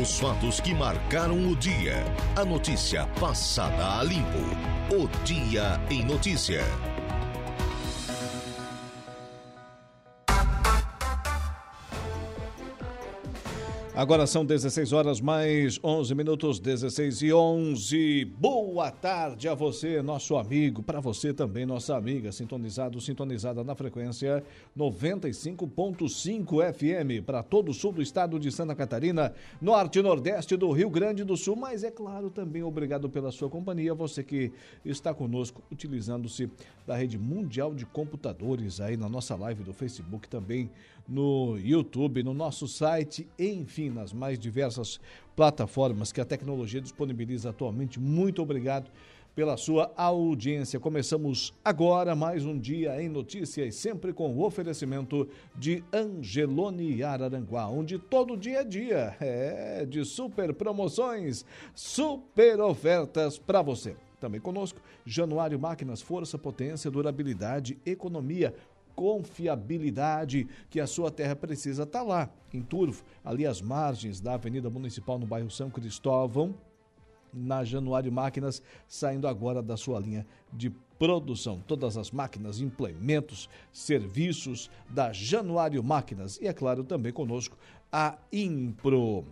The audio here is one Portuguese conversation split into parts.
Os fatos que marcaram o dia. A notícia passada a limpo. O Dia em Notícia. Agora são 16 horas mais 11 minutos, 16 e 11. Boa tarde a você, nosso amigo, para você também, nossa amiga, sintonizado, sintonizada na frequência 95.5 FM para todo o sul do estado de Santa Catarina, norte e nordeste do Rio Grande do Sul, mas é claro também obrigado pela sua companhia, você que está conosco utilizando-se da rede mundial de computadores aí na nossa live do Facebook também no YouTube, no nosso site, enfim, nas mais diversas plataformas que a tecnologia disponibiliza atualmente. Muito obrigado pela sua audiência. Começamos agora mais um dia em notícias, sempre com o oferecimento de Angelone Araranguá, onde todo dia é dia é de super promoções, super ofertas para você. Também conosco, Januário Máquinas, força, potência, durabilidade, economia confiabilidade que a sua terra precisa está lá, em Turvo, ali às margens da Avenida Municipal no bairro São Cristóvão, na Januário Máquinas, saindo agora da sua linha de produção. Todas as máquinas, implementos, serviços da Januário Máquinas e, é claro, também conosco a Impro.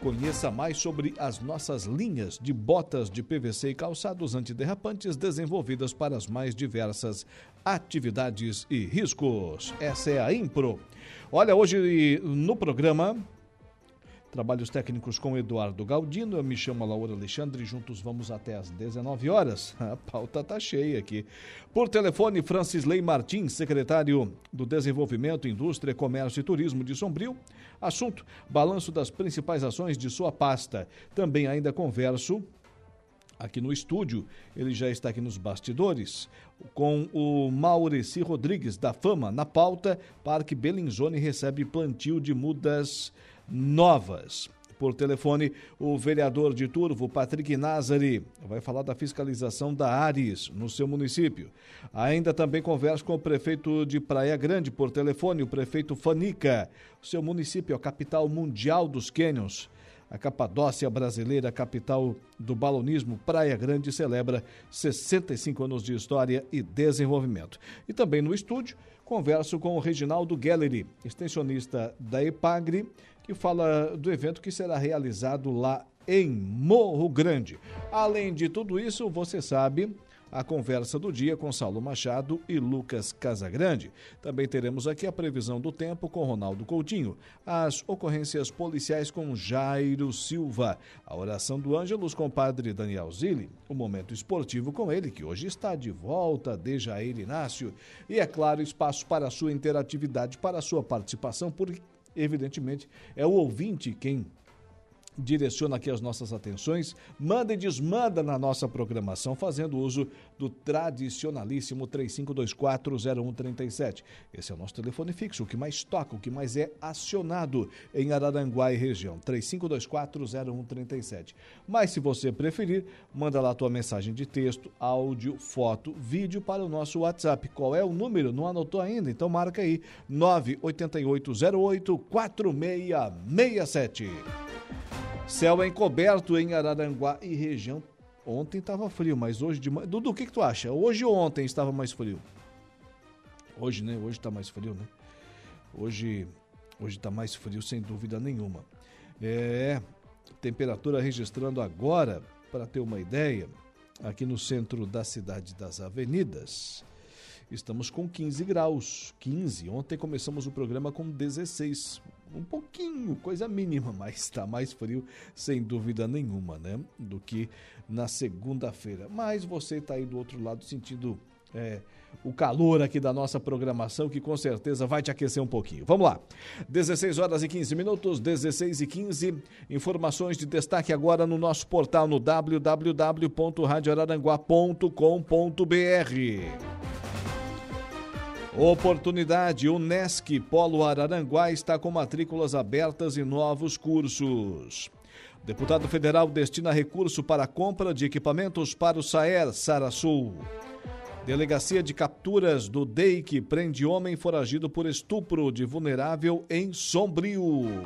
Conheça mais sobre as nossas linhas de botas de PVC e calçados antiderrapantes desenvolvidas para as mais diversas atividades e riscos. Essa é a Impro. Olha, hoje no programa Trabalhos técnicos com Eduardo Galdino, eu me chamo Laura Alexandre, juntos vamos até às 19 horas. A pauta tá cheia aqui. Por telefone, Francis Lei Martins, secretário do Desenvolvimento, Indústria, Comércio e Turismo de Sombrio. Assunto: balanço das principais ações de sua pasta. Também ainda converso aqui no estúdio, ele já está aqui nos bastidores, com o Maurici Rodrigues, da Fama, na pauta, Parque Belinzone recebe plantio de mudas novas. Por telefone, o vereador de Turvo, Patrick Nazari, vai falar da fiscalização da Ares no seu município. Ainda também conversa com o prefeito de Praia Grande por telefone, o prefeito Fanica. O seu município é a capital mundial dos cânions. A Capadócia brasileira, capital do balonismo, Praia Grande celebra 65 anos de história e desenvolvimento. E também no estúdio, converso com o Reginaldo Gallery, extensionista da EPAGRE, que fala do evento que será realizado lá em Morro Grande. Além de tudo isso, você sabe, a conversa do dia com Saulo Machado e Lucas Casagrande. Também teremos aqui a previsão do tempo com Ronaldo Coutinho, as ocorrências policiais com Jairo Silva, a oração do Ângelus com o padre Daniel Zilli, o momento esportivo com ele, que hoje está de volta de Jair Inácio, e é claro, espaço para a sua interatividade, para a sua participação, porque evidentemente é o ouvinte quem direciona aqui as nossas atenções, manda e desmanda na nossa programação, fazendo uso do tradicionalíssimo 35240137. Esse é o nosso telefone fixo, o que mais toca, o que mais é acionado em Araranguá e região, 35240137. Mas se você preferir, manda lá a tua mensagem de texto, áudio, foto, vídeo para o nosso WhatsApp. Qual é o número? Não anotou ainda? Então marca aí, 98808 4667. Céu encoberto em Araranguá e região. Ontem estava frio, mas hoje de manhã. Dudu, o que, que tu acha? Hoje ou ontem estava mais frio? Hoje, né? Hoje está mais frio, né? Hoje hoje está mais frio, sem dúvida nenhuma. É, temperatura registrando agora, para ter uma ideia, aqui no centro da cidade das avenidas, estamos com 15 graus. 15. Ontem começamos o programa com 16 um pouquinho, coisa mínima, mas está mais frio, sem dúvida nenhuma, né? Do que na segunda-feira. Mas você está aí do outro lado sentindo é, o calor aqui da nossa programação, que com certeza vai te aquecer um pouquinho. Vamos lá. 16 horas e 15 minutos, 16 e 15. Informações de destaque agora no nosso portal no www.radioararanguá.com.br. Oportunidade, Unesc Polo Araranguá está com matrículas abertas e novos cursos. Deputado federal destina recurso para compra de equipamentos para o Saer Sarasul. Delegacia de capturas do DEIC prende homem foragido por estupro de vulnerável em Sombrio.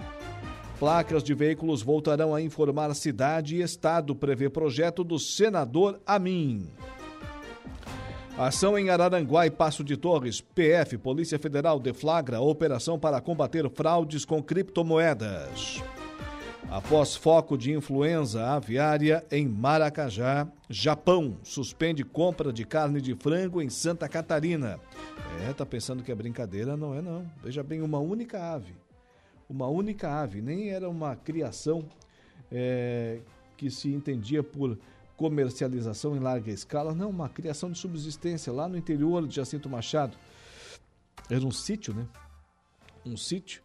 Placas de veículos voltarão a informar cidade e estado, prevê projeto do senador Amin. Ação em Araranguá e Passo de Torres. PF, Polícia Federal, deflagra operação para combater fraudes com criptomoedas. Após foco de influenza aviária em Maracajá, Japão suspende compra de carne de frango em Santa Catarina. É, tá pensando que é brincadeira? Não é não. Veja bem, uma única ave. Uma única ave, nem era uma criação é, que se entendia por comercialização em larga escala, não, uma criação de subsistência lá no interior de Jacinto Machado. Era um sítio, né? Um sítio.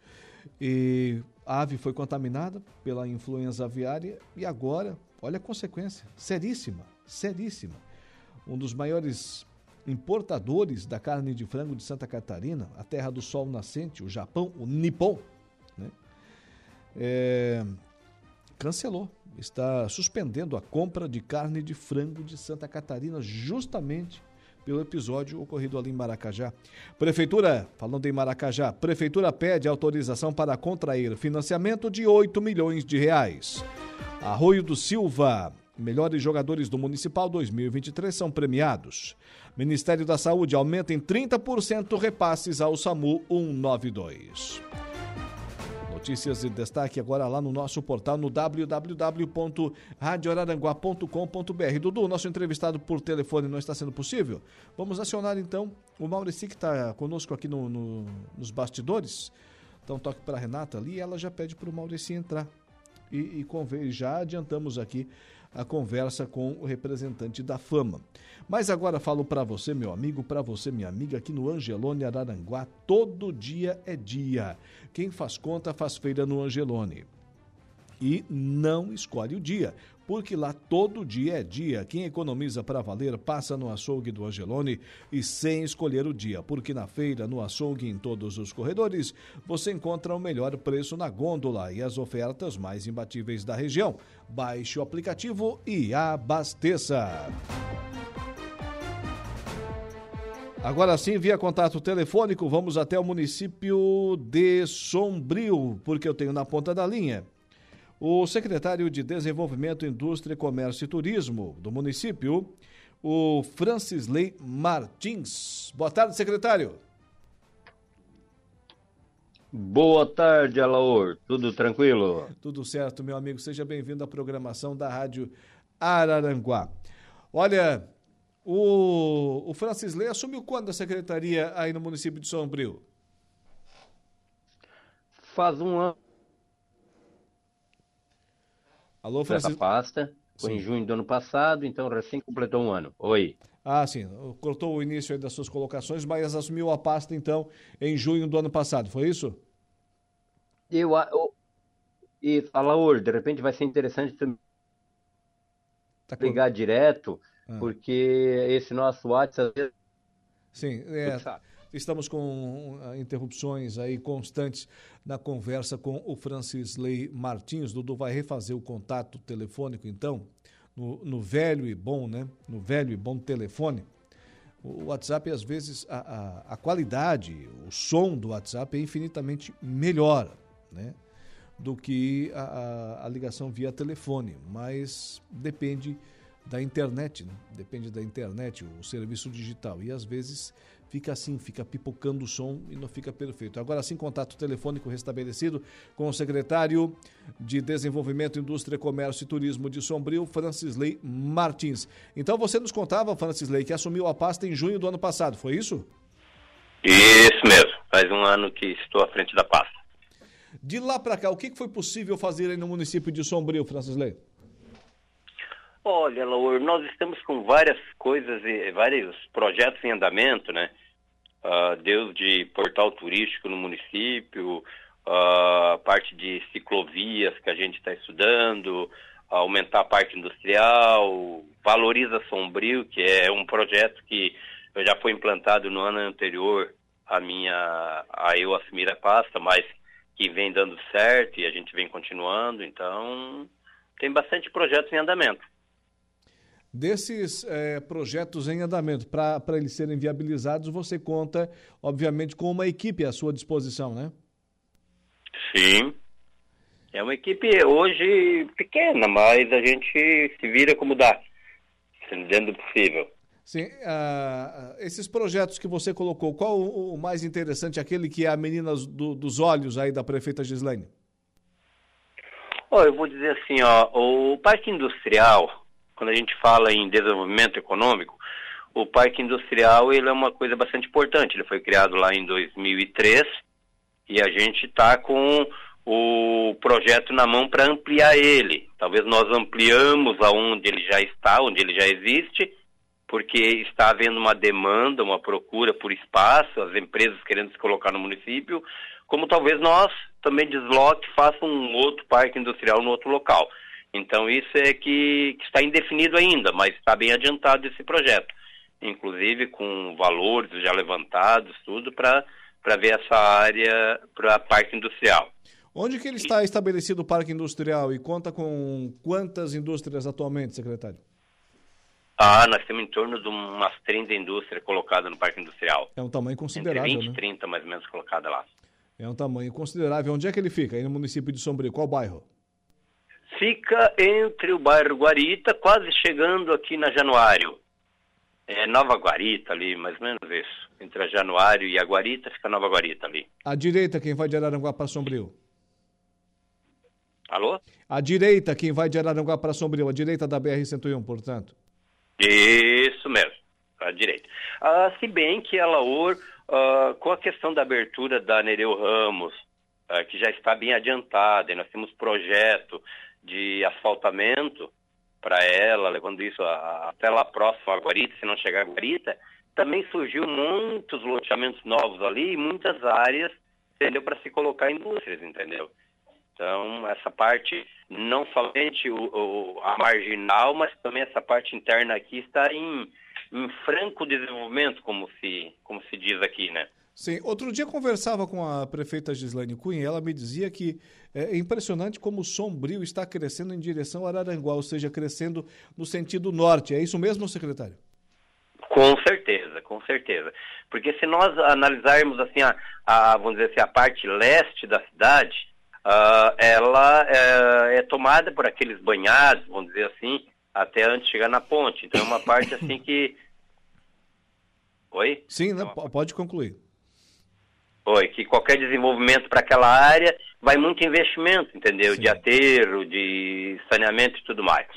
E a ave foi contaminada pela influenza aviária e agora, olha a consequência, seríssima, seríssima. Um dos maiores importadores da carne de frango de Santa Catarina, a terra do sol nascente, o Japão, o Nippon, né? É, cancelou, está suspendendo a compra de carne de frango de Santa Catarina justamente pelo episódio ocorrido ali em Maracajá. Prefeitura, falando em Maracajá, Prefeitura pede autorização para contrair financiamento de 8 milhões de reais. Arroio do Silva, melhores jogadores do Municipal 2023 são premiados. Ministério da Saúde aumenta em 30% repasses ao SAMU 192. Notícias de destaque agora lá no nosso portal no www.radioararanguá.com.br. Dudu, nosso entrevistado por telefone não está sendo possível. Vamos acionar então o Maurici que está conosco aqui no, no, nos bastidores. Então toque para a Renata ali e ela já pede para o Maurici entrar. E, e já adiantamos aqui a conversa com o representante da Fama. Mas agora falo para você, meu amigo, para você, minha amiga, aqui no Angelone Araranguá, todo dia é dia. Quem faz conta faz feira no Angelone. E não escolhe o dia, porque lá todo dia é dia. Quem economiza para valer passa no açougue do Angelone e sem escolher o dia, porque na feira, no açougue em todos os corredores, você encontra o melhor preço na gôndola e as ofertas mais imbatíveis da região. Baixe o aplicativo e abasteça. Agora sim, via contato telefônico, vamos até o município de Sombrio, porque eu tenho na ponta da linha o secretário de Desenvolvimento, Indústria, Comércio e Turismo do município, o Francisley Martins. Boa tarde, secretário. Boa tarde, Alaor. Tudo tranquilo? Tudo certo, meu amigo. Seja bem-vindo à programação da Rádio Araranguá. Olha, o, o Francisley assumiu quando a secretaria aí no município de Sombrio? Faz um ano Alô, Francisco. Essa pasta foi sim. em junho do ano passado, então recém completou um ano. Oi. Ah, sim. Cortou o início das suas colocações, mas assumiu a pasta, então, em junho do ano passado, foi isso? Eu, eu e fala hoje, de repente vai ser interessante também tá ligar direto, ah. porque esse nosso WhatsApp. Sim, é, Estamos com uh, interrupções aí constantes na conversa com o Francisley Martins. Dudu vai refazer o contato telefônico, então, no, no velho e bom, né? No velho e bom telefone. O WhatsApp, às vezes, a, a, a qualidade, o som do WhatsApp é infinitamente melhor, né? Do que a, a ligação via telefone, mas depende da internet, né? depende da internet, o serviço digital. E às vezes fica assim, fica pipocando o som e não fica perfeito. Agora sim, contato telefônico restabelecido com o secretário de Desenvolvimento, Indústria, Comércio e Turismo de Sombrio, Francisley Martins. Então você nos contava, Francisley, que assumiu a pasta em junho do ano passado, foi isso? Isso mesmo, faz um ano que estou à frente da pasta. De lá para cá, o que foi possível fazer aí no município de Sombrio, Francisley? Olha, Laur, nós estamos com várias coisas vários projetos em andamento, né? Uh, desde portal turístico no município, a uh, parte de ciclovias que a gente está estudando, aumentar a parte industrial, valoriza Sombrio, que é um projeto que já foi implantado no ano anterior a minha a eu assumir a pasta, mas que vem dando certo e a gente vem continuando, então tem bastante projetos em andamento. Desses é, projetos em andamento, para eles serem viabilizados, você conta, obviamente, com uma equipe à sua disposição, né? Sim. É uma equipe hoje pequena, mas a gente se vira como dá, dentro do possível. Sim, uh, esses projetos que você colocou, qual o, o mais interessante, aquele que é a menina do, dos olhos aí da prefeita Gislaine? Oh, eu vou dizer assim, ó, o parque industrial, quando a gente fala em desenvolvimento econômico, o parque industrial ele é uma coisa bastante importante. Ele foi criado lá em 2003 e a gente está com o projeto na mão para ampliar ele. Talvez nós ampliamos aonde ele já está, onde ele já existe, porque está havendo uma demanda, uma procura por espaço, as empresas querendo se colocar no município, como talvez nós também desloque, faça um outro parque industrial no outro local. Então isso é que, que está indefinido ainda, mas está bem adiantado esse projeto, inclusive com valores já levantados, tudo para ver essa área para parque industrial. Onde que ele está estabelecido o parque industrial e conta com quantas indústrias atualmente, secretário? Ah, nós temos em torno de umas 30 indústrias colocadas no parque industrial. É um tamanho considerável, Entre 20 e né? 30 mais ou menos colocadas lá. É um tamanho considerável. Onde é que ele fica? Aí no município de Sombrio. Qual bairro? Fica entre o bairro Guarita, quase chegando aqui na Januário. É Nova Guarita ali, mais ou menos isso. Entre a Januário e a Guarita, fica Nova Guarita ali. À direita, quem vai de Araranguá para Sombrio? Alô? À direita, quem vai de Araranguá para Sombrio. À direita da BR-101, portanto. Isso mesmo, à direita. Ah, se bem que a Laor, ah, com a questão da abertura da Nereu Ramos, ah, que já está bem adiantada, e nós temos projeto de asfaltamento para ela, levando isso a, até lá próximo a Guarita, se não chegar a Guarita, também surgiu muitos loteamentos novos ali e muitas áreas, entendeu, para se colocar indústrias, entendeu? Então, essa parte, não somente o, o, a marginal, mas também essa parte interna aqui está em, em franco desenvolvimento, como se, como se diz aqui, né? Sim, outro dia conversava com a prefeita Gislaine Cunha, ela me dizia que é impressionante como o Sombrio está crescendo em direção a Araranguá, ou seja, crescendo no sentido norte. É isso mesmo, secretário? Com certeza, com certeza. Porque se nós analisarmos assim a, a vamos dizer assim, a parte leste da cidade, uh, ela é, é, tomada por aqueles banhados, vamos dizer assim, até antes de chegar na ponte. Então é uma parte assim que. Oi? Sim, não, pode concluir. Oi, que qualquer desenvolvimento para aquela área vai muito investimento, entendeu? Sim. De aterro, de saneamento e tudo mais.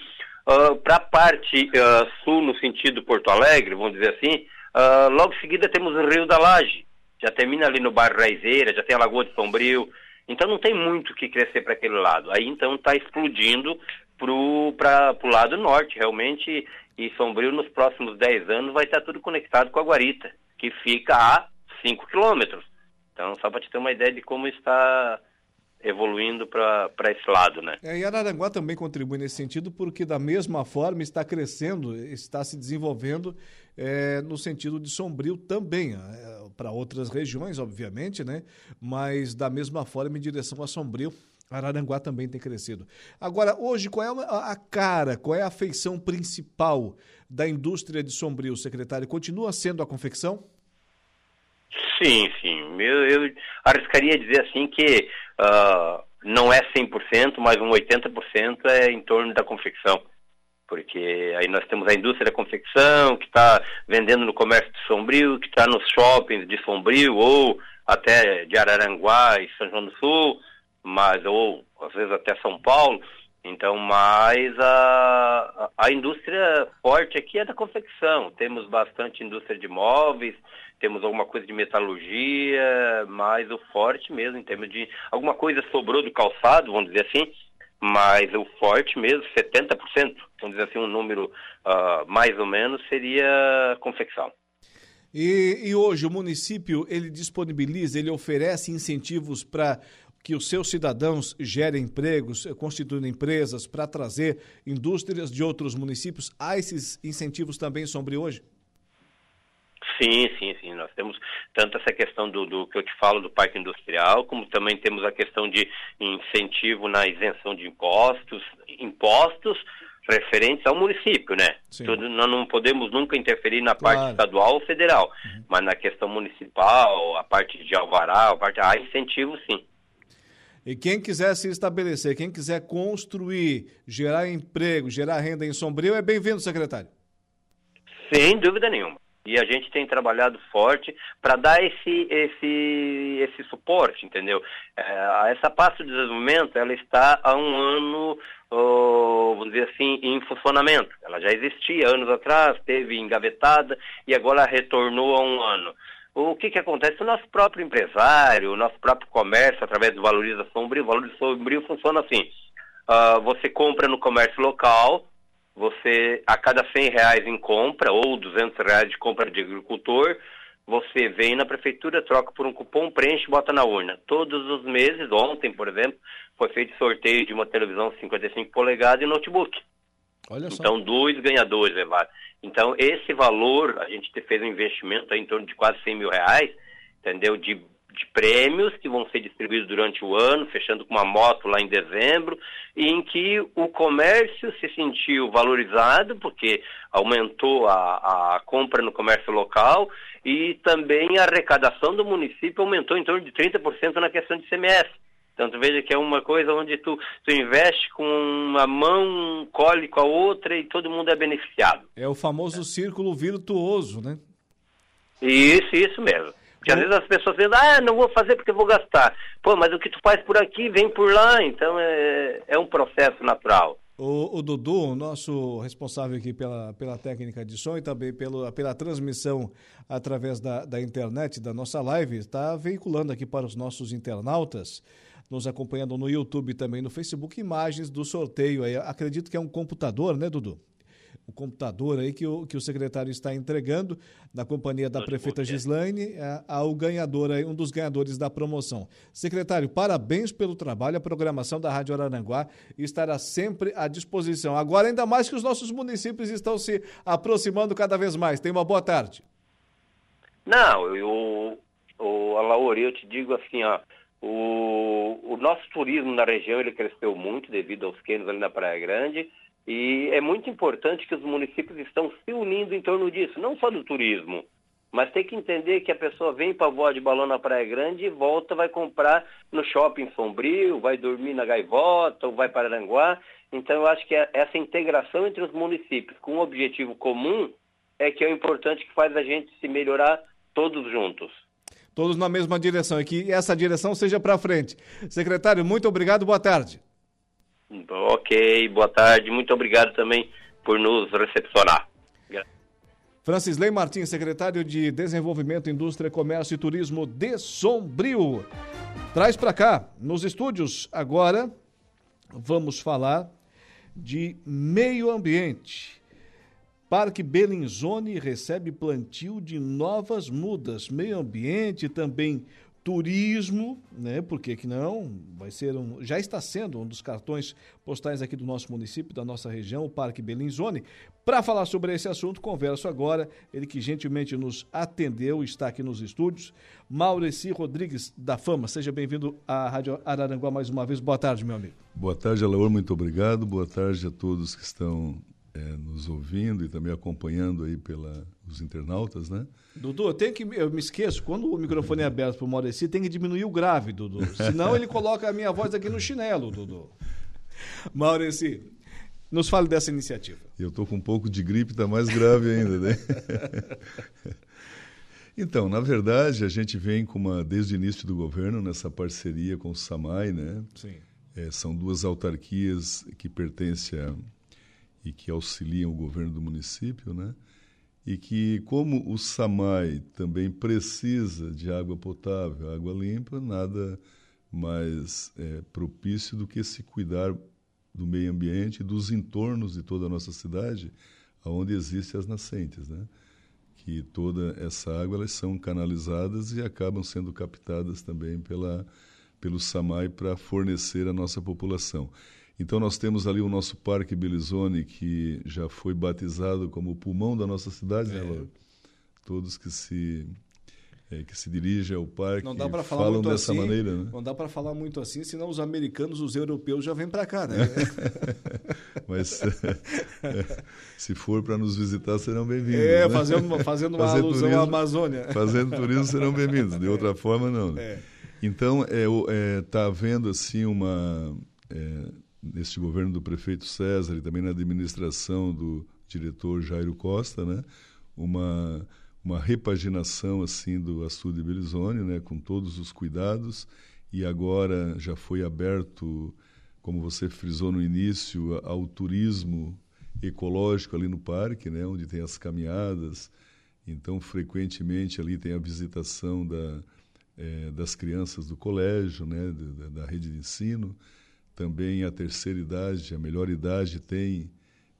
Uh, para a parte uh, sul, no sentido Porto Alegre, vamos dizer assim, uh, logo em seguida temos o Rio da Laje, já termina ali no bairro Raizeira, já tem a Lagoa de Sombrio, então não tem muito que crescer para aquele lado. Aí então está explodindo para o lado norte, realmente, e Sombrio nos próximos 10 anos vai estar tudo conectado com a Guarita, que fica a 5 quilômetros. Então, só para te ter uma ideia de como está evoluindo para esse lado, né? É, e Araranguá também contribui nesse sentido, porque da mesma forma está crescendo, está se desenvolvendo é, no sentido de Sombrio também, é, para outras regiões, obviamente, né? Mas da mesma forma em direção a Sombrio, Araranguá também tem crescido. Agora, hoje, qual é a cara, qual é a feição principal da indústria de Sombrio, secretário? Continua sendo a confecção? Sim, sim. Eu, eu arriscaria dizer assim que uh, não é 100%, mas um 80% é em torno da confecção. Porque aí nós temos a indústria da confecção, que está vendendo no comércio de Sombrio, que está nos shoppings de Sombrio, ou até de Araranguá e São João do Sul, mas, ou às vezes até São Paulo. Então, mas a, a indústria forte aqui é da confecção. Temos bastante indústria de móveis, temos alguma coisa de metalurgia, mas o forte mesmo, em termos de. Alguma coisa sobrou do calçado, vamos dizer assim, mas o forte mesmo, 70%, vamos dizer assim, um número uh, mais ou menos, seria confecção. E, e, hoje o município ele disponibiliza, ele oferece incentivos para que os seus cidadãos gerem empregos, constituindo empresas para trazer indústrias de outros municípios. Há esses incentivos também sobre hoje? Sim, sim, sim. Nós temos tanto essa questão do, do, que eu te falo do parque industrial, como também temos a questão de incentivo na isenção de impostos, impostos, referentes ao município, né? Tudo, nós não podemos nunca interferir na claro. parte estadual ou federal, uhum. mas na questão municipal, a parte de alvará, a parte há incentivo sim. E quem quiser se estabelecer, quem quiser construir, gerar emprego, gerar renda em Sombrio, é bem-vindo, secretário. Sem dúvida nenhuma. E a gente tem trabalhado forte para dar esse, esse, esse suporte, entendeu? É, essa pasta de desenvolvimento, ela está há um ano, oh, vamos dizer assim, em funcionamento. Ela já existia anos atrás, teve engavetada e agora retornou há um ano. O que, que acontece? O nosso próprio empresário, o nosso próprio comércio, através do Valorização Sombrio, o Valorização Sombrio funciona assim. Uh, você compra no comércio local, você, a cada 100 reais em compra, ou 200 reais de compra de agricultor, você vem na prefeitura, troca por um cupom, preenche e bota na urna. Todos os meses, ontem, por exemplo, foi feito sorteio de uma televisão 55 polegadas e notebook. então, dois ganhadores levaram. Então, esse valor, a gente fez um investimento em torno de quase 100 mil reais, entendeu? De de prêmios que vão ser distribuídos durante o ano, fechando com uma moto lá em dezembro, e em que o comércio se sentiu valorizado, porque aumentou a, a compra no comércio local, e também a arrecadação do município aumentou em torno de 30% na questão de CMS. Então, tu veja que é uma coisa onde tu, tu investe com uma mão, colhe com a outra e todo mundo é beneficiado. É o famoso círculo virtuoso, né? Isso, isso mesmo. Porque às vezes as pessoas dizem, ah, não vou fazer porque vou gastar. Pô, mas o que tu faz por aqui vem por lá, então é, é um processo natural. O, o Dudu, nosso responsável aqui pela, pela técnica de som e também pelo, pela transmissão através da, da internet da nossa live, está veiculando aqui para os nossos internautas, nos acompanhando no YouTube e também no Facebook, imagens do sorteio. Aí, acredito que é um computador, né, Dudu? o computador aí que o, que o secretário está entregando na companhia da prefeita Gislaine é, ao ganhador, aí, um dos ganhadores da promoção. Secretário, parabéns pelo trabalho. A programação da Rádio Araranguá estará sempre à disposição. Agora, ainda mais que os nossos municípios estão se aproximando cada vez mais. Tenha uma boa tarde. Não, eu, o Alaori, eu te digo assim, ó, o, o nosso turismo na região ele cresceu muito devido aos queiros ali na Praia Grande e é muito importante que os municípios estão se unindo em torno disso, não só do turismo, mas tem que entender que a pessoa vem para voar de balão na Praia Grande e volta, vai comprar no shopping Sombrio, vai dormir na Gaivota, ou vai para Aranguá. Então eu acho que é essa integração entre os municípios com um objetivo comum é que é o importante que faz a gente se melhorar todos juntos. Todos na mesma direção e que essa direção seja para frente. Secretário, muito obrigado, boa tarde. Ok, boa tarde. Muito obrigado também por nos recepcionar. Francisley Martins, secretário de Desenvolvimento, Indústria, Comércio e Turismo de Sombrio. Traz para cá, nos estúdios, agora vamos falar de meio ambiente. Parque Belinzone recebe plantio de novas mudas. Meio ambiente também turismo, né? Por que, que não? Vai ser um, já está sendo um dos cartões postais aqui do nosso município, da nossa região, o Parque Belinzone. Para falar sobre esse assunto, converso agora, ele que gentilmente nos atendeu, está aqui nos estúdios, Maureci Rodrigues da Fama. Seja bem-vindo à Rádio Araranguá mais uma vez. Boa tarde, meu amigo. Boa tarde, Alaor, muito obrigado. Boa tarde a todos que estão é, nos ouvindo e também acompanhando aí pela os internautas, né? Dudu, eu tenho que eu me esqueço quando o microfone é aberto para o Maurici, tem que diminuir o grave, Dudu. Senão ele coloca a minha voz aqui no chinelo, Dudu. Maurici, nos fale dessa iniciativa. Eu estou com um pouco de gripe, está mais grave ainda, né? então, na verdade, a gente vem com uma desde o início do governo nessa parceria com o Samai, né? Sim. É, são duas autarquias que pertencem a, e que auxiliam o governo do município, né? e que, como o Samai também precisa de água potável, água limpa, nada mais é, propício do que se cuidar do meio ambiente e dos entornos de toda a nossa cidade, onde existem as nascentes, né? que toda essa água elas são canalizadas e acabam sendo captadas também pela, pelo SAMAI para fornecer à nossa população. Então nós temos ali o nosso Parque Belizone, que já foi batizado como o pulmão da nossa cidade, né, é. né, Todos que se é, que se dirige ao parque não dá falar falam muito dessa assim, maneira. Né? Não dá para falar muito assim, senão os americanos, os europeus já vêm para cá, né? Mas se for para nos visitar, serão bem-vindos. É, né? fazendo, fazendo uma alusão turismo, à Amazônia. Fazendo turismo serão bem-vindos, de outra forma não. Né? É. Então, está é, é, tá havendo assim uma... Neste governo do prefeito César e também na administração do diretor Jairo Costa, né? Uma uma repaginação assim do açude Belizone, né, com todos os cuidados e agora já foi aberto, como você frisou no início, ao turismo ecológico ali no parque, né, onde tem as caminhadas. Então, frequentemente ali tem a visitação da, é, das crianças do colégio, né, da, da rede de ensino. Também a terceira idade, a melhor idade tem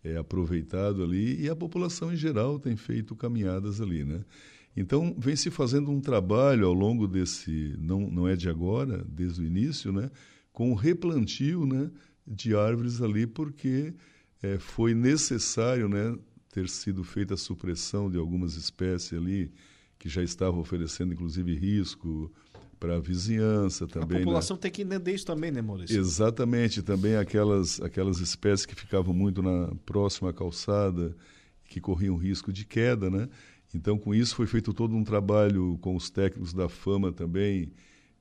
é, aproveitado ali e a população em geral tem feito caminhadas ali, né? Então vem se fazendo um trabalho ao longo desse não não é de agora, desde o início, né? Com o replantio, né? De árvores ali porque é, foi necessário, né? Ter sido feita a supressão de algumas espécies ali que já estavam oferecendo inclusive risco para a vizinhança também. A né? população né? tem que entender isso também, né, Maurício? Exatamente, também aquelas, aquelas espécies que ficavam muito na próxima calçada, que corriam risco de queda, né? Então, com isso, foi feito todo um trabalho com os técnicos da fama também,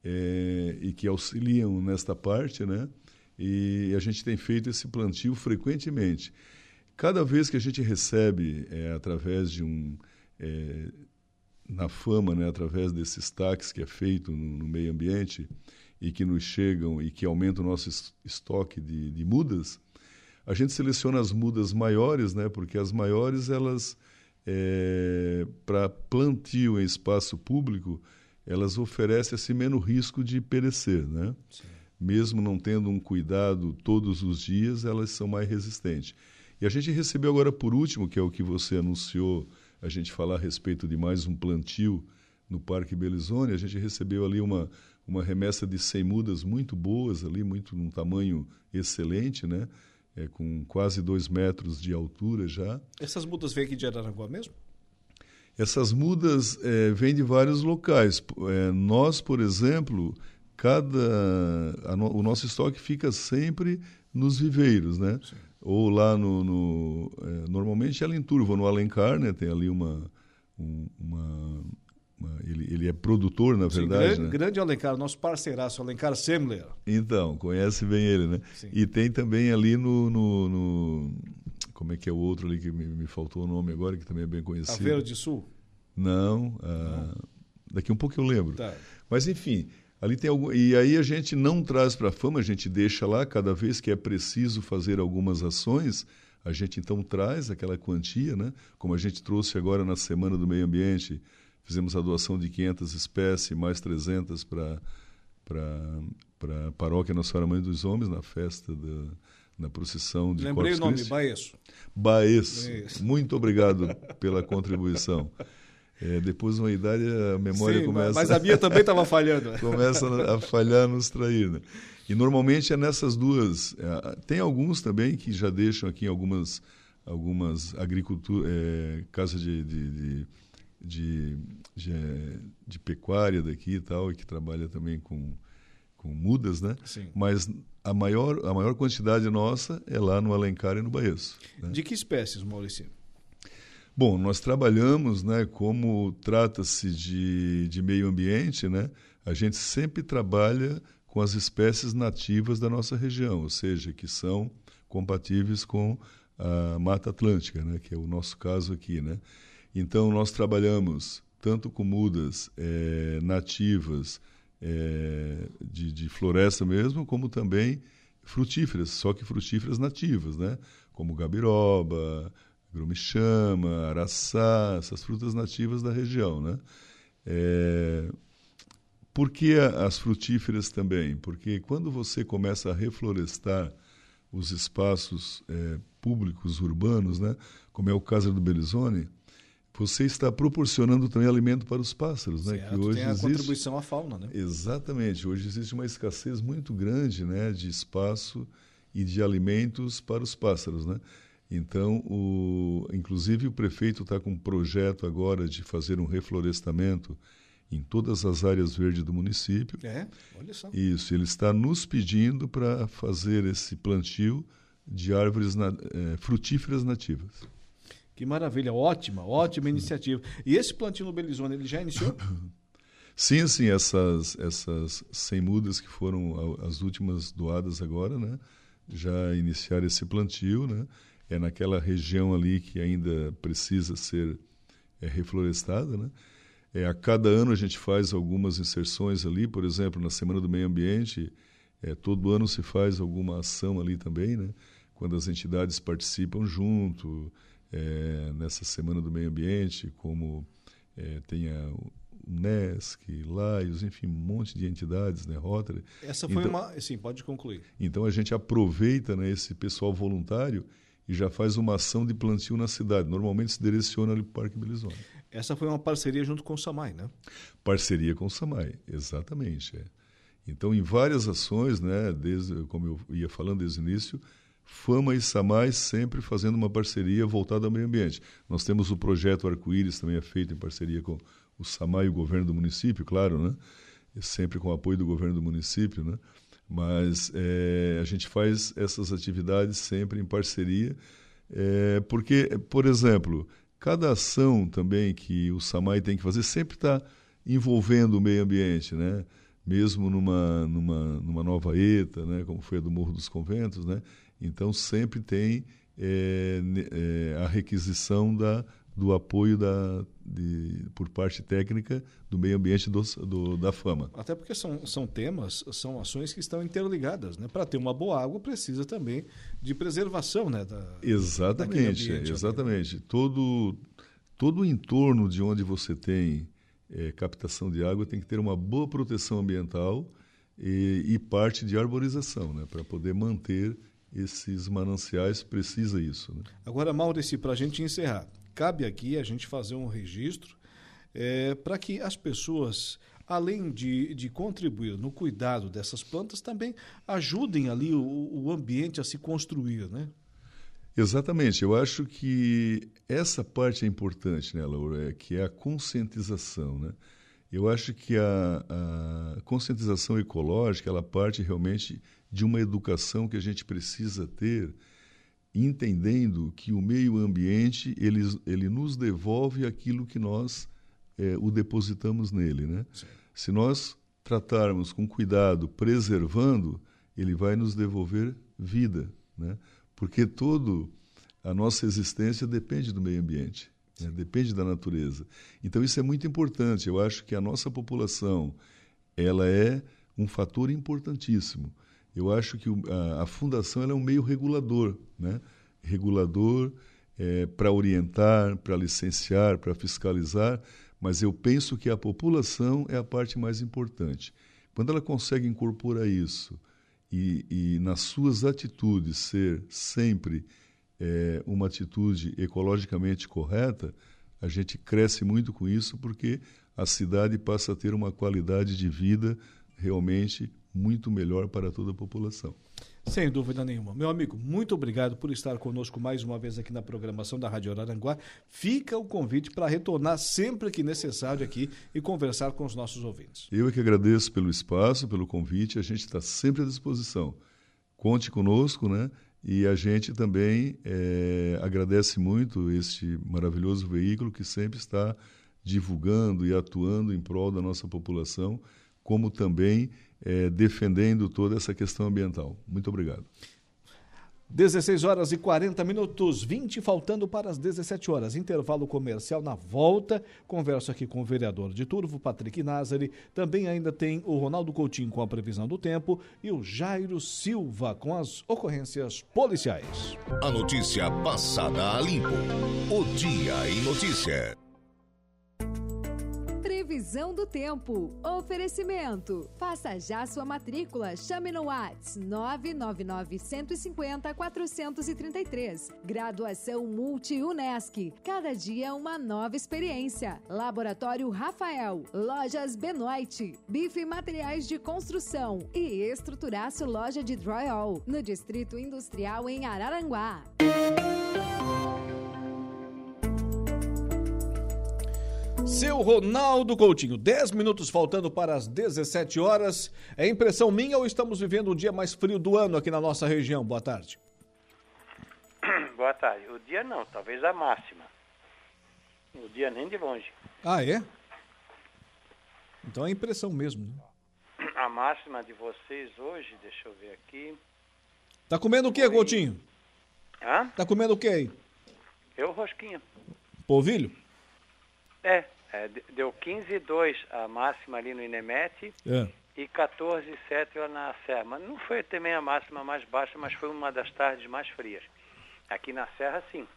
é, e que auxiliam nesta parte, né? E a gente tem feito esse plantio frequentemente. Cada vez que a gente recebe, é, através de um. É, na fama, né, através desses taques que é feito no, no, meio ambiente e que nos chegam e que aumentam o nosso estoque de, de mudas, a gente seleciona as mudas maiores, né, porque as maiores elas é, para plantio em espaço público elas oferecem assim menos risco de perecer, né? Mesmo não tendo um cuidado todos os dias, elas são mais resistentes. E a gente recebeu agora por último, que é o que você anunciou a gente falar a respeito de mais um plantio no Parque Belizone, a gente recebeu ali uma, uma remessa de 100 mudas muito boas ali, muito num tamanho excelente, né? É, com quase dois metros de altura já. Essas mudas vêm aqui de Araranguá mesmo? Essas mudas é, vêm de vários locais. É, nós, por exemplo, cada o nosso estoque fica sempre nos viveiros, né? Sim ou lá no, no é, normalmente é em Turvo, no Alencar, né? Tem ali uma, um, uma, uma ele, ele, é produtor, na Sim, verdade. Grande, né? grande Alencar, nosso parceiraço, Alencar Semler. Então, conhece bem ele, né? Sim. E tem também ali no, no, no, Como é que é o outro ali que me, me, faltou o nome agora, que também é bem conhecido? Aveiro de Sul? Não, ah, Não. daqui um pouco eu lembro. Tá. Mas enfim, Ali tem algum, e aí a gente não traz para a fama, a gente deixa lá cada vez que é preciso fazer algumas ações, a gente então traz aquela quantia, né? Como a gente trouxe agora na semana do meio ambiente, fizemos a doação de 500 espécies, mais 300 para para a paróquia Nossa Senhora Mãe dos Homens na festa da na procissão de Lembrei Corpus o nome, Christi. Baeço. Baeço. Muito obrigado pela contribuição. É, depois de uma idade, a memória Sim, começa. Mas a minha também estava falhando. começa a falhar, nos trair. Né? E normalmente é nessas duas. É, tem alguns também que já deixam aqui algumas, algumas agricultura, é, casas de, de, de, de, de, de pecuária daqui e tal, e que trabalha também com, com mudas, né? Sim. Mas a maior, a maior quantidade nossa é lá no Alencar e no Baeço. Né? De que espécies, Maurício? Bom, nós trabalhamos, né, como trata-se de, de meio ambiente, né, a gente sempre trabalha com as espécies nativas da nossa região, ou seja, que são compatíveis com a Mata Atlântica, né, que é o nosso caso aqui. Né? Então, nós trabalhamos tanto com mudas é, nativas é, de, de floresta mesmo, como também frutíferas, só que frutíferas nativas, né? como gabiroba, grume-chama, araçá, essas frutas nativas da região, né? É... Por que as frutíferas também? Porque quando você começa a reflorestar os espaços é, públicos urbanos, né, como é o caso do Belizone, você está proporcionando também alimento para os pássaros, né? Certo, que hoje tem a existe... contribuição à fauna, né? Exatamente. Hoje existe uma escassez muito grande, né, de espaço e de alimentos para os pássaros, né? Então, o, inclusive o prefeito está com um projeto agora de fazer um reflorestamento em todas as áreas verdes do município. É, olha só. Isso, ele está nos pedindo para fazer esse plantio de árvores na, é, frutíferas nativas. Que maravilha, ótima, ótima iniciativa. E esse plantio no Belizone, ele já iniciou? Sim, sim, essas, essas 100 mudas que foram as últimas doadas agora, né? Já iniciaram esse plantio, né? É naquela região ali que ainda precisa ser é, reflorestada, né? É, a cada ano a gente faz algumas inserções ali, por exemplo, na Semana do Meio Ambiente, é, todo ano se faz alguma ação ali também, né? Quando as entidades participam junto, é, nessa Semana do Meio Ambiente, como é, tem a, NESC, Laios, enfim, um monte de entidades, né, Rotary. Essa foi então, uma, sim, pode concluir. Então a gente aproveita né, esse pessoal voluntário e já faz uma ação de plantio na cidade. Normalmente se direciona ali para o Parque Belizone. Essa foi uma parceria junto com o SAMAI, né? Parceria com o SAMAI, exatamente. É. Então, em várias ações, né, desde, como eu ia falando desde o início, Fama e SAMAI sempre fazendo uma parceria voltada ao meio ambiente. Nós temos o projeto Arco-Íris, também é feito em parceria com o SAMAI e o governo do município, claro, né? sempre com o apoio do governo do município, né? Mas é, a gente faz essas atividades sempre em parceria, é, porque, por exemplo, cada ação também que o SAMAI tem que fazer sempre está envolvendo o meio ambiente, né? mesmo numa, numa, numa nova ETA, né? como foi a do Morro dos Conventos, né? então sempre tem é, é, a requisição da do apoio da, de, por parte técnica do meio ambiente do, do, da fama. Até porque são, são temas, são ações que estão interligadas. Né? Para ter uma boa água, precisa também de preservação né? da, Exatamente, exatamente. Todo, todo o entorno de onde você tem é, captação de água tem que ter uma boa proteção ambiental e, e parte de arborização, né? para poder manter esses mananciais, precisa isso. Né? Agora, Maurício, para a gente encerrar, cabe aqui a gente fazer um registro é, para que as pessoas, além de, de contribuir no cuidado dessas plantas, também ajudem ali o, o ambiente a se construir, né? Exatamente. Eu acho que essa parte é importante, né, Laura? É, que é a conscientização, né? Eu acho que a, a conscientização ecológica, ela parte realmente de uma educação que a gente precisa ter entendendo que o meio ambiente ele, ele nos devolve aquilo que nós é, o depositamos nele, né? Se nós tratarmos com cuidado, preservando, ele vai nos devolver vida, né? Porque todo a nossa existência depende do meio ambiente, né? depende da natureza. Então isso é muito importante. Eu acho que a nossa população ela é um fator importantíssimo eu acho que a, a fundação é um meio regulador, né? regulador é, para orientar, para licenciar, para fiscalizar, mas eu penso que a população é a parte mais importante. Quando ela consegue incorporar isso e, e nas suas atitudes ser sempre é, uma atitude ecologicamente correta, a gente cresce muito com isso porque a cidade passa a ter uma qualidade de vida realmente muito melhor para toda a população. Sem dúvida nenhuma. Meu amigo, muito obrigado por estar conosco mais uma vez aqui na programação da Rádio Araranguá. Fica o convite para retornar sempre que necessário aqui e conversar com os nossos ouvintes. Eu é que agradeço pelo espaço, pelo convite. A gente está sempre à disposição. Conte conosco, né? E a gente também é, agradece muito este maravilhoso veículo que sempre está divulgando e atuando em prol da nossa população, como também é, defendendo toda essa questão ambiental. Muito obrigado. 16 horas e 40 minutos, 20 faltando para as 17 horas. Intervalo comercial na volta. Converso aqui com o vereador de Turvo, Patrick Nazari. Também ainda tem o Ronaldo Coutinho com a previsão do tempo e o Jairo Silva com as ocorrências policiais. A notícia passada a limpo. O Dia em Notícia. Previsão do tempo. Oferecimento. Faça já sua matrícula. Chame no Whats 999 150 433. Graduação Multi-UNESC. Cada dia uma nova experiência. Laboratório Rafael. Lojas Benoit. Bife Materiais de Construção. E Estruturaço Loja de Drywall. No Distrito Industrial em Araranguá. Seu Ronaldo Coutinho, 10 minutos faltando para as 17 horas. É impressão minha ou estamos vivendo o dia mais frio do ano aqui na nossa região? Boa tarde. Boa tarde. O dia não, talvez a máxima. O dia nem de longe. Ah, é? Então é impressão mesmo. Né? A máxima de vocês hoje, deixa eu ver aqui. Tá comendo o que, Coutinho? Hã? Tá comendo o que aí? Eu rosquinha. Polvilho? É, é, deu 15,2 a máxima ali no Inemete é. e 14,7 lá na Serra. Mas não foi também a máxima mais baixa, mas foi uma das tardes mais frias. Aqui na Serra, sim.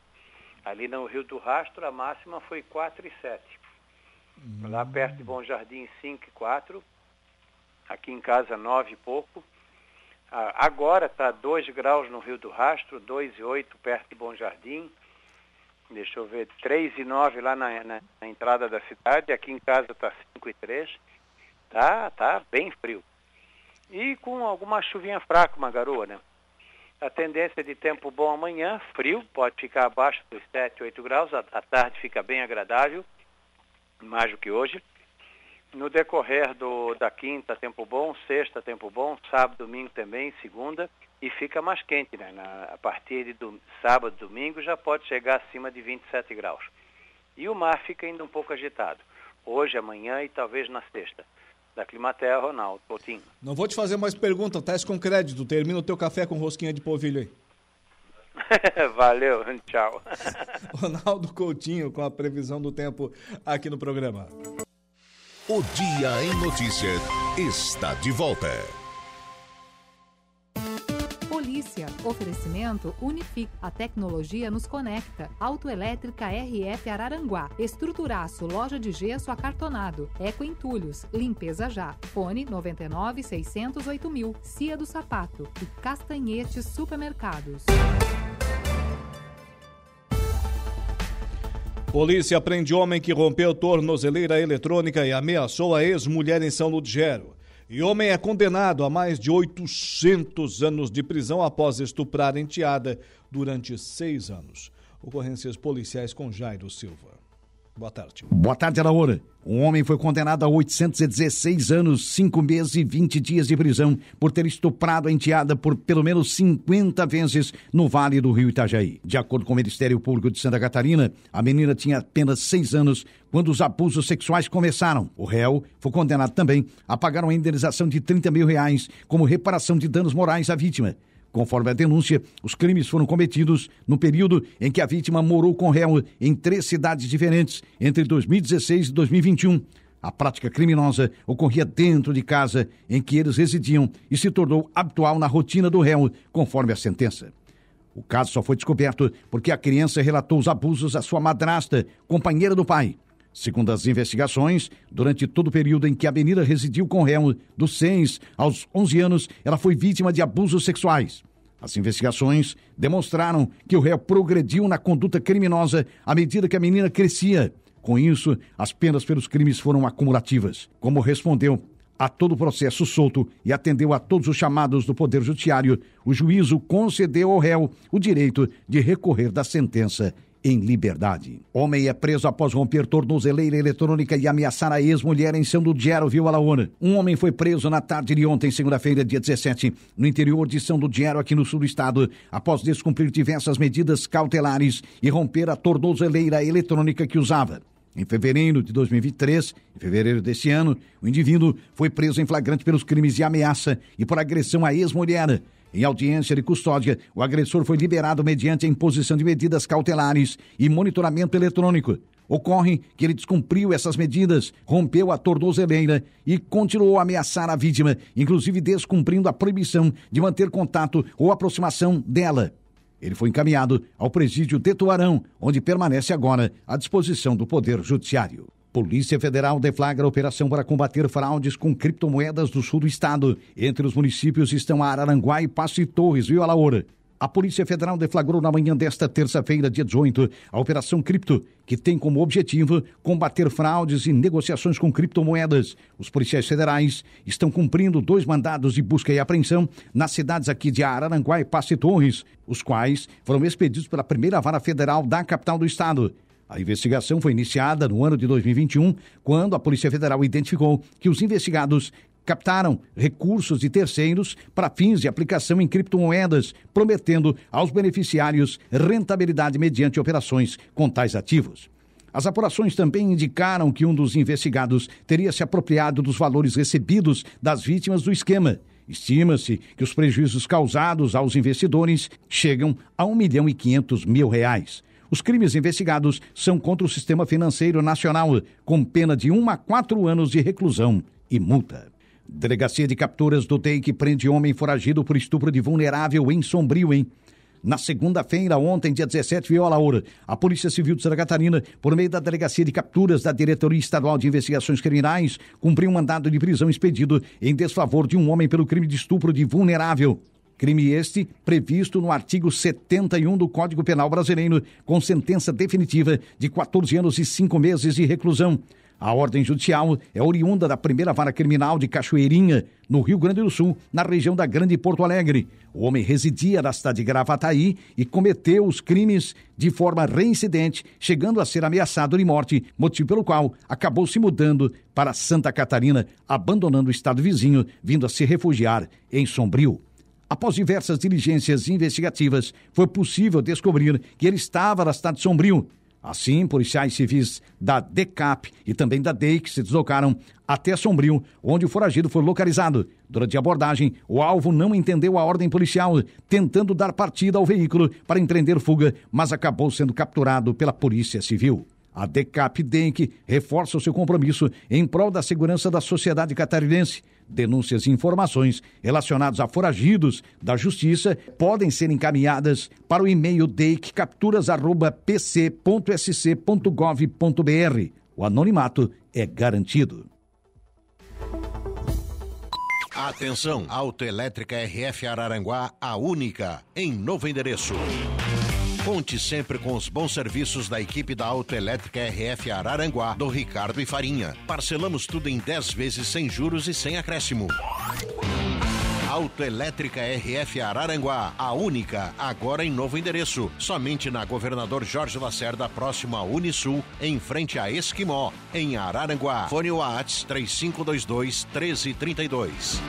Ali no Rio do Rastro, a máxima foi 4,7. Hum. Lá perto de Bom Jardim, 5,4. Aqui em casa, 9 e pouco. Agora está 2 graus no Rio do Rastro, 2,8 perto de Bom Jardim deixa eu ver, 3 e 9 lá na, na, na entrada da cidade, aqui em casa está 5 e 3, tá, tá bem frio. E com alguma chuvinha fraca, uma garoa, né? A tendência de tempo bom amanhã, frio, pode ficar abaixo dos 7, 8 graus, a, a tarde fica bem agradável, mais do que hoje. No decorrer do, da quinta, tempo bom, sexta, tempo bom, sábado, domingo também, segunda, e fica mais quente, né? Na, a partir de do, sábado, domingo, já pode chegar acima de 27 graus. E o mar fica ainda um pouco agitado. Hoje, amanhã e talvez na sexta. Da Climaterra, Ronaldo Coutinho. Não vou te fazer mais perguntas, teste com crédito. Termina o teu café com rosquinha de polvilho aí. Valeu, tchau. Ronaldo Coutinho com a previsão do tempo aqui no programa. O Dia em Notícias está de volta. Polícia. Oferecimento Unific. A tecnologia nos conecta. Autoelétrica RF Araranguá. Estruturaço. Loja de gesso acartonado. Eco Entulhos. Limpeza já. Fone 99 608 mil. Cia do Sapato. E Castanhetes Supermercados. Polícia prende homem que rompeu tornozeleira eletrônica e ameaçou a ex-mulher em São Ludgero. E homem é condenado a mais de 800 anos de prisão após estuprar enteada durante seis anos. Ocorrências policiais com Jairo Silva. Boa tarde. Boa tarde, Alaora. Um homem foi condenado a 816 anos, 5 meses e 20 dias de prisão por ter estuprado a enteada por pelo menos 50 vezes no Vale do Rio Itajaí. De acordo com o Ministério Público de Santa Catarina, a menina tinha apenas 6 anos quando os abusos sexuais começaram. O réu foi condenado também a pagar uma indenização de 30 mil reais como reparação de danos morais à vítima. Conforme a denúncia, os crimes foram cometidos no período em que a vítima morou com réu em três cidades diferentes, entre 2016 e 2021. A prática criminosa ocorria dentro de casa em que eles residiam e se tornou habitual na rotina do réu, conforme a sentença. O caso só foi descoberto porque a criança relatou os abusos à sua madrasta, companheira do pai. Segundo as investigações, durante todo o período em que a menina residiu com o réu, dos 6 aos 11 anos, ela foi vítima de abusos sexuais. As investigações demonstraram que o réu progrediu na conduta criminosa à medida que a menina crescia. Com isso, as penas pelos crimes foram acumulativas. Como respondeu a todo o processo solto e atendeu a todos os chamados do Poder Judiciário, o juízo concedeu ao réu o direito de recorrer da sentença em liberdade. Homem é preso após romper tornozeleira eletrônica e ameaçar a ex-mulher em São Ludgero, viu Alaona. Um homem foi preso na tarde de ontem, segunda-feira, dia 17, no interior de São Ludgero, aqui no sul do estado, após descumprir diversas medidas cautelares e romper a tornozeleira eletrônica que usava. Em fevereiro de 2023, em fevereiro deste ano, o indivíduo foi preso em flagrante pelos crimes de ameaça e por agressão à ex-mulher. Em audiência de custódia, o agressor foi liberado mediante a imposição de medidas cautelares e monitoramento eletrônico. Ocorre que ele descumpriu essas medidas, rompeu a tornozeleira e continuou a ameaçar a vítima, inclusive descumprindo a proibição de manter contato ou aproximação dela. Ele foi encaminhado ao presídio de Tuarão, onde permanece agora à disposição do Poder Judiciário. Polícia Federal deflagra operação para combater fraudes com criptomoedas do sul do estado. Entre os municípios estão Araranguá e Passo e Torres, viu, Alaora? A Polícia Federal deflagrou na manhã desta terça-feira, dia 18, a Operação Cripto, que tem como objetivo combater fraudes e negociações com criptomoedas. Os policiais federais estão cumprindo dois mandados de busca e apreensão nas cidades aqui de Araranguá e Passo e Torres, os quais foram expedidos pela primeira vara federal da capital do estado. A investigação foi iniciada no ano de 2021, quando a Polícia Federal identificou que os investigados captaram recursos de terceiros para fins de aplicação em criptomoedas, prometendo aos beneficiários rentabilidade mediante operações com tais ativos. As apurações também indicaram que um dos investigados teria se apropriado dos valores recebidos das vítimas do esquema. Estima-se que os prejuízos causados aos investidores chegam a 1 milhão e 500 mil reais. Os crimes investigados são contra o sistema financeiro nacional, com pena de 1 a 4 anos de reclusão e multa. Delegacia de Capturas do DEIC prende homem foragido por estupro de vulnerável em Sombrio, hein? Na segunda-feira, ontem, dia 17, viola hora, a Polícia Civil de Santa Catarina, por meio da Delegacia de Capturas da Diretoria Estadual de Investigações Criminais, cumpriu um mandado de prisão expedido em desfavor de um homem pelo crime de estupro de vulnerável. Crime este previsto no artigo 71 do Código Penal Brasileiro, com sentença definitiva de 14 anos e 5 meses de reclusão. A ordem judicial é oriunda da primeira vara criminal de Cachoeirinha, no Rio Grande do Sul, na região da Grande Porto Alegre. O homem residia na cidade de Gravataí e cometeu os crimes de forma reincidente, chegando a ser ameaçado de morte, motivo pelo qual acabou se mudando para Santa Catarina, abandonando o estado vizinho, vindo a se refugiar em Sombrio. Após diversas diligências investigativas, foi possível descobrir que ele estava na cidade de Sombrio Assim, policiais civis da DECAP e também da DEIC se deslocaram até Sombrio, onde o foragido foi localizado. Durante a abordagem, o alvo não entendeu a ordem policial, tentando dar partida ao veículo para empreender fuga, mas acabou sendo capturado pela Polícia Civil. A DECAP DENC reforça o seu compromisso em prol da segurança da sociedade catarinense. Denúncias e informações relacionadas a foragidos da Justiça podem ser encaminhadas para o e-mail deicapturas.pc.sc.gov.br. O anonimato é garantido. Atenção, Autoelétrica RF Araranguá, a única, em novo endereço. Conte sempre com os bons serviços da equipe da Autoelétrica RF Araranguá, do Ricardo e Farinha. Parcelamos tudo em 10 vezes sem juros e sem acréscimo. Autoelétrica RF Araranguá, a única, agora em novo endereço. Somente na Governador Jorge Lacerda, próximo à Unisul, em frente a Esquimó, em Araranguá. Fone Whats 3522 1332.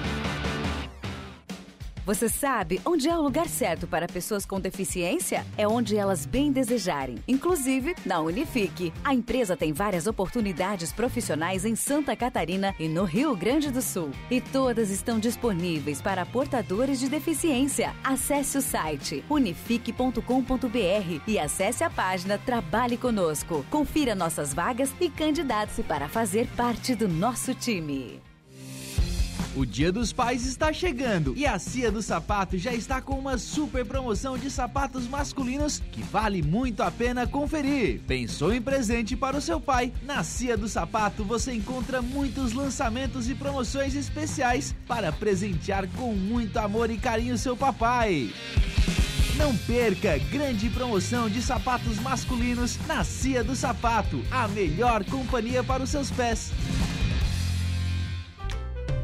Você sabe onde é o lugar certo para pessoas com deficiência? É onde elas bem desejarem, inclusive na Unifique. A empresa tem várias oportunidades profissionais em Santa Catarina e no Rio Grande do Sul. E todas estão disponíveis para portadores de deficiência. Acesse o site unifique.com.br e acesse a página Trabalhe Conosco. Confira nossas vagas e candidate-se para fazer parte do nosso time. O Dia dos Pais está chegando e a Cia do Sapato já está com uma super promoção de sapatos masculinos que vale muito a pena conferir. Pensou em presente para o seu pai? Na Cia do Sapato você encontra muitos lançamentos e promoções especiais para presentear com muito amor e carinho seu papai. Não perca grande promoção de sapatos masculinos na Cia do Sapato, a melhor companhia para os seus pés.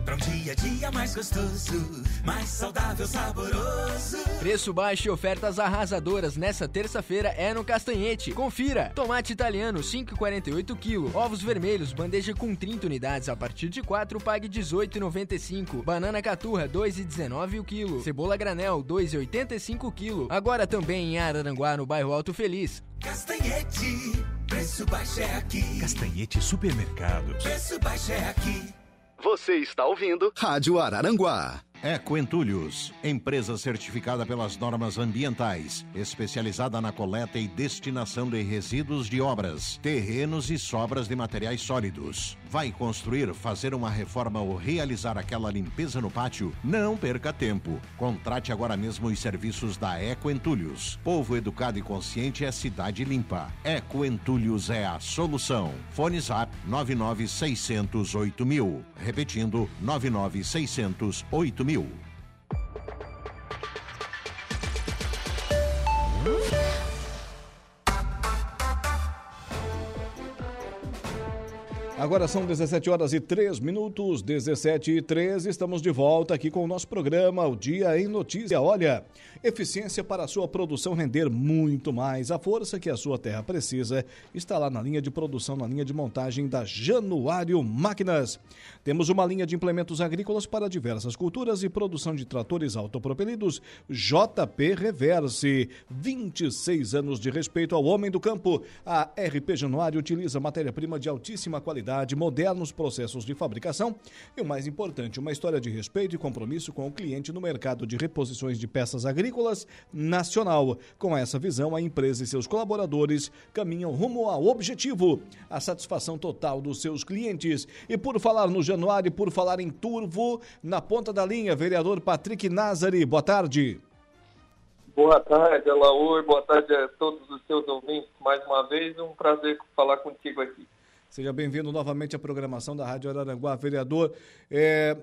Pra um dia a dia mais gostoso, mais saudável, saboroso. Preço baixo e ofertas arrasadoras nessa terça-feira é no Castanhete. Confira! Tomate italiano 5,48 kg, ovos vermelhos, bandeja com 30 unidades a partir de 4, pague 18,95. Banana caturra 2,19 o quilo. Cebola granel 2,85 kg. Agora também em Araranguá, no bairro Alto Feliz. Castanhete, preço baixo é aqui. Castanhete Supermercados. Preço baixo é aqui. Você está ouvindo Rádio Araranguá. Ecoentulhos, empresa certificada pelas normas ambientais, especializada na coleta e destinação de resíduos de obras, terrenos e sobras de materiais sólidos. Vai construir, fazer uma reforma ou realizar aquela limpeza no pátio? Não perca tempo. Contrate agora mesmo os serviços da Ecoentulhos. Povo educado e consciente é cidade limpa. Ecoentulhos é a solução. Fone Zap 99608 mil. Repetindo, 99608 mil. Agora são 17 horas e 3 minutos, 17 e 13. Estamos de volta aqui com o nosso programa O Dia em Notícia. Olha, eficiência para a sua produção render muito mais. A força que a sua terra precisa está lá na linha de produção, na linha de montagem da Januário Máquinas. Temos uma linha de implementos agrícolas para diversas culturas e produção de tratores autopropelidos JP Reverse. 26 anos de respeito ao homem do campo. A RP Januário utiliza matéria-prima de altíssima qualidade modernos processos de fabricação e, o mais importante, uma história de respeito e compromisso com o cliente no mercado de reposições de peças agrícolas nacional. Com essa visão, a empresa e seus colaboradores caminham rumo ao objetivo, a satisfação total dos seus clientes. E por falar no Januário, por falar em Turvo, na ponta da linha, vereador Patrick Nazari, boa tarde. Boa tarde, Alaor. Boa tarde a todos os seus ouvintes. Mais uma vez, um prazer falar contigo aqui. Seja bem-vindo novamente à programação da Rádio Araranguá. Vereador, é,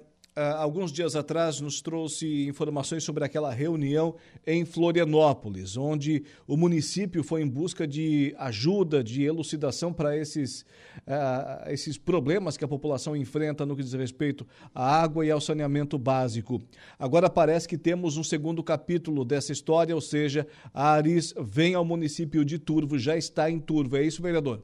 alguns dias atrás nos trouxe informações sobre aquela reunião em Florianópolis, onde o município foi em busca de ajuda, de elucidação para esses, uh, esses problemas que a população enfrenta no que diz respeito à água e ao saneamento básico. Agora parece que temos um segundo capítulo dessa história, ou seja, a Aris vem ao município de Turvo, já está em Turvo. É isso, vereador?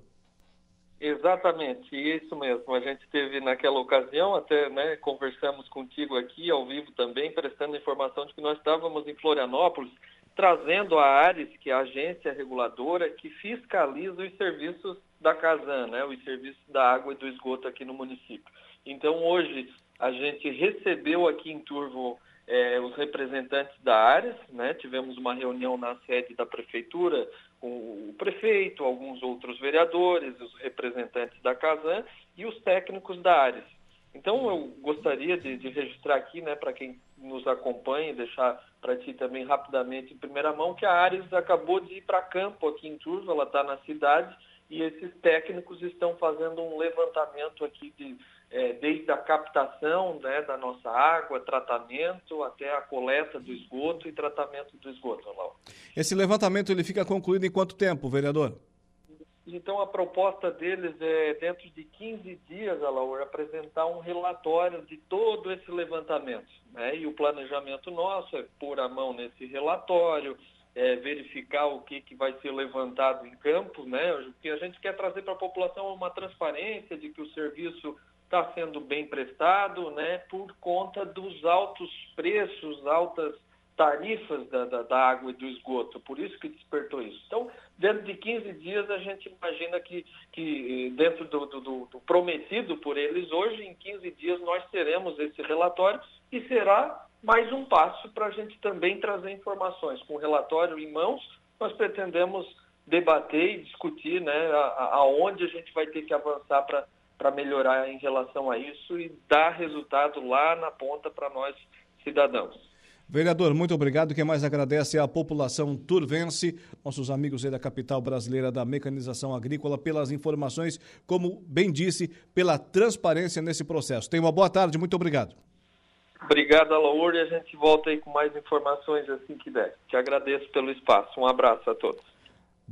Exatamente, isso mesmo. A gente teve naquela ocasião, até né, conversamos contigo aqui ao vivo também, prestando informação de que nós estávamos em Florianópolis, trazendo a Ares, que é a agência reguladora que fiscaliza os serviços da Casan, né, os serviços da água e do esgoto aqui no município. Então hoje a gente recebeu aqui em Turvo é, os representantes da área, né? tivemos uma reunião na sede da prefeitura o prefeito, alguns outros vereadores, os representantes da Casan e os técnicos da área. Então eu gostaria de, de registrar aqui, né, para quem nos acompanha, deixar para ti também rapidamente em primeira mão que a Ares acabou de ir para campo aqui em Turvo, ela está na cidade e esses técnicos estão fazendo um levantamento aqui de é, desde a captação né, da nossa água, tratamento, até a coleta do esgoto e tratamento do esgoto, Lau. Esse levantamento ele fica concluído em quanto tempo, vereador? Então, a proposta deles é, dentro de 15 dias, Alaur, apresentar um relatório de todo esse levantamento. Né? E o planejamento nosso é pôr a mão nesse relatório, é, verificar o que, que vai ser levantado em campo, né? O que a gente quer trazer para a população é uma transparência de que o serviço está sendo bem prestado, né, por conta dos altos preços, altas tarifas da, da, da, água e do esgoto, por isso que despertou isso. Então, dentro de 15 dias, a gente imagina que, que dentro do, do, do prometido por eles hoje, em 15 dias, nós teremos esse relatório e será mais um passo para a gente também trazer informações. Com o relatório em mãos, nós pretendemos debater e discutir né, aonde a, a gente vai ter que avançar para para melhorar em relação a isso e dar resultado lá na ponta para nós cidadãos. Vereador, muito obrigado. Quem mais agradece é a população turvense, nossos amigos aí da capital brasileira da mecanização agrícola, pelas informações, como bem disse, pela transparência nesse processo. Tenha uma boa tarde, muito obrigado. Obrigado, Alaor, e a gente volta aí com mais informações assim que der. Te agradeço pelo espaço. Um abraço a todos.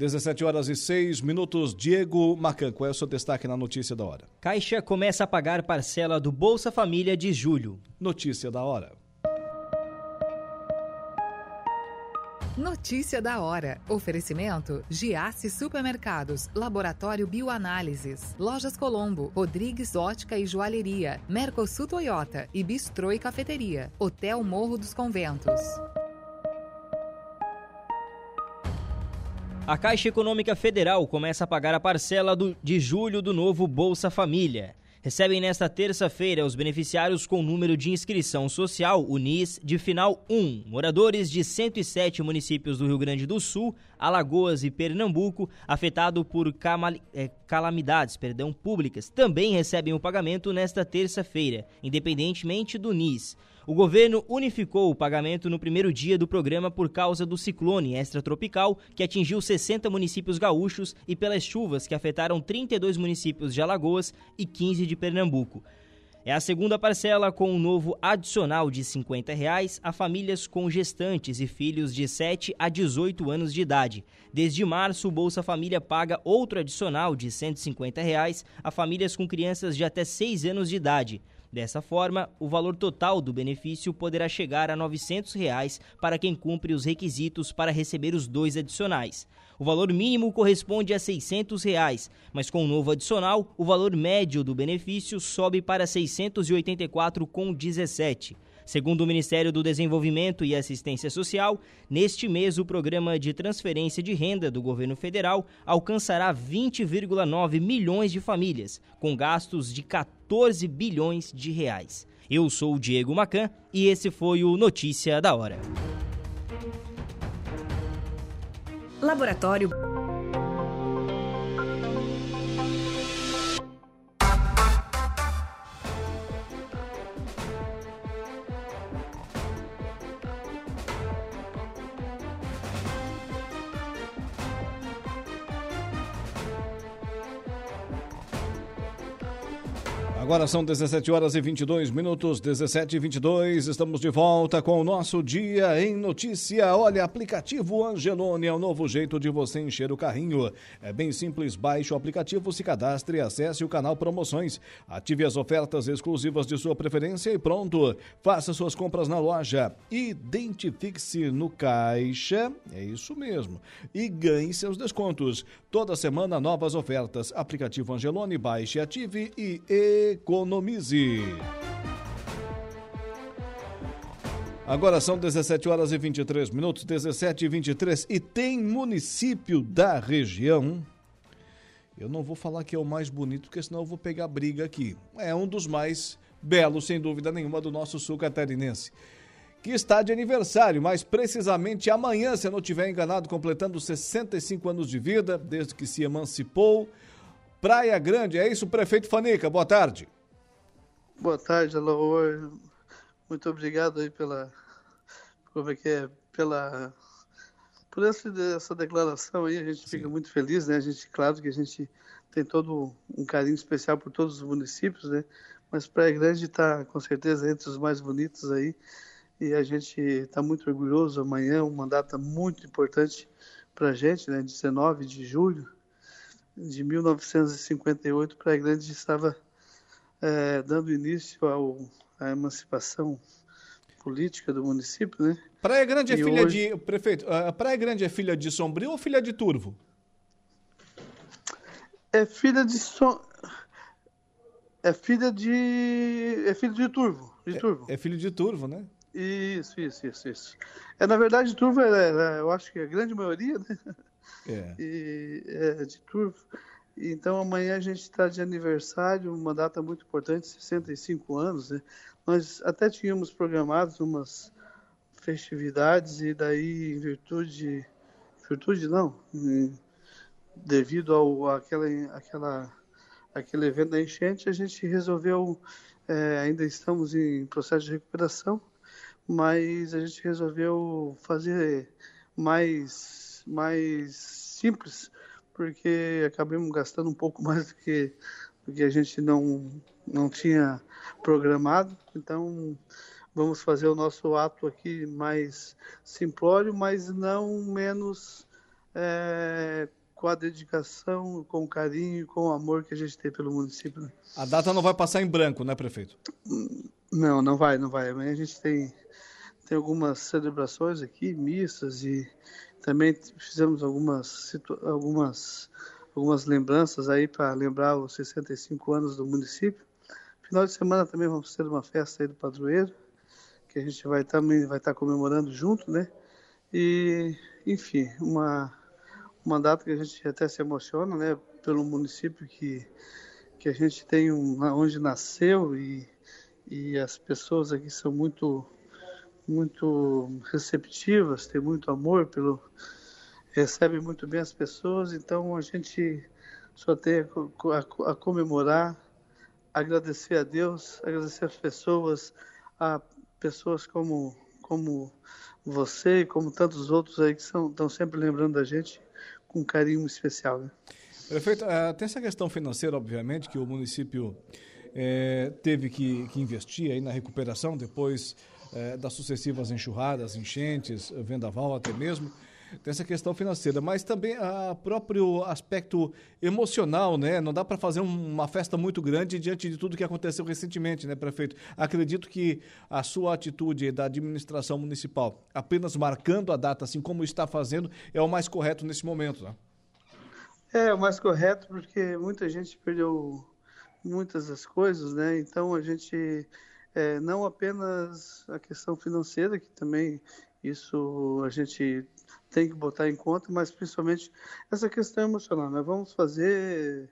17 horas e 6 minutos. Diego Macan, qual é o seu destaque na notícia da hora? Caixa começa a pagar parcela do Bolsa Família de julho. Notícia da hora. Notícia da hora. Oferecimento: Giasse Supermercados, Laboratório Bioanálises, Lojas Colombo, Rodrigues Ótica e Joalheria, Mercosul Toyota e Bistrô e Cafeteria, Hotel Morro dos Conventos. A Caixa Econômica Federal começa a pagar a parcela do, de julho do novo Bolsa Família. Recebem nesta terça-feira os beneficiários com número de inscrição social, UNIS, de final 1, moradores de 107 municípios do Rio Grande do Sul, Alagoas e Pernambuco, afetado por é, calamidades perdão, públicas, também recebem o pagamento nesta terça-feira, independentemente do NIS. O governo unificou o pagamento no primeiro dia do programa por causa do ciclone extratropical que atingiu 60 municípios gaúchos e pelas chuvas que afetaram 32 municípios de Alagoas e 15 de Pernambuco. É a segunda parcela com um novo adicional de 50 reais a famílias com gestantes e filhos de 7 a 18 anos de idade. Desde março, o Bolsa Família paga outro adicional de 150 reais a famílias com crianças de até 6 anos de idade. Dessa forma, o valor total do benefício poderá chegar a 900 reais para quem cumpre os requisitos para receber os dois adicionais. O valor mínimo corresponde a 600 reais, mas com o novo adicional, o valor médio do benefício sobe para R$ 684,17. Segundo o Ministério do Desenvolvimento e Assistência Social, neste mês o programa de transferência de renda do governo federal alcançará 20,9 milhões de famílias, com gastos de 14 bilhões de reais. Eu sou o Diego Macan e esse foi o Notícia da Hora. Laboratório Agora são 17 horas e 22 minutos, 17 e 22. Estamos de volta com o nosso Dia em Notícia. Olha, aplicativo Angelone é o novo jeito de você encher o carrinho. É bem simples, baixe o aplicativo, se cadastre e acesse o canal Promoções. Ative as ofertas exclusivas de sua preferência e pronto. Faça suas compras na loja. Identifique-se no caixa, é isso mesmo, e ganhe seus descontos. Toda semana novas ofertas. Aplicativo Angelone, baixe, ative e economize. Agora são 17 horas e 23 minutos, 17 e 23, e tem município da região. Eu não vou falar que é o mais bonito, porque senão eu vou pegar briga aqui. É um dos mais belos, sem dúvida nenhuma, do nosso sul catarinense. Que está de aniversário, mais precisamente amanhã, se eu não estiver enganado, completando 65 anos de vida, desde que se emancipou Praia Grande, é isso, prefeito Fanica? Boa tarde. Boa tarde, Alaor. Muito obrigado aí pela. Como é que é? Pela. Por essa, essa declaração aí, a gente Sim. fica muito feliz, né? A gente, claro que a gente tem todo um carinho especial por todos os municípios, né? Mas Praia Grande está com certeza entre os mais bonitos aí. E a gente está muito orgulhoso. Amanhã, uma data muito importante para a gente, né? 19 de julho de 1958, Praia Grande estava é, dando início ao, à emancipação política do município, né? Praia Grande é e filha hoje... de prefeito. A Praia Grande é filha de Sombrio ou filha de Turvo? É filha de so... é filha de é filho de Turvo, de é, Turvo. É, é filho de Turvo, né? Isso, isso, isso, isso. É na verdade Turvo, é, é, eu acho que a grande maioria, né? É. E, é, de turvo. Então amanhã a gente está de aniversário, uma data muito importante, 65 anos. Né? Nós até tínhamos programado umas festividades e daí em virtude, virtude não, em, devido ao aquela, aquela, aquele evento da enchente, a gente resolveu, é, ainda estamos em processo de recuperação, mas a gente resolveu fazer mais mais simples, porque acabamos gastando um pouco mais do que, do que a gente não, não tinha programado. Então, vamos fazer o nosso ato aqui mais simplório, mas não menos é, com a dedicação, com o carinho, com o amor que a gente tem pelo município. Né? A data não vai passar em branco, né, prefeito? Não, não vai, não vai. Amanhã a gente tem, tem algumas celebrações aqui, missas e, também fizemos algumas, algumas, algumas lembranças aí para lembrar os 65 anos do município. Final de semana também vamos ter uma festa aí do padroeiro, que a gente vai também vai estar comemorando junto, né? E, enfim, uma, uma data que a gente até se emociona, né? Pelo município que, que a gente tem, um, onde nasceu e, e as pessoas aqui são muito muito receptivas, tem muito amor pelo recebe muito bem as pessoas, então a gente só tem a, comemorar, agradecer a Deus, agradecer as pessoas, a pessoas como como você e como tantos outros aí que são, estão sempre lembrando da gente com carinho especial. Né? Prefeito, uh, tem essa questão financeira, obviamente, que o município é, teve que, que, investir aí na recuperação depois é, das sucessivas enxurradas, enchentes, vendaval até mesmo tem essa questão financeira, mas também o próprio aspecto emocional, né? Não dá para fazer uma festa muito grande diante de tudo que aconteceu recentemente, né, prefeito? Acredito que a sua atitude da administração municipal, apenas marcando a data, assim como está fazendo, é o mais correto nesse momento, né? É, o mais correto porque muita gente perdeu muitas das coisas, né? Então a gente é, não apenas a questão financeira, que também isso a gente tem que botar em conta, mas principalmente essa questão emocional. Nós vamos fazer,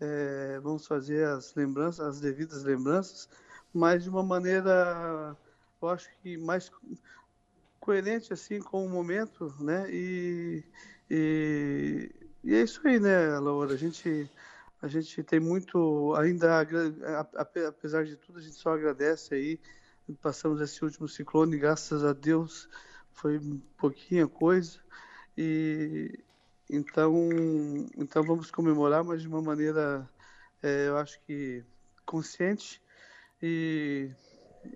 é, vamos fazer as lembranças, as devidas lembranças, mas de uma maneira, eu acho que mais coerente assim com o momento, né? E, e, e é isso aí, né, Laura? A gente a gente tem muito ainda apesar de tudo a gente só agradece aí. Passamos esse último ciclone graças a Deus foi pouquinha coisa. E então então vamos comemorar mas de uma maneira é, eu acho que consciente e,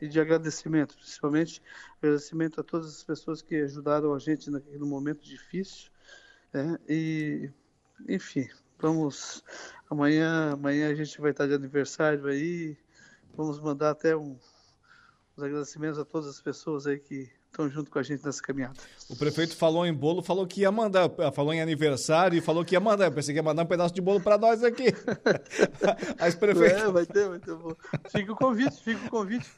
e, de agradecimento principalmente. Agradecimento a todas as pessoas que ajudaram a gente naquele momento difícil né? e enfim vamos amanhã amanhã a gente vai estar de aniversário aí vamos mandar até um, os agradecimentos a todas as pessoas aí que estão junto com a gente nessa caminhada. O prefeito falou em bolo, falou que ia mandar, falou em aniversário e falou que ia mandar. Eu pensei que ia mandar um pedaço de bolo para nós aqui. Mas prefeito... É, vai ter, vai ter bolo. Fica o convite, fica o convite.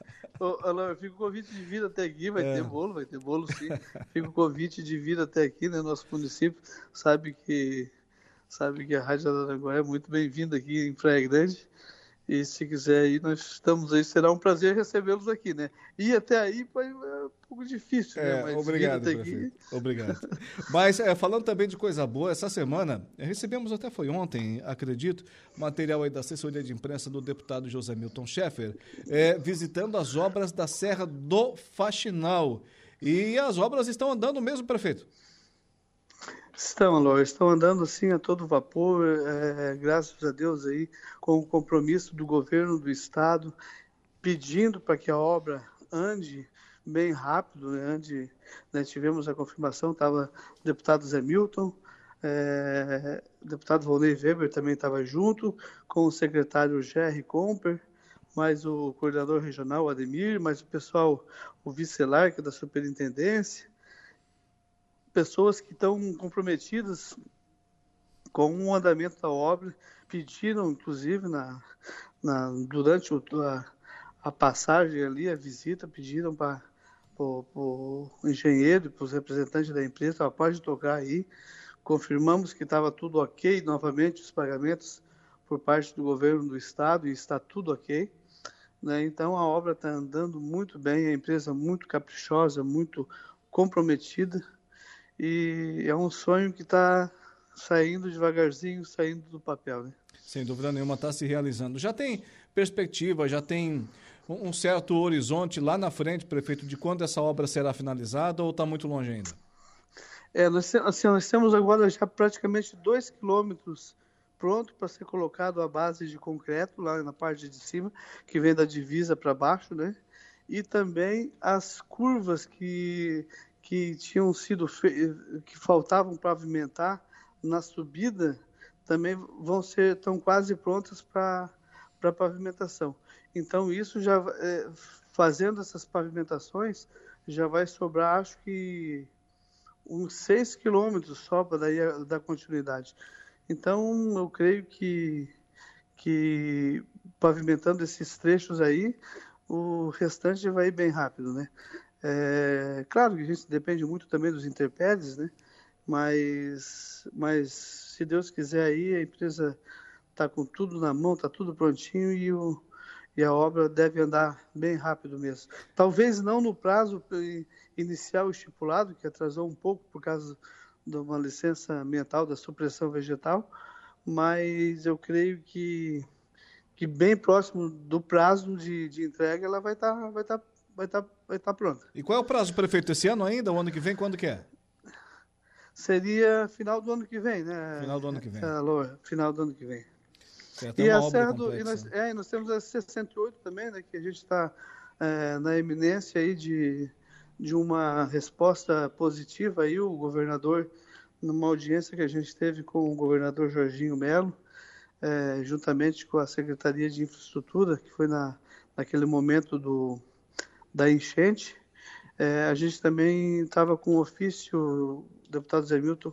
Fica o convite de vir até aqui, vai é. ter bolo, vai ter bolo sim. Fica o convite de vir até aqui, né? Nosso município sabe que sabe que a Rádio Araranguá é muito bem-vinda aqui em Praia Grande. E se quiser aí, nós estamos aí, será um prazer recebê-los aqui, né? E até aí foi é um pouco difícil, né? é, né? Mas obrigado, prefeito. Aqui... Obrigado. Mas é, falando também de coisa boa, essa semana recebemos, até foi ontem, acredito, material aí da assessoria de imprensa do deputado José Milton Schaeffer, é, visitando as obras da Serra do Faxinal. E as obras estão andando mesmo, prefeito? Estão, Alô, estão andando assim a todo vapor, é, graças a Deus aí, com o compromisso do governo do estado, pedindo para que a obra ande bem rápido, né? ande, né? tivemos a confirmação, estava o deputado Zé Milton, é, o deputado Volney Weber também estava junto, com o secretário Jerry Comper, mais o coordenador regional Ademir, mais o pessoal, o vice-lar, que é da superintendência, pessoas que estão comprometidas com o andamento da obra, pediram, inclusive, na, na durante o, a, a, passagem ali, a visita, pediram para o engenheiro e para os representantes da empresa, pode tocar aí. Confirmamos que estava tudo ok, novamente os pagamentos por parte do governo do estado e está tudo ok. Né? Então a obra está andando muito bem, a empresa muito caprichosa, muito comprometida e é um sonho que está saindo devagarzinho, saindo do papel. Né? Sem dúvida nenhuma, está se realizando. Já tem perspectiva, já tem um certo horizonte lá na frente, prefeito, de quando essa obra será finalizada ou está muito longe ainda? É, nós, assim, nós temos agora já praticamente dois quilômetros pronto para ser colocado a base de concreto lá na parte de cima, que vem da divisa para baixo, né? E também as curvas que que tinham sido que faltavam pavimentar na subida também vão ser estão quase prontas para para pavimentação. Então isso já é, fazendo essas pavimentações já vai sobrar acho que uns 6 quilômetros só para daí dar continuidade. Então eu creio que que pavimentando esses trechos aí o restante vai bem rápido, né? É, claro que a gente depende muito também dos intempéries, né? Mas, mas se Deus quiser aí, a empresa está com tudo na mão, está tudo prontinho e, o, e a obra deve andar bem rápido mesmo. Talvez não no prazo inicial estipulado, que atrasou um pouco por causa de uma licença ambiental da supressão vegetal, mas eu creio que, que bem próximo do prazo de, de entrega ela vai estar tá, vai tá vai tá, vai tá pronta. E qual é o prazo, prefeito? Esse ano ainda? O ano que vem? Quando que é? Seria final do ano que vem, né? Final do ano que vem. Alô, final do ano que vem. e a Serra do, e nós, é, nós temos a 68 também, né, que a gente está é, na eminência aí de, de uma resposta positiva aí, o governador, numa audiência que a gente teve com o governador Jorginho Melo, é, juntamente com a Secretaria de Infraestrutura, que foi na, naquele momento do, da enchente, é, a gente também estava com um ofício, o deputado Zé Milton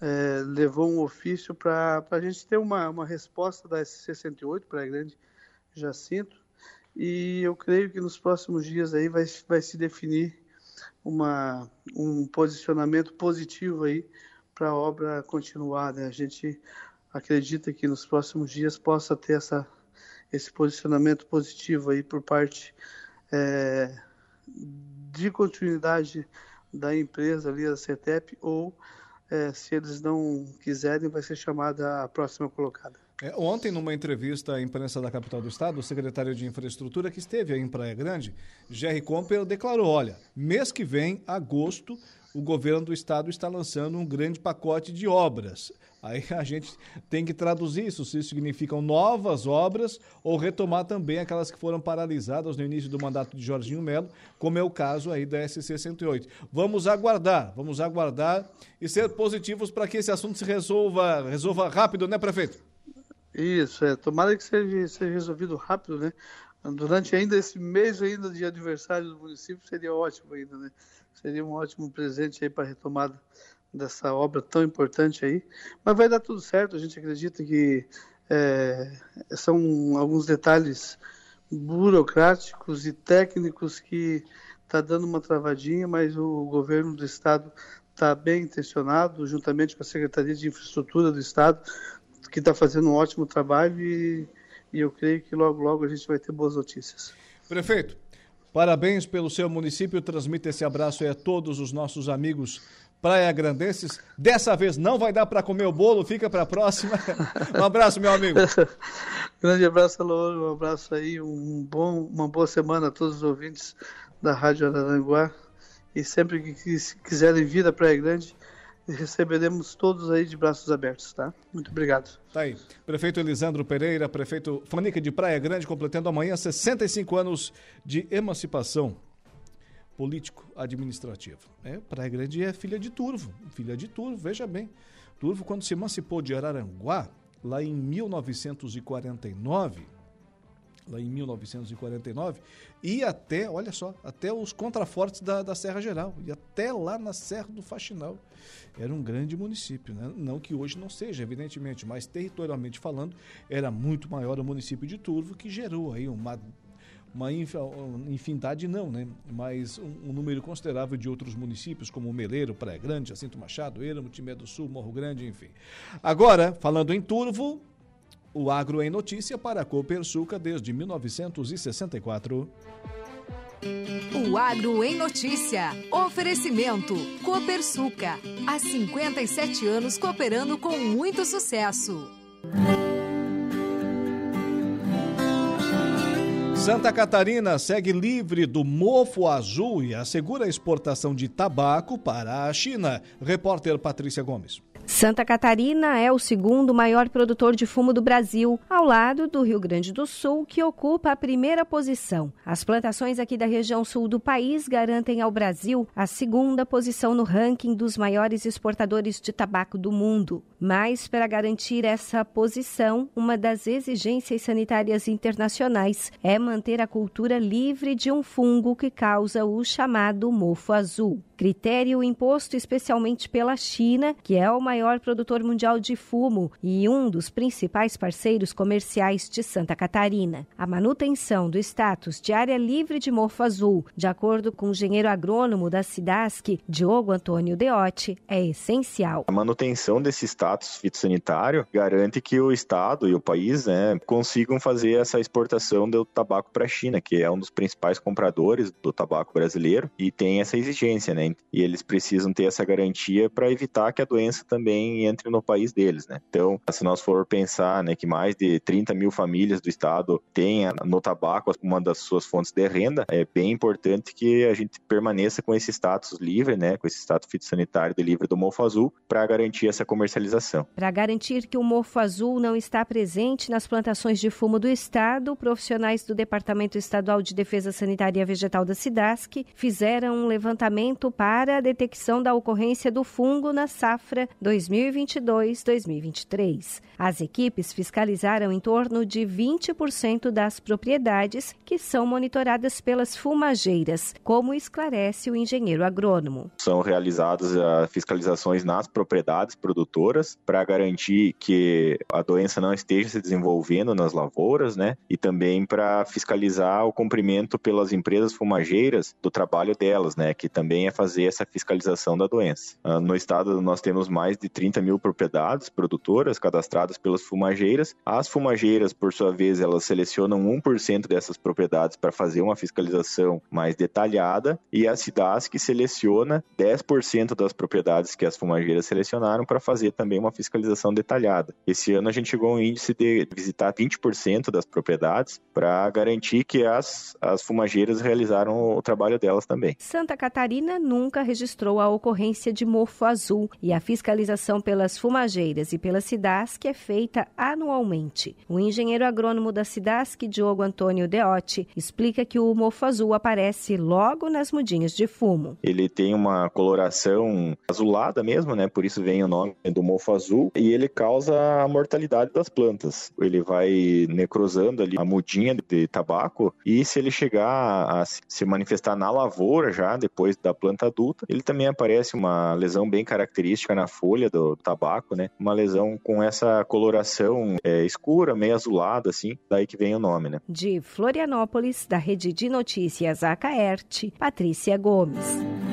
é, levou um ofício para a gente ter uma, uma resposta da S68 para a Grande Jacinto, e eu creio que nos próximos dias aí vai, vai se definir uma, um posicionamento positivo aí para a obra continuar. Né? A gente acredita que nos próximos dias possa ter essa, esse posicionamento positivo aí por parte é, de continuidade da empresa ali, da CETEP, ou é, se eles não quiserem, vai ser chamada a próxima colocada. É, ontem, numa entrevista à imprensa da capital do estado, o secretário de Infraestrutura, que esteve aí em Praia Grande, Jerry Comper, declarou: olha, mês que vem, agosto, o governo do estado está lançando um grande pacote de obras. Aí a gente tem que traduzir isso, se isso significam novas obras ou retomar também aquelas que foram paralisadas no início do mandato de Jorginho Melo, como é o caso aí da SC 108. Vamos aguardar, vamos aguardar e ser positivos para que esse assunto se resolva, resolva rápido, né, prefeito? Isso, é. Tomara que seja, seja resolvido rápido, né? Durante ainda esse mês ainda de aniversário do município seria ótimo ainda, né? Seria um ótimo presente aí para a retomada dessa obra tão importante aí. Mas vai dar tudo certo, a gente acredita que é, são alguns detalhes burocráticos e técnicos que está dando uma travadinha, mas o governo do estado está bem intencionado, juntamente com a Secretaria de Infraestrutura do estado, que está fazendo um ótimo trabalho e, e eu creio que logo, logo a gente vai ter boas notícias. Prefeito, parabéns pelo seu município, transmita esse abraço a todos os nossos amigos Praia Grandenses. Dessa vez não vai dar para comer o bolo, fica para a próxima. Um abraço, meu amigo. Grande abraço, Alô, um abraço aí, um bom, uma boa semana a todos os ouvintes da Rádio Araranguá. E sempre que quiserem vir à Praia Grande, receberemos todos aí de braços abertos, tá? Muito obrigado. Tá aí. Prefeito Elisandro Pereira, prefeito Fanica de Praia Grande, completando amanhã 65 anos de emancipação político-administrativo. É, Praia Grande é filha de Turvo, filha de Turvo, veja bem. Turvo, quando se emancipou de Araranguá, lá em 1949, lá em 1949, e até, olha só, até os contrafortes da, da Serra Geral, e até lá na Serra do Faxinal. Era um grande município, né? não que hoje não seja, evidentemente, mas territorialmente falando, era muito maior o município de Turvo, que gerou aí uma uma infinidade não, né? Mas um, um, número considerável de outros municípios, como Meleiro, Praia Grande, Jacinto Machado, Ermo, Timé do Sul, Morro Grande, enfim. Agora, falando em Turvo, o agro em notícia para a Copersuca desde 1964. O Agro em Notícia. Oferecimento. Copersuca. Há 57 anos cooperando com muito sucesso. Santa Catarina segue livre do mofo azul e assegura a exportação de tabaco para a China. Repórter Patrícia Gomes. Santa Catarina é o segundo maior produtor de fumo do Brasil, ao lado do Rio Grande do Sul, que ocupa a primeira posição. As plantações aqui da região sul do país garantem ao Brasil a segunda posição no ranking dos maiores exportadores de tabaco do mundo. Mas, para garantir essa posição, uma das exigências sanitárias internacionais é manter a cultura livre de um fungo que causa o chamado mofo azul. Critério imposto especialmente pela China, que é o maior produtor mundial de fumo e um dos principais parceiros comerciais de Santa Catarina. A manutenção do status de área livre de mofo azul, de acordo com o engenheiro agrônomo da SIDASC, Diogo Antônio Deotti, é essencial. A manutenção desse status fitossanitário garante que o Estado e o país né, consigam fazer essa exportação do tabaco para a China, que é um dos principais compradores do tabaco brasileiro e tem essa exigência, né? Né? E eles precisam ter essa garantia para evitar que a doença também entre no país deles, né? Então, se nós for pensar, né, que mais de 30 mil famílias do estado têm no tabaco uma das suas fontes de renda, é bem importante que a gente permaneça com esse status livre, né, com esse status fitossanitário de livre do mofo azul, para garantir essa comercialização. Para garantir que o mofo azul não está presente nas plantações de fumo do estado, profissionais do Departamento Estadual de Defesa Sanitária Vegetal da SIDASC fizeram um levantamento para a detecção da ocorrência do fungo na safra 2022-2023. As equipes fiscalizaram em torno de 20% das propriedades que são monitoradas pelas fumageiras, como esclarece o engenheiro agrônomo. São realizadas uh, fiscalizações nas propriedades produtoras para garantir que a doença não esteja se desenvolvendo nas lavouras, né? E também para fiscalizar o cumprimento pelas empresas fumageiras do trabalho delas, né? Que também é fazer essa fiscalização da doença. Uh, no estado nós temos mais de 30 mil propriedades produtoras cadastradas pelas fumageiras. As fumageiras, por sua vez, elas selecionam 1% dessas propriedades para fazer uma fiscalização mais detalhada e a SIDASC seleciona 10% das propriedades que as fumageiras selecionaram para fazer também uma fiscalização detalhada. Esse ano a gente chegou a um índice de visitar 20% das propriedades para garantir que as, as fumageiras realizaram o trabalho delas também. Santa Catarina nunca registrou a ocorrência de mofo azul e a fiscalização pelas fumageiras e pela SIDASC é feita anualmente. O engenheiro agrônomo da SIDASC, Diogo Antônio Deotti, explica que o mofo azul aparece logo nas mudinhas de fumo. Ele tem uma coloração azulada mesmo, né? Por isso vem o nome do mofo azul e ele causa a mortalidade das plantas. Ele vai necrosando ali a mudinha de tabaco e se ele chegar a se manifestar na lavoura já depois da planta adulta, ele também aparece uma lesão bem característica na folha do tabaco, né? Uma lesão com essa coloração é, escura, meio azulada, assim, daí que vem o nome, né? De Florianópolis, da Rede de Notícias Acaerte, Patrícia Gomes.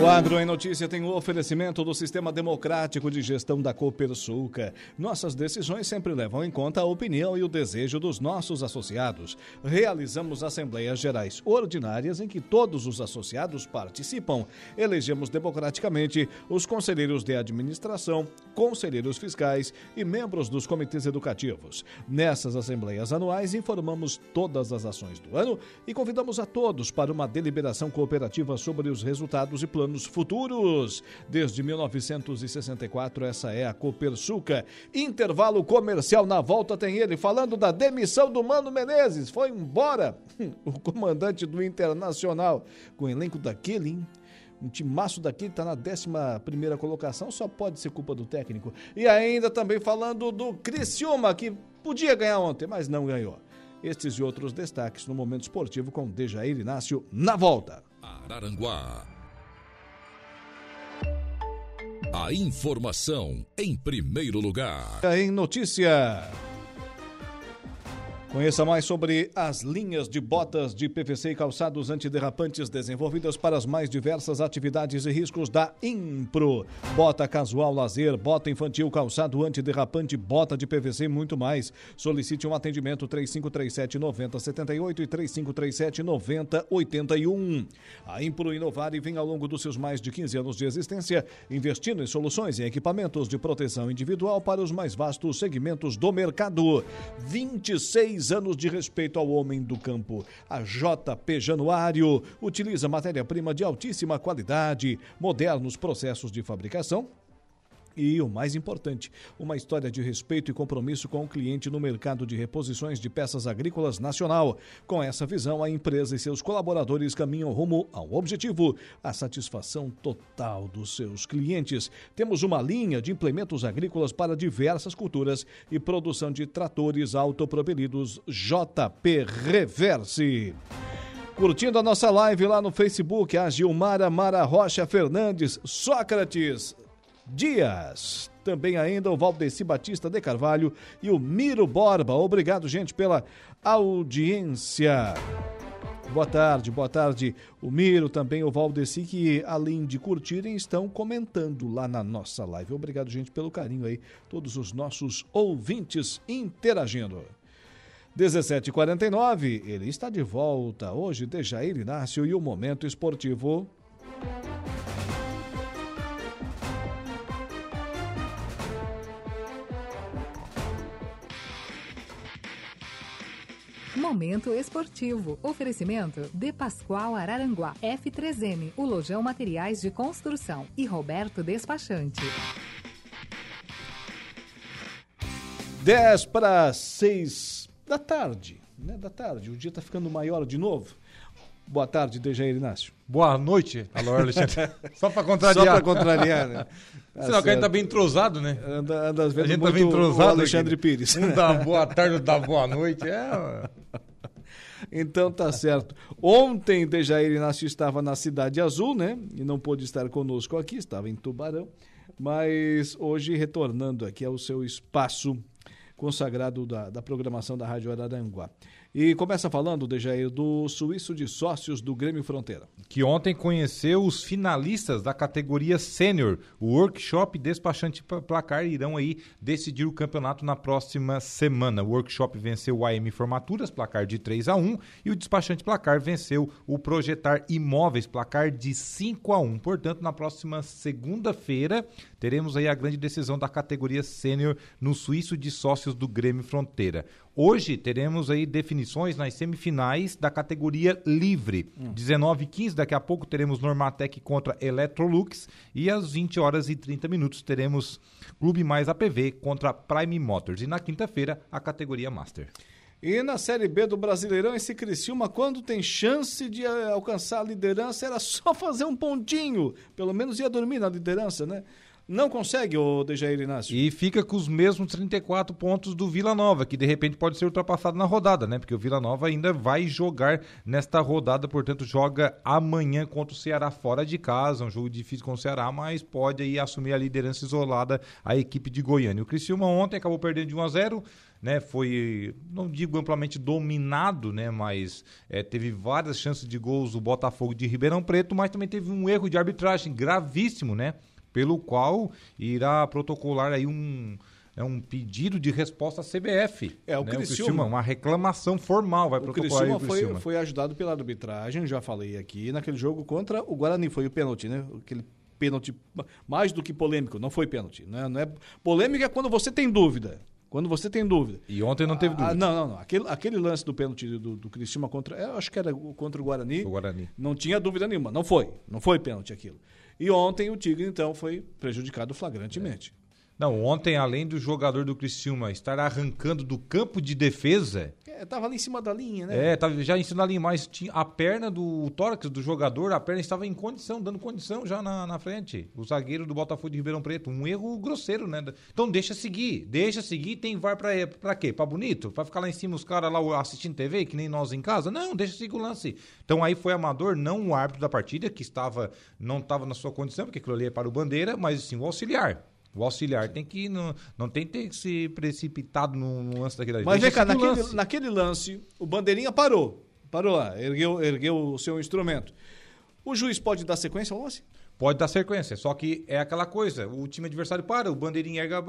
O Agro em Notícia tem o um oferecimento do Sistema Democrático de Gestão da Copersuca. Nossas decisões sempre levam em conta a opinião e o desejo dos nossos associados. Realizamos assembleias gerais ordinárias em que todos os associados participam. Elegemos democraticamente os conselheiros de administração, conselheiros fiscais e membros dos comitês educativos. Nessas assembleias anuais, informamos todas as ações do ano e convidamos a todos para uma deliberação cooperativa sobre os resultados e planos planos futuros. Desde 1964, essa é a Copersuca. Intervalo comercial na volta tem ele falando da demissão do Mano Menezes. Foi embora o comandante do Internacional com o elenco daquele, hein? um timaço daqui está na 11 colocação, só pode ser culpa do técnico. E ainda também falando do Criciúma, que podia ganhar ontem, mas não ganhou. Estes e outros destaques no Momento Esportivo com Dejair Inácio na volta. Araranguá a informação em primeiro lugar. Em notícia. Conheça mais sobre as linhas de botas de PVC e calçados antiderrapantes desenvolvidas para as mais diversas atividades e riscos da Impro. Bota casual lazer, bota infantil, calçado antiderrapante, bota de PVC e muito mais. Solicite um atendimento 3537 9078 e 3537 9081. A Impro inovar e vem ao longo dos seus mais de 15 anos de existência, investindo em soluções e equipamentos de proteção individual para os mais vastos segmentos do mercado. 26 anos de respeito ao homem do campo. A JP Januário utiliza matéria-prima de altíssima qualidade, modernos processos de fabricação e o mais importante, uma história de respeito e compromisso com o cliente no mercado de reposições de peças agrícolas nacional. Com essa visão, a empresa e seus colaboradores caminham rumo ao objetivo, a satisfação total dos seus clientes. Temos uma linha de implementos agrícolas para diversas culturas e produção de tratores autopropelidos JP Reverse. Curtindo a nossa live lá no Facebook, a Gilmara Mara Rocha Fernandes, Sócrates, Dias. Também ainda o Valdeci Batista de Carvalho e o Miro Borba. Obrigado, gente, pela audiência. Boa tarde, boa tarde. O Miro, também o Valdeci, que além de curtirem, estão comentando lá na nossa live. Obrigado, gente, pelo carinho aí. Todos os nossos ouvintes interagindo. 17h49, ele está de volta. Hoje, Dejair Inácio e o Momento Esportivo. Momento esportivo. Oferecimento De Pascoal Araranguá, F3M, o Lojão Materiais de Construção e Roberto Despachante. 10 para 6 da tarde, né? Da tarde. O dia está ficando maior de novo. Boa tarde, Dejair Inácio. Boa noite, alô, Alexandre. Só para contrariar. Só para contrariar, né? Tá Senão que a gente tá bem entrosado, né? Anda, anda vezes a gente tá bem entrosado. Alexandre aqui. Pires. Um dá boa tarde, outro dá boa noite. É. Então tá certo. Ontem, Dejair Inácio estava na Cidade Azul, né? E não pôde estar conosco aqui, estava em Tubarão. Mas hoje, retornando aqui ao seu espaço consagrado da, da programação da Rádio Araranguá. E começa falando, Dejair, do suíço de sócios do Grêmio Fronteira. Que ontem conheceu os finalistas da categoria sênior. O workshop despachante placar irão aí decidir o campeonato na próxima semana. O workshop venceu o AM Formaturas, placar de 3 a 1 e o despachante placar venceu o Projetar Imóveis, placar de 5 a 1 Portanto, na próxima segunda-feira teremos aí a grande decisão da categoria sênior no suíço de sócios do Grêmio Fronteira. Hoje teremos aí definições nas semifinais da categoria livre. Hum. 19 e 15, daqui a pouco teremos Normatec contra Electrolux e às 20 horas e 30 minutos teremos Clube Mais APV contra Prime Motors. E na quinta-feira, a categoria Master. E na Série B do Brasileirão, esse Criciúma, quando tem chance de eh, alcançar a liderança, era só fazer um pontinho. Pelo menos ia dormir na liderança, né? Não consegue, o Dejair Inácio. E fica com os mesmos 34 pontos do Vila Nova, que de repente pode ser ultrapassado na rodada, né? Porque o Vila Nova ainda vai jogar nesta rodada, portanto, joga amanhã contra o Ceará fora de casa, um jogo difícil com o Ceará, mas pode aí assumir a liderança isolada a equipe de Goiânia. O Criciúma ontem acabou perdendo de 1 a 0 né, foi, não digo amplamente dominado, né, mas é, teve várias chances de gols do Botafogo de Ribeirão Preto, mas também teve um erro de arbitragem gravíssimo, né, pelo qual irá protocolar aí um, é um pedido de resposta à CBF. É, o, né? Criciúma, o Criciúma, uma reclamação formal vai o protocolar Criciúma, o Criciúma. Foi, foi ajudado pela arbitragem, já falei aqui, naquele jogo contra o Guarani, foi o pênalti, né? Aquele pênalti mais do que polêmico, não foi pênalti. Não é, não é... Polêmica é quando você tem dúvida. Quando você tem dúvida. E ontem não teve ah, dúvida. Ah, não, não, não. Aquele, aquele lance do pênalti do, do Criciúma contra. Eu acho que era contra o Guarani. O Guarani. Não tinha dúvida nenhuma. Não foi. Não foi pênalti aquilo. E ontem o Tigre, então, foi prejudicado flagrantemente. É. Não, ontem, além do jogador do Criciúma estar arrancando do campo de defesa. É, tava ali em cima da linha, né? É, tava já em cima da linha, mas tinha a perna do tórax do jogador, a perna estava em condição, dando condição já na, na frente. O zagueiro do Botafogo de Ribeirão Preto. Um erro grosseiro, né? Então deixa seguir, deixa seguir. Tem VAR pra, pra quê? Pra bonito? Pra ficar lá em cima os caras lá assistindo TV, que nem nós em casa? Não, deixa seguir o lance. Então aí foi amador, não o árbitro da partida, que estava não estava na sua condição, porque aquilo ali é para o bandeira, mas sim o auxiliar. O auxiliar tem que não, não tem que ter se precipitado no, lance daquele Mas vem cá, naquele lance. naquele lance, o bandeirinha parou. Parou lá, ergueu, ergueu o seu instrumento. O juiz pode dar sequência ao lance? Pode dar sequência, só que é aquela coisa, o time adversário para, o bandeirinha erga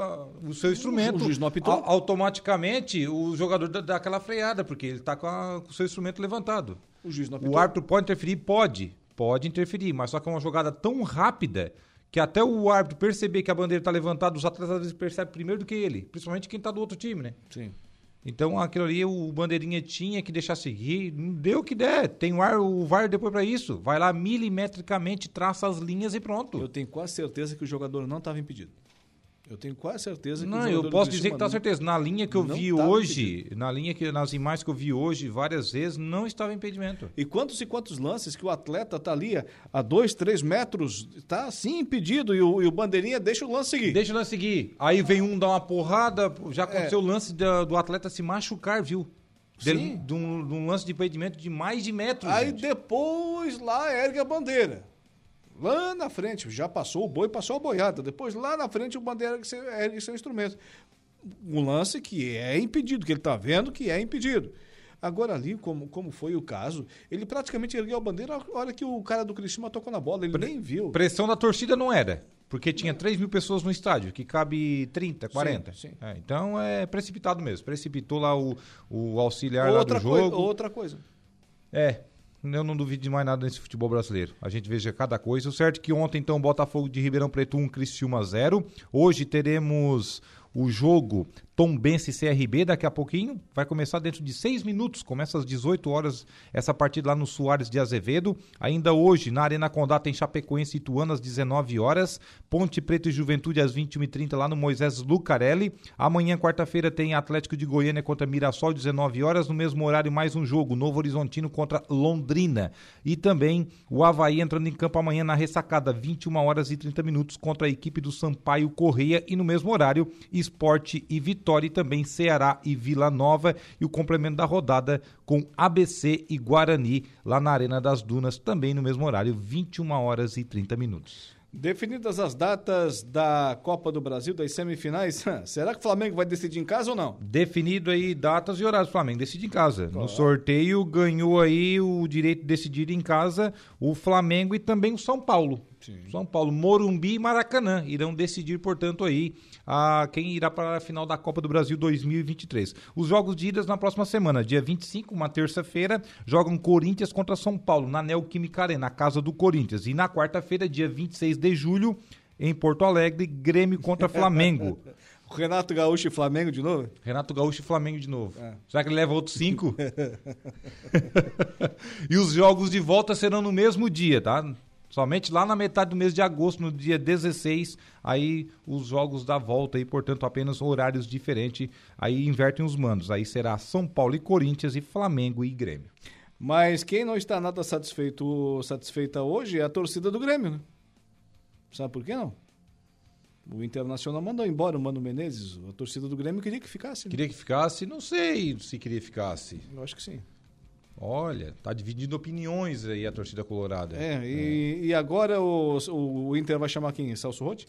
o seu instrumento. O juiz não apitou. A, automaticamente o jogador dá, dá, aquela freada, porque ele está com, com, o seu instrumento levantado. O juiz não apitou. O árbitro pode interferir? Pode. Pode interferir, mas só que é uma jogada tão rápida que até o árbitro perceber que a bandeira está levantada, os atletas às vezes percebem primeiro do que ele, principalmente quem está do outro time, né? Sim. Então aquilo ali o bandeirinha tinha que deixar seguir, não deu o que der. Tem o, ar, o VAR depois para isso. Vai lá milimetricamente, traça as linhas e pronto. Eu tenho quase certeza que o jogador não estava impedido. Eu tenho quase certeza que Não, eu posso dizer que tá certeza. Na linha que eu vi hoje, impedido. na linha que nas imagens que eu vi hoje várias vezes, não estava impedimento. E quantos e quantos lances que o atleta tá ali a dois, três metros, tá assim impedido e o, e o bandeirinha deixa o lance seguir. Deixa o lance seguir. Aí vem um dar uma porrada, já aconteceu é. o lance da, do atleta se machucar, viu? Sim. De, de, um, de um lance de impedimento de mais de metros. Aí gente. depois lá ergue a bandeira. Lá na frente, já passou o boi, passou a boiada. Depois, lá na frente, o bandeira ergue seu instrumento. Um lance que é impedido, que ele está vendo que é impedido. Agora ali, como, como foi o caso, ele praticamente ergueu a bandeira na hora que o cara do Criciúma tocou na bola, ele Pre nem viu. Pressão da torcida não era, porque tinha 3 mil pessoas no estádio, que cabe 30, 40. Sim, sim. É, então é precipitado mesmo, precipitou lá o, o auxiliar outra lá do jogo. outra coisa. É, eu não duvido de mais nada nesse futebol brasileiro. A gente veja cada coisa. O certo é que ontem, então, Botafogo de Ribeirão Preto 1, Criciúma 0. Hoje teremos o jogo Tombense CRB daqui a pouquinho. Vai começar dentro de seis minutos. Começa às 18 horas essa partida lá no Soares de Azevedo. Ainda hoje, na Arena Condá, tem Chapecoense e Ituano às 19 horas. Ponte Preta e Juventude às 21h30 lá no Moisés Lucarelli. Amanhã, quarta-feira, tem Atlético de Goiânia contra Mirassol, 19 horas. No mesmo horário, mais um jogo. Novo Horizontino contra Londrina. E também o Havaí entrando em campo amanhã na ressacada, 21 horas e 30 minutos contra a equipe do Sampaio Correia. E no mesmo horário, Esporte e Vitória Vitória e também Ceará e Vila Nova e o complemento da rodada com ABC e Guarani lá na Arena das Dunas, também no mesmo horário, 21 horas e 30 minutos. Definidas as datas da Copa do Brasil, das semifinais, será que o Flamengo vai decidir em casa ou não? Definido aí datas e horários, o Flamengo decide em casa. Claro. No sorteio ganhou aí o direito de decidir em casa o Flamengo e também o São Paulo. Sim. São Paulo, Morumbi e Maracanã irão decidir, portanto, aí a quem irá para a final da Copa do Brasil 2023. Os jogos de idas na próxima semana, dia 25, uma terça-feira, jogam Corinthians contra São Paulo na Neoquímica Arena, na casa do Corinthians. E na quarta-feira, dia 26 de julho, em Porto Alegre, Grêmio contra Flamengo. Renato Gaúcho e Flamengo de novo? Renato Gaúcho e Flamengo de novo. É. Será que ele leva outros cinco? e os jogos de volta serão no mesmo dia, tá? Somente lá na metade do mês de agosto, no dia 16, aí os jogos da volta e, portanto, apenas horários diferentes. Aí invertem os mandos. Aí será São Paulo e Corinthians e Flamengo e Grêmio. Mas quem não está nada satisfeito, satisfeita hoje é a torcida do Grêmio, né? Sabe por que não? O Internacional mandou embora o Mano Menezes. A torcida do Grêmio queria que ficasse. Né? Queria que ficasse? Não sei se queria que ficasse. Eu acho que sim. Olha, tá dividindo opiniões aí a torcida colorada. É, e, é. e agora o, o Inter vai chamar quem? Celso Rotti?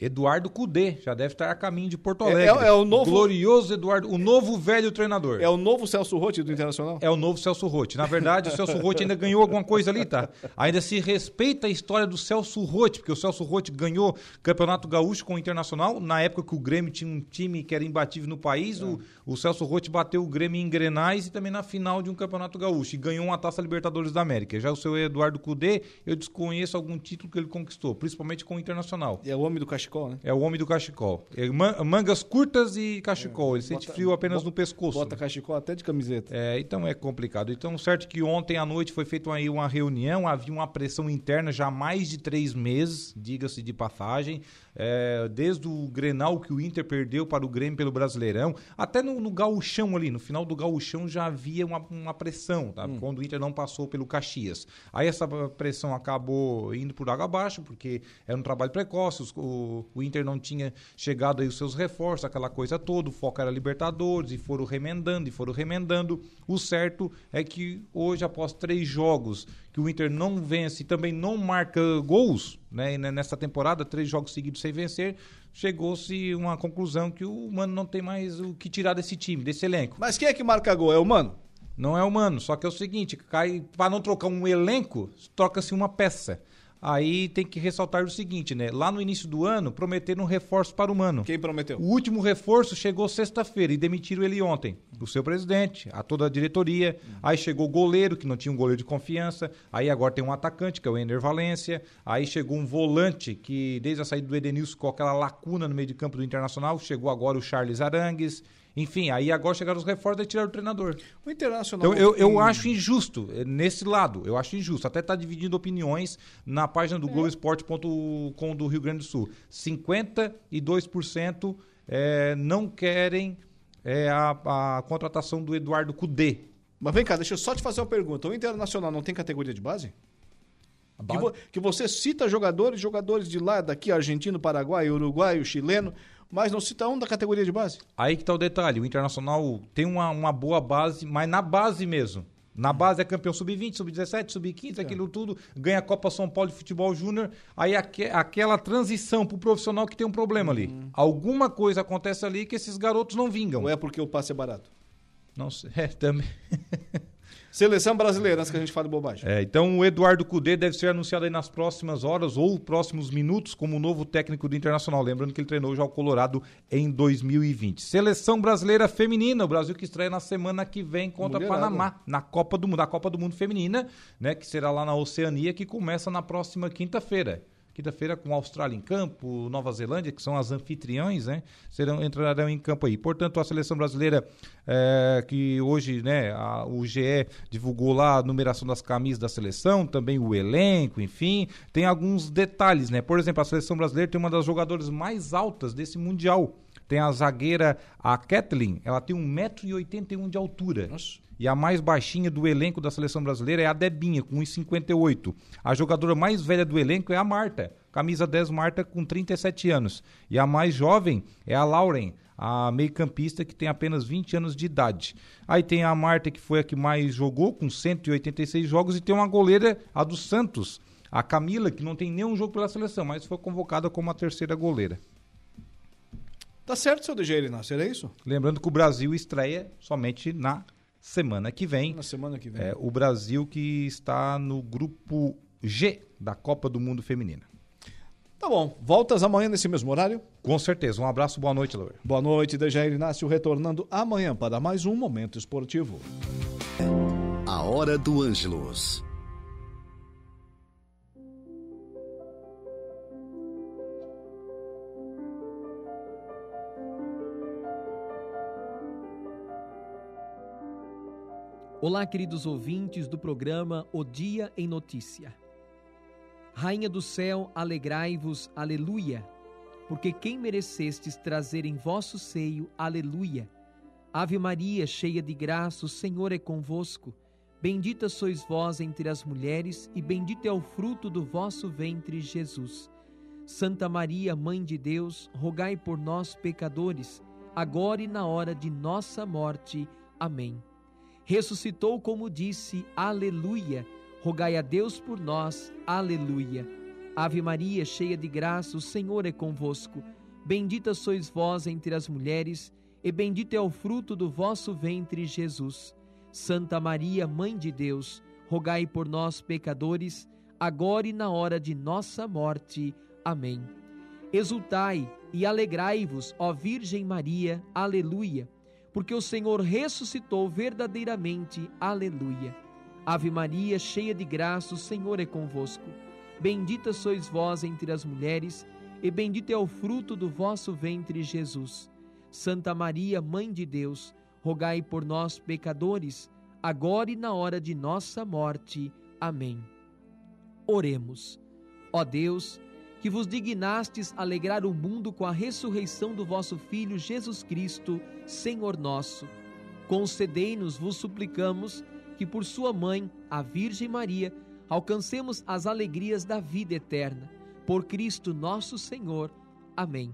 Eduardo Cudê, já deve estar a caminho de Porto Alegre. É, é, é o novo... Glorioso Eduardo, o novo velho treinador. É o novo Celso Rotti do Internacional? É o novo Celso Rotti. Na verdade, o Celso Rotti ainda ganhou alguma coisa ali, tá? Ainda se respeita a história do Celso Rotti, porque o Celso Rotti ganhou Campeonato Gaúcho com o Internacional, na época que o Grêmio tinha um time que era imbatível no país, é. o, o Celso Rotti bateu o Grêmio em Grenais e também na final de um Campeonato Gaúcho e ganhou uma Taça Libertadores da América. Já o seu Eduardo Cudê, eu desconheço algum título que ele conquistou, principalmente com o Internacional. E é o homem do cachecol, né? É o homem do cachecol. É, mangas curtas e cachecol. Ele sente frio apenas bota, no pescoço. Bota cachecol até de camiseta. É, então é complicado. Então, certo que ontem à noite foi feita aí uma reunião, havia uma pressão interna já há mais de três meses, diga-se de passagem é, desde o Grenal que o Inter perdeu para o Grêmio pelo Brasileirão, até no, no gauchão ali, no final do gauchão já havia uma, uma pressão, tá? Hum. quando o Inter não passou pelo Caxias. Aí essa pressão acabou indo por água abaixo, porque era um trabalho precoce, os, o, o Inter não tinha chegado aí os seus reforços, aquela coisa toda, o foco era Libertadores, e foram remendando, e foram remendando. O certo é que hoje, após três jogos que o Inter não vence e também não marca gols, né? nessa temporada, três jogos seguidos sem vencer, chegou-se uma conclusão que o Mano não tem mais o que tirar desse time, desse elenco. Mas quem é que marca gol? É o Mano? Não é o Mano, só que é o seguinte, cai para não trocar um elenco, troca-se uma peça. Aí tem que ressaltar o seguinte, né? Lá no início do ano, prometeram um reforço para o Mano. Quem prometeu? O último reforço chegou sexta-feira e demitiram ele ontem. O seu presidente, a toda a diretoria. Aí chegou o goleiro, que não tinha um goleiro de confiança. Aí agora tem um atacante, que é o Ender Valência. Aí chegou um volante, que desde a saída do Edenilson, com aquela lacuna no meio de campo do Internacional, chegou agora o Charles Arangues. Enfim, aí agora chegaram os reforços e tiraram o treinador. O Internacional. Então, eu, eu acho injusto eh, nesse lado. Eu acho injusto. Até está dividindo opiniões na página do é. Globoesporte.com do Rio Grande do Sul. 52% é, não querem é, a, a contratação do Eduardo Cudê. Mas vem cá, deixa eu só te fazer uma pergunta. O Internacional não tem categoria de base? base? Que, vo, que, você cita jogadores, jogadores de lá, daqui, argentino, paraguai, uruguaio, chileno mas não cita um da categoria de base. Aí que tá o detalhe, o Internacional tem uma, uma boa base, mas na base mesmo. Na base é campeão sub-20, sub-17, sub-15, é. aquilo tudo, ganha a Copa São Paulo de Futebol Júnior. Aí aque, aquela transição pro profissional que tem um problema ali. Uhum. Alguma coisa acontece ali que esses garotos não vingam. Ou é porque o passe é barato? Não sei, é, também. Seleção brasileira, antes que a gente fale bobagem. É, então o Eduardo Cudê deve ser anunciado aí nas próximas horas ou próximos minutos como novo técnico do Internacional. Lembrando que ele treinou já o Colorado em 2020. Seleção brasileira feminina, o Brasil que estreia na semana que vem contra Mulherada. Panamá, na Copa do Mundo, a Copa do Mundo Feminina, né? Que será lá na Oceania, que começa na próxima quinta-feira quinta-feira com Austrália em campo, Nova Zelândia, que são as anfitriões, né? Serão, entrarão em campo aí. Portanto, a seleção brasileira, é, que hoje, né, a, o GE divulgou lá a numeração das camisas da seleção, também o elenco, enfim, tem alguns detalhes, né? Por exemplo, a seleção brasileira tem uma das jogadoras mais altas desse Mundial. Tem a zagueira, a Kathleen, ela tem 1,81m de altura. Nossa. E a mais baixinha do elenco da seleção brasileira é a Debinha, com 1,58. A jogadora mais velha do elenco é a Marta, camisa 10 Marta, com 37 anos. E a mais jovem é a Lauren, a meio-campista que tem apenas 20 anos de idade. Aí tem a Marta, que foi a que mais jogou, com 186 jogos, e tem uma goleira, a do Santos, a Camila, que não tem nenhum jogo pela seleção, mas foi convocada como a terceira goleira. Tá certo, seu DG Inácio, é isso? Lembrando que o Brasil estreia somente na semana que vem. Na semana que vem. É, o Brasil que está no grupo G da Copa do Mundo Feminina. Tá bom. Voltas amanhã nesse mesmo horário? Com certeza. Um abraço, boa noite, Laura. Boa noite, Dejair Inácio, retornando amanhã para mais um Momento Esportivo. A Hora do Ângelos. Olá, queridos ouvintes do programa O Dia em Notícia. Rainha do céu, alegrai-vos, aleluia, porque quem merecestes trazer em vosso seio, aleluia. Ave Maria, cheia de graça, o Senhor é convosco. Bendita sois vós entre as mulheres, e bendito é o fruto do vosso ventre, Jesus. Santa Maria, Mãe de Deus, rogai por nós, pecadores, agora e na hora de nossa morte. Amém ressuscitou como disse, aleluia. Rogai a Deus por nós, aleluia. Ave Maria, cheia de graça, o Senhor é convosco. Bendita sois vós entre as mulheres, e bendito é o fruto do vosso ventre, Jesus. Santa Maria, Mãe de Deus, rogai por nós, pecadores, agora e na hora de nossa morte. Amém. Exultai e alegrai-vos, ó Virgem Maria, aleluia porque o Senhor ressuscitou verdadeiramente. Aleluia. Ave Maria, cheia de graça, o Senhor é convosco. Bendita sois vós entre as mulheres, e bendito é o fruto do vosso ventre, Jesus. Santa Maria, Mãe de Deus, rogai por nós, pecadores, agora e na hora de nossa morte. Amém. Oremos. Ó Deus, que vos dignastes alegrar o mundo com a ressurreição do vosso Filho Jesus Cristo, Senhor nosso. Concedei-nos, vos suplicamos, que por sua mãe, a Virgem Maria, alcancemos as alegrias da vida eterna. Por Cristo nosso Senhor. Amém.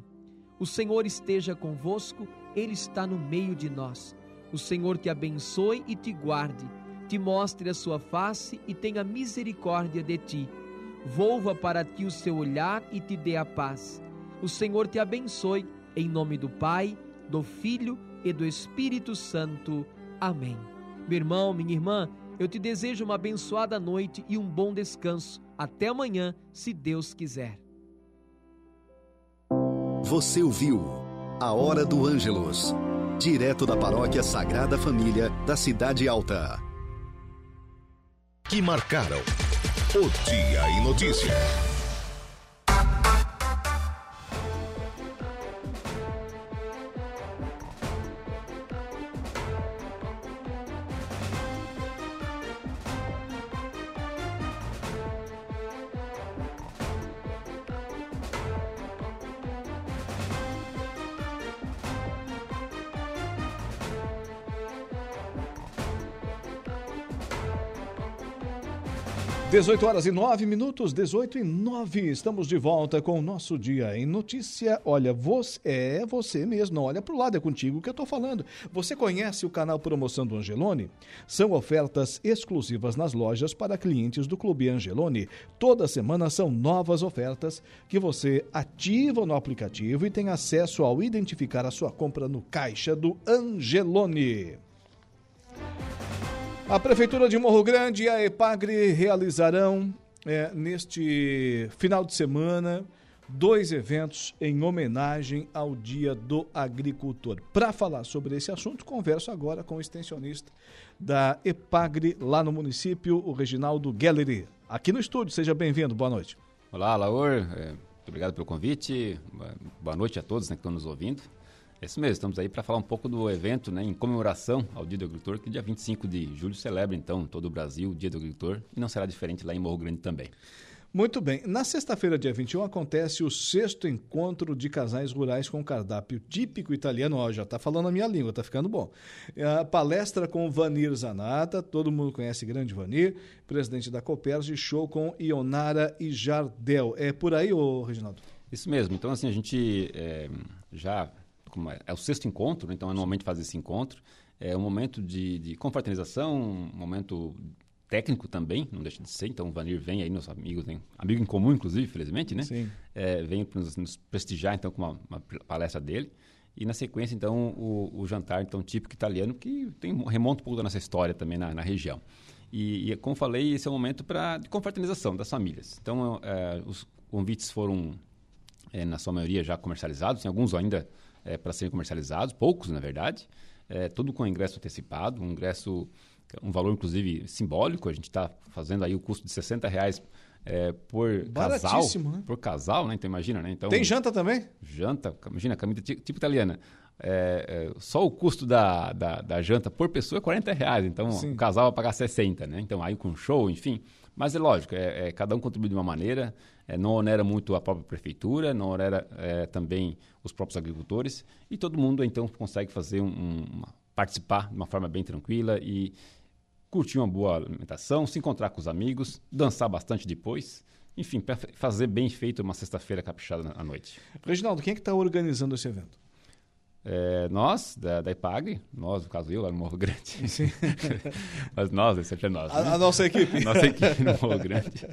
O Senhor esteja convosco, Ele está no meio de nós. O Senhor te abençoe e te guarde, te mostre a sua face e tenha misericórdia de ti volva para ti o seu olhar e te dê a paz. O Senhor te abençoe, em nome do Pai, do Filho e do Espírito Santo. Amém. Meu irmão, minha irmã, eu te desejo uma abençoada noite e um bom descanso. Até amanhã, se Deus quiser. Você ouviu A Hora do Ângelos, direto da Paróquia Sagrada Família da Cidade Alta. Que marcaram o Dia em Notícia. 18 horas e 9 minutos, 18 e 9. Estamos de volta com o nosso Dia em Notícia. Olha, você é você mesmo, olha para o lado, é contigo que eu estou falando. Você conhece o canal Promoção do Angelone? São ofertas exclusivas nas lojas para clientes do Clube Angelone. Toda semana são novas ofertas que você ativa no aplicativo e tem acesso ao identificar a sua compra no caixa do Angelone. A Prefeitura de Morro Grande e a EPAGRE realizarão é, neste final de semana dois eventos em homenagem ao Dia do Agricultor. Para falar sobre esse assunto, converso agora com o extensionista da EPAGRE lá no município, o Reginaldo Gelleri. Aqui no estúdio, seja bem-vindo, boa noite. Olá, Laor. É, obrigado pelo convite. Boa noite a todos né, que estão nos ouvindo. É isso mesmo, estamos aí para falar um pouco do evento né, em comemoração ao Dia do Agricultor, que dia 25 de julho celebra, então, todo o Brasil o Dia do Agricultor, e não será diferente lá em Morro Grande também. Muito bem. Na sexta-feira, dia 21, acontece o sexto encontro de casais rurais com cardápio típico italiano. Ó, já está falando a minha língua, está ficando bom. A palestra com Vanir Zanata, todo mundo conhece grande Vanir, presidente da Coperge, show com Ionara e Jardel. É por aí, ô Reginaldo? Isso mesmo. Então, assim, a gente é, já é, é, o sexto encontro, né? então anualmente faz esse encontro. É um momento de, de confraternização, um momento técnico também, não deixa de ser. Então, o Vanir vem aí, meus amigos, né? amigo em comum, inclusive, felizmente, né? Sim. É, vem para nos, nos, prestigiar, então, com uma, uma, palestra dele. E, na sequência, então, o, o, jantar então típico italiano, que tem, remonta um pouco da nossa história também na, na região. E, e, como falei, esse é um momento pra, de confraternização das famílias. Então, é, os convites foram, é, na sua maioria, já comercializados. Tem alguns ainda é, para serem comercializados, poucos, na verdade. É, tudo com ingresso antecipado, um ingresso um valor inclusive simbólico. A gente está fazendo aí o custo de 60 reais é, por casal. Né? Por casal, né? Então imagina, né? Então, Tem janta também? Janta, imagina, comida tipo italiana. É, é, só o custo da, da, da, janta por pessoa é 40 reais. Então Sim. o casal vai pagar 60, né? Então aí com show, enfim. Mas é lógico, é, é cada um contribui de uma maneira, é, não onera muito a própria prefeitura, não onera é, também os próprios agricultores, e todo mundo então consegue fazer um, um, participar de uma forma bem tranquila e curtir uma boa alimentação, se encontrar com os amigos, dançar bastante depois. Enfim, para fazer bem feito uma sexta-feira caprichada à noite. Reginaldo, quem é que está organizando esse evento? É, nós, da, da IPAGRE, nós, no caso eu, lá no Morro Grande. Sim. Mas nós, esse é nós. A, né? a, nossa equipe. nossa equipe no Morro Grande.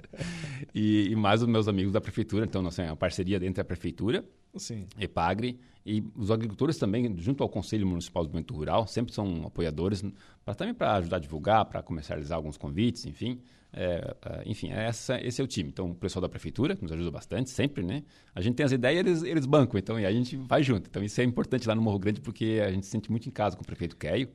E, e, mais os meus amigos da Prefeitura. Então, nós temos uma parceria entre a Prefeitura, Sim. IPAGRE, e os agricultores também, junto ao Conselho Municipal do Desenvolvimento Rural, sempre são apoiadores, pra, também para ajudar a divulgar, para comercializar alguns convites, enfim. É, é, enfim, essa, esse é o time. Então, o pessoal da prefeitura nos ajuda bastante, sempre, né? A gente tem as ideias, eles, eles bancam, então, e a gente vai junto. Então, isso é importante lá no Morro Grande, porque a gente se sente muito em casa com o prefeito Keio.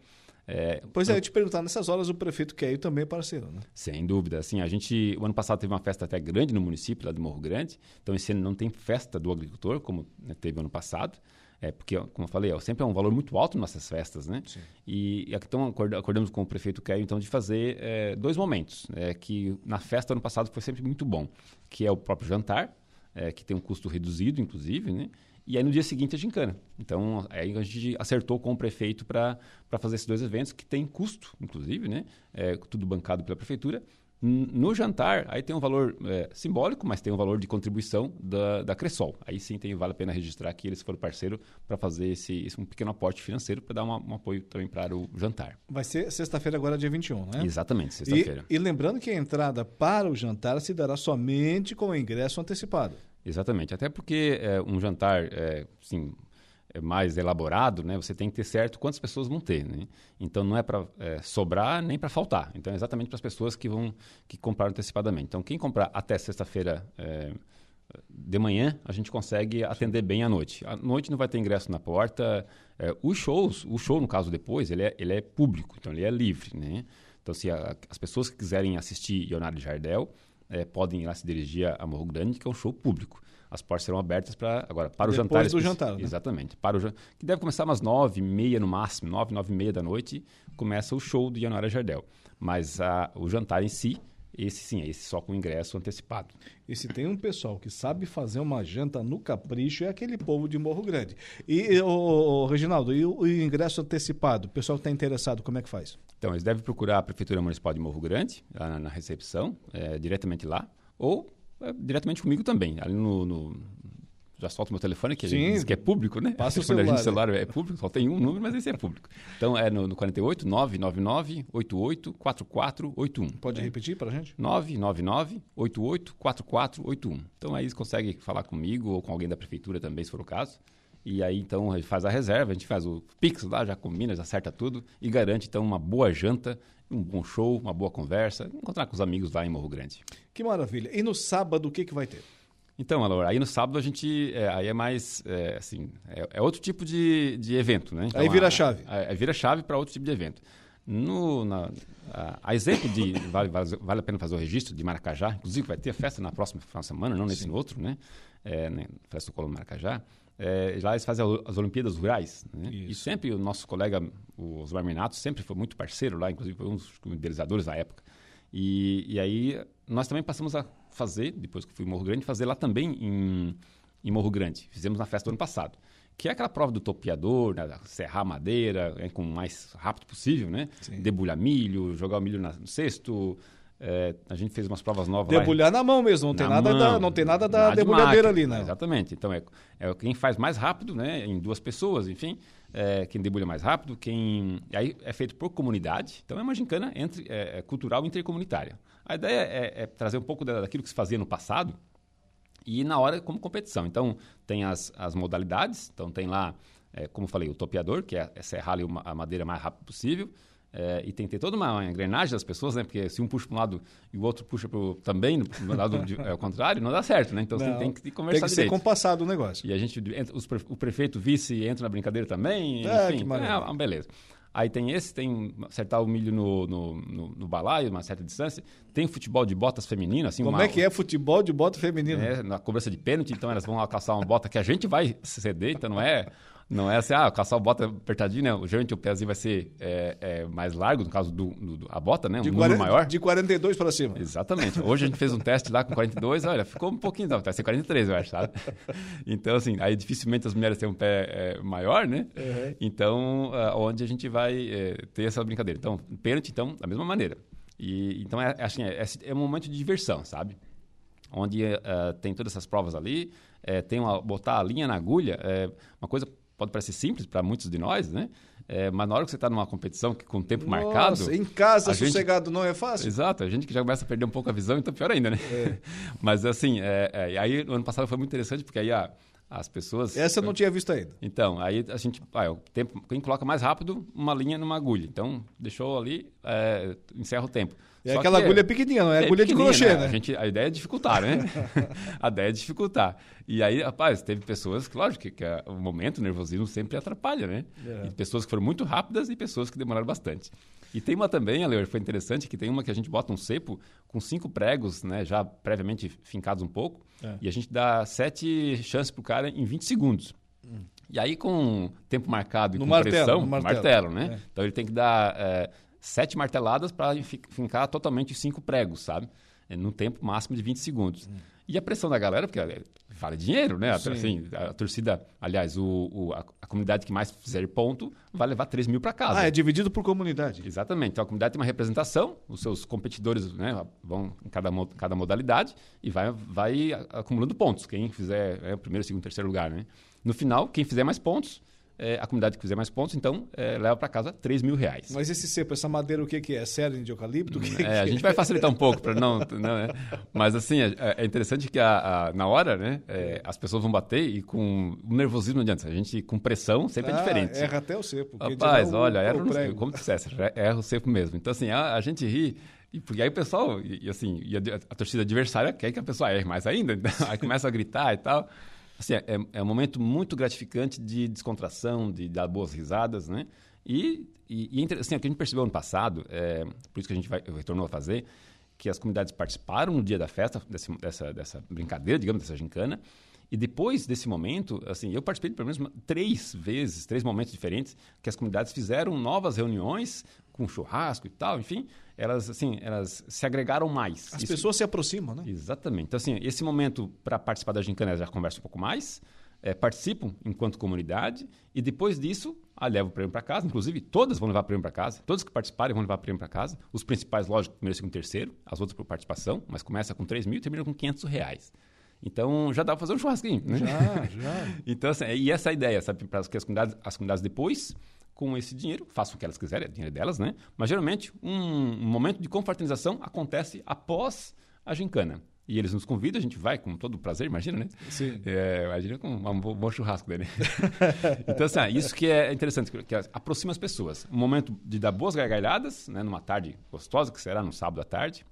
É, pois é, eu te perguntar, nessas horas o prefeito Keio também é parceiro, né? Sem dúvida. Assim, a gente, o ano passado teve uma festa até grande no município, lá de Morro Grande. Então, esse ano não tem festa do agricultor, como né, teve ano passado. É, porque, como eu falei, sempre é um valor muito alto nossas festas, né? Sim. E, e então acordamos com o prefeito Keio, então, de fazer é, dois momentos, é, que na festa ano passado foi sempre muito bom, que é o próprio jantar, é, que tem um custo reduzido, inclusive, né? E aí no dia seguinte a gincana. Então, aí a gente acertou com o prefeito para fazer esses dois eventos, que tem custo, inclusive, né? É, tudo bancado pela prefeitura. No jantar, aí tem um valor é, simbólico, mas tem um valor de contribuição da, da Cressol. Aí sim tem, vale a pena registrar que eles foram parceiro para fazer esse, esse, um pequeno aporte financeiro para dar uma, um apoio também para o jantar. Vai ser sexta-feira agora, dia 21, né? Exatamente, sexta-feira. E, e lembrando que a entrada para o jantar se dará somente com o ingresso antecipado. Exatamente, até porque é, um jantar, é, sim, mais elaborado, né, você tem que ter certo quantas pessoas vão ter, né? Então não é para é, sobrar nem para faltar. Então é exatamente para as pessoas que vão que compraram antecipadamente. Então quem comprar até sexta-feira é, de manhã a gente consegue atender bem à noite. À noite não vai ter ingresso na porta. É, os shows, o show no caso depois ele é, ele é público, então ele é livre, né? Então se a, as pessoas que quiserem assistir Leonardo Jardel é, podem ir lá se dirigir a Morro Grande, que é um show público as portas serão abertas para agora para Depois o jantar. Depois do jantar, né? Exatamente. Para o que deve começar umas nove e meia no máximo, nove, nove e meia da noite, começa o show do Januário Jardel. Mas a, o jantar em si, esse sim, esse só com ingresso antecipado. E se tem um pessoal que sabe fazer uma janta no capricho, é aquele povo de Morro Grande. E, o, Reginaldo, e o, o ingresso antecipado? O pessoal que está interessado, como é que faz? Então, eles devem procurar a Prefeitura Municipal de Morro Grande, lá na, na recepção, é, diretamente lá, ou diretamente comigo também, ali no, no já solta meu telefone, que Sim, que é público, né? Passa o celular. Gente, celular é público, só tem um número, mas esse é público. Então é no, no 48 999 88 4481. Pode é. repetir para a gente? 999 88 4481. Então aí eles conseguem falar comigo ou com alguém da prefeitura também, se for o caso. E aí então a gente faz a reserva, a gente faz o Pix lá, já combina, já acerta tudo e garante então uma boa janta, um bom show, uma boa conversa, encontrar com os amigos lá em Morro Grande. Que maravilha. E no sábado o que, que vai ter? Então, Alor, aí no sábado a gente. É, aí é mais. É, assim, é, é, outro tipo de, de evento, né? Então, aí vira a, chave. Aí vira chave para outro tipo de evento. No, na, a, a, exemplo de. Vale, vale, a pena fazer o registro de Maracajá, inclusive vai ter festa na próxima semana, não nesse Sim. outro, né? É, né? Festa do Colo Maracajá. É, lá eles fazem as Olimpíadas Rurais. Né? E sempre o nosso colega, o Osmar Minato, sempre foi muito parceiro lá, inclusive foi um dos idealizadores na época. E, e aí nós também passamos a fazer, depois que fui em Morro Grande, fazer lá também em, em Morro Grande. Fizemos na festa do ano passado que é aquela prova do topiador, né, serrar madeira é, com o mais rápido possível, né? Sim. Debulhar milho, jogar o milho no cesto. É, a gente fez umas provas novas Debulhar lá, na mão mesmo, não tem nada mão, da, não tem nada da debulhadeira ali, né? Exatamente. Então é, é quem faz mais rápido, né? Em duas pessoas, enfim. É, quem debulha mais rápido, quem. Aí é feito por comunidade. Então é uma gincana entre, é, é cultural e intercomunitária. A ideia é, é trazer um pouco daquilo que se fazia no passado, e na hora como competição. Então, tem as, as modalidades, então tem lá, é, como falei, o topeador, que é, é serrar a madeira mais rápido possível, é, e tem que ter toda uma engrenagem das pessoas, né? Porque se um puxa para um lado e o outro puxa pro, também, no lado de, é, contrário, não dá certo, né? Então não, você tem que conversar Tem que ser compassado o negócio. E a gente, os, o prefeito vice entra na brincadeira também, é, enfim, é uma beleza. Aí tem esse, tem acertar o milho no, no, no, no balaio, uma certa distância. Tem futebol de botas feminino, assim. Como uma, é que é futebol de bota feminino? É, na cobrança de pênalti, então elas vão caçar uma bota que a gente vai ceder, então não é não é assim, ah, caçar o bota apertadinho, né? Geralmente o pezinho vai ser é, é, mais largo, no caso do, do a bota, né? Um de número 40, maior. De 42 para cima. Exatamente. Hoje a gente fez um teste lá com 42, olha, ficou um pouquinho, não, vai ser 43, eu acho, sabe? Então, assim, aí dificilmente as mulheres têm um pé é, maior, né? Uhum. Então, uh, onde a gente vai é, ter essa brincadeira. Então, pênalti, então, da mesma maneira. E, então, é, assim, é, é, um momento de diversão, sabe? Onde uh, tem todas essas provas ali, é, tem uma, botar a linha na agulha, é uma coisa pode parecer simples para muitos de nós, né? É, mas na hora que você está numa competição que, com tempo Nossa, marcado. Em casa, sossegado gente... não é fácil? Exato, a gente que já começa a perder um pouco a visão, então pior ainda, né? É. mas assim, é, é, aí no ano passado foi muito interessante, porque aí a, as pessoas. Essa eu não tinha visto ainda. Então, aí a gente. Ah, o tempo, quem coloca mais rápido, uma linha numa agulha. Então, deixou ali, é, encerra o tempo. É Só aquela agulha é, pequenininha, não é, é agulha de crochê, né? né? A, gente, a ideia é dificultar, né? a ideia é dificultar. E aí, rapaz, teve pessoas que, lógico, que, que o momento, o nervosismo sempre atrapalha, né? É. pessoas que foram muito rápidas e pessoas que demoraram bastante. E tem uma também, Ale, foi interessante, que tem uma que a gente bota um cepo com cinco pregos, né? Já previamente fincados um pouco. É. E a gente dá sete chances pro cara em 20 segundos. Hum. E aí, com tempo marcado e no com martelo, pressão, no martelo, martelo né? É. Então ele tem que dar é, sete marteladas para fincar totalmente cinco pregos, sabe? É, num tempo máximo de 20 segundos. Hum. E a pressão da galera, porque é, vale dinheiro, né? Assim, a, torcida, aliás, o, o a, a, comunidade que mais fizer ponto vai levar 3 mil para casa. Ah, é dividido por comunidade. Exatamente. Então a comunidade tem uma representação, os seus competidores né, vão em cada, cada modalidade e vai, vai acumulando pontos. Quem fizer é, o primeiro, segundo, terceiro lugar, né? No final, quem fizer mais pontos é, a comunidade que fizer mais pontos, então é, leva para casa 3 mil reais. Mas esse cepo, essa madeira, o que, que é? Série de eucalipto? Que é, a gente vai facilitar um pouco para não, não né? Mas assim, é, é, interessante que a, a, na hora, né, é, as pessoas vão bater e com o nervosismo não adianta. A gente com pressão sempre é ah, é diferente. Erra até o cepo. Rapaz, olha, erra o, como dissesse, erra o cepo mesmo. Então assim, a, a gente ri e porque aí o pessoal, e, e assim, e a, a, torcida adversária quer que a pessoa erre mais ainda, então, aí começa a gritar e tal. Assim, é, é, um momento muito gratificante de descontração, de dar boas risadas, né? E, e, e assim, o que a gente percebeu ano passado, é, por isso que a gente vai, retornou a fazer, que as comunidades participaram no dia da festa, desse, dessa, dessa brincadeira, digamos, dessa gincana, e depois desse momento, assim, eu participei de pelo menos três vezes, três momentos diferentes, que as comunidades fizeram novas reuniões com churrasco e tal, enfim, elas assim, elas se agregaram mais. As Isso, pessoas se aproximam, né? Exatamente. Então assim, esse momento para participar da gincana já conversam um pouco mais, é, participam enquanto comunidade e depois disso ah, levam o prêmio para casa. Inclusive, todas vão levar prêmio para casa. Todas que participarem vão levar prêmio para casa. Os principais, lógico, primeiro, segundo, terceiro. As outras por participação, mas começa com 3 mil e termina com 500 reais. Então, já dá para fazer um churrasquinho. Né? Já, já. então, assim, e essa é a ideia, sabe? Para que as comunidades, as comunidades depois com esse dinheiro, façam o que elas quiserem, é dinheiro delas, né? Mas geralmente um, um momento de confraternização acontece após a gincana. E eles nos convidam, a gente vai com todo prazer, imagina, né? Sim. É, imagina com um bom churrasco dele. então, assim, isso que é interessante, que aproxima as pessoas. Um momento de dar boas gargalhadas, né? Numa tarde gostosa, que será no sábado à tarde.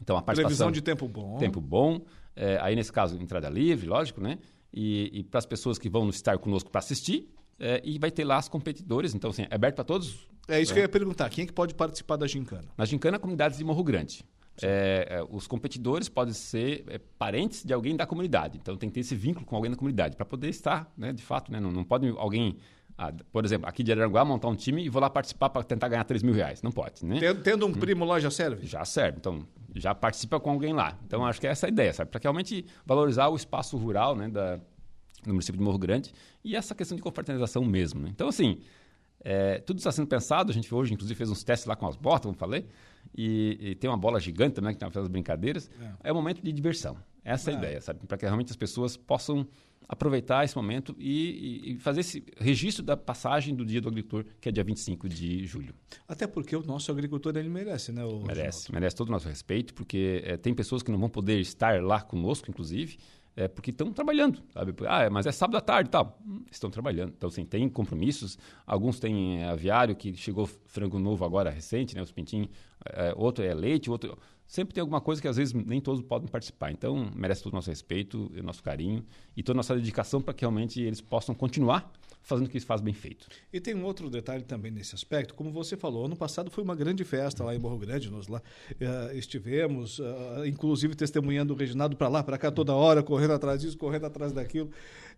Então, a participação... Previsão de tempo bom. Tempo bom. É, aí, nesse caso, entrada livre, lógico, né? E, e para as pessoas que vão estar conosco para assistir, é, e vai ter lá as competidores. Então, assim, é aberto para todos É isso é. que eu ia perguntar. Quem é que pode participar da gincana? Na gincana, comunidades de Morro Grande. É, é, os competidores podem ser é, parentes de alguém da comunidade. Então tem que ter esse vínculo com alguém da comunidade para poder estar, né, de fato. Né, não, não pode alguém, ah, por exemplo, aqui de Araranguá, montar um time e vou lá participar para tentar ganhar 3 mil reais. Não pode. Né? Tendo, tendo um hum. primo lá já serve? Já serve. Então já participa com alguém lá. Então acho que é essa a ideia, sabe? Para realmente valorizar o espaço rural né, da, do município de Morro Grande e essa questão de confraternização mesmo. Né? Então, assim, é, tudo está sendo pensado. A gente hoje, inclusive, fez uns testes lá com as botas, como falei. E, e tem uma bola gigante também, que está fazendo as brincadeiras. É. é um momento de diversão. Essa é a é. ideia, sabe? Para que realmente as pessoas possam aproveitar esse momento e, e, fazer esse registro da passagem do Dia do Agricultor, que é dia 25 de julho. Até porque o nosso agricultor ele merece, né? merece, merece todo o nosso respeito, porque é, tem pessoas que não vão poder estar lá conosco, inclusive, é porque estão trabalhando, sabe? Ah, mas é sábado à tarde e tal. Hum, estão trabalhando. Então, assim, tem compromissos. Alguns têm é, aviário, que chegou frango novo agora, recente, né? Os pintinhos. É, outro é leite, outro... Sempre tem alguma coisa que, às vezes, nem todos podem participar. Então, merece todo o nosso respeito, o nosso carinho e toda a nossa dedicação para que realmente eles possam continuar fazendo o que faz bem feito. E tem um outro detalhe também nesse aspecto, como você falou, ano passado foi uma grande festa lá em Morro Grande, nós lá uh, estivemos, uh, inclusive testemunhando o Reginaldo para lá, para cá toda hora, correndo atrás disso, correndo atrás daquilo.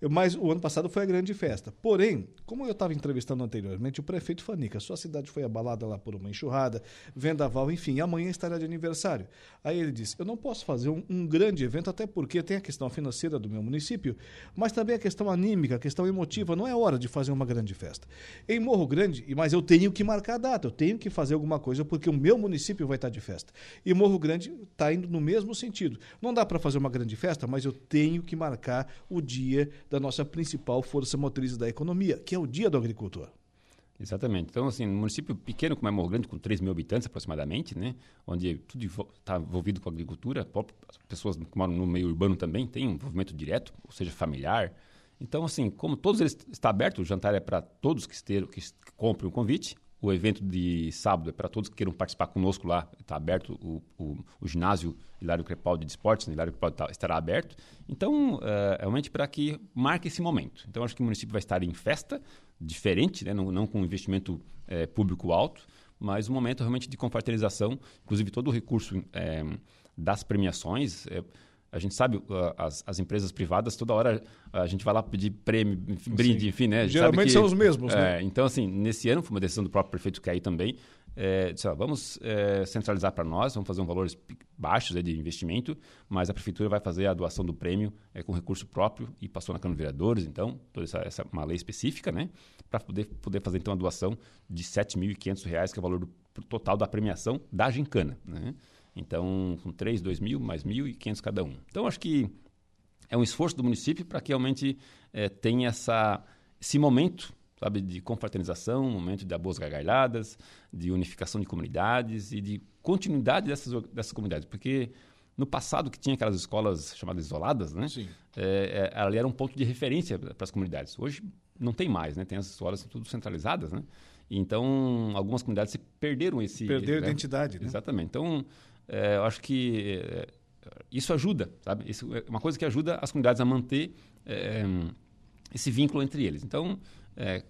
Mas o ano passado foi a grande festa. Porém, como eu estava entrevistando anteriormente, o prefeito Fanica, sua cidade foi abalada lá por uma enxurrada, vendaval, enfim, amanhã estará de aniversário. Aí ele disse: Eu não posso fazer um, um grande evento, até porque tem a questão financeira do meu município, mas também a questão anímica, a questão emotiva. Não é hora de fazer uma grande festa. Em Morro Grande, mas eu tenho que marcar a data, eu tenho que fazer alguma coisa, porque o meu município vai estar de festa. E Morro Grande está indo no mesmo sentido. Não dá para fazer uma grande festa, mas eu tenho que marcar o dia da nossa principal força motriz da economia, que é o Dia do Agricultor. Exatamente. Então, assim, um município pequeno como é Morro Grande, com 3 mil habitantes aproximadamente, né, onde tudo está envolvido com a agricultura, as pessoas que moram no meio urbano também têm um envolvimento direto, ou seja, familiar. Então, assim, como todos eles está aberto, o jantar é para todos que, estejam, que comprem o convite, o evento de sábado é para todos que queiram participar conosco lá. Está aberto o, o, o, ginásio Hilário Crepaldi de Esportes, né? Hilário Crepaldi tá, estará aberto. Então, é realmente para que marque esse momento. Então, acho que o município vai estar em festa, diferente, né? não, não com investimento é, público alto, mas um momento realmente de confraternização. Inclusive, todo o recurso é, das premiações é, a gente sabe, uh, as, as, empresas privadas, toda hora a gente vai lá pedir prêmio, brinde, Sim. enfim, né? Geralmente que, são os mesmos, né? é, né? Então, assim, nesse ano, foi uma decisão do próprio prefeito Caí também, é, disse, ó, vamos é, centralizar para nós, vamos fazer um valores baixos né, de investimento, mas a prefeitura vai fazer a doação do prêmio é, com recurso próprio e passou na Câmara de Vereadores, então, toda essa, essa uma lei específica, né? Para poder, poder fazer, então, a doação de R$ 7.500, que é o valor do, total da premiação da gincana, né? Então, com 3, 2 mil, mais 1.500 cada um. Então, acho que é um esforço do município para que realmente é, tenha essa, esse momento sabe, de confraternização, um momento de boas gargalhadas, de unificação de comunidades e de continuidade dessas, dessas comunidades. Porque no passado, que tinha aquelas escolas chamadas isoladas, né? Sim. É, é, ali era um ponto de referência para as comunidades. Hoje não tem mais, né? Tem as escolas tudo centralizadas, né? Então, algumas comunidades se perderam esse... Perderam né? identidade, né? Exatamente. Então, é, eu acho que é, isso ajuda, sabe? Isso é uma coisa que ajuda as comunidades a manter é, esse vínculo entre eles. Então, é,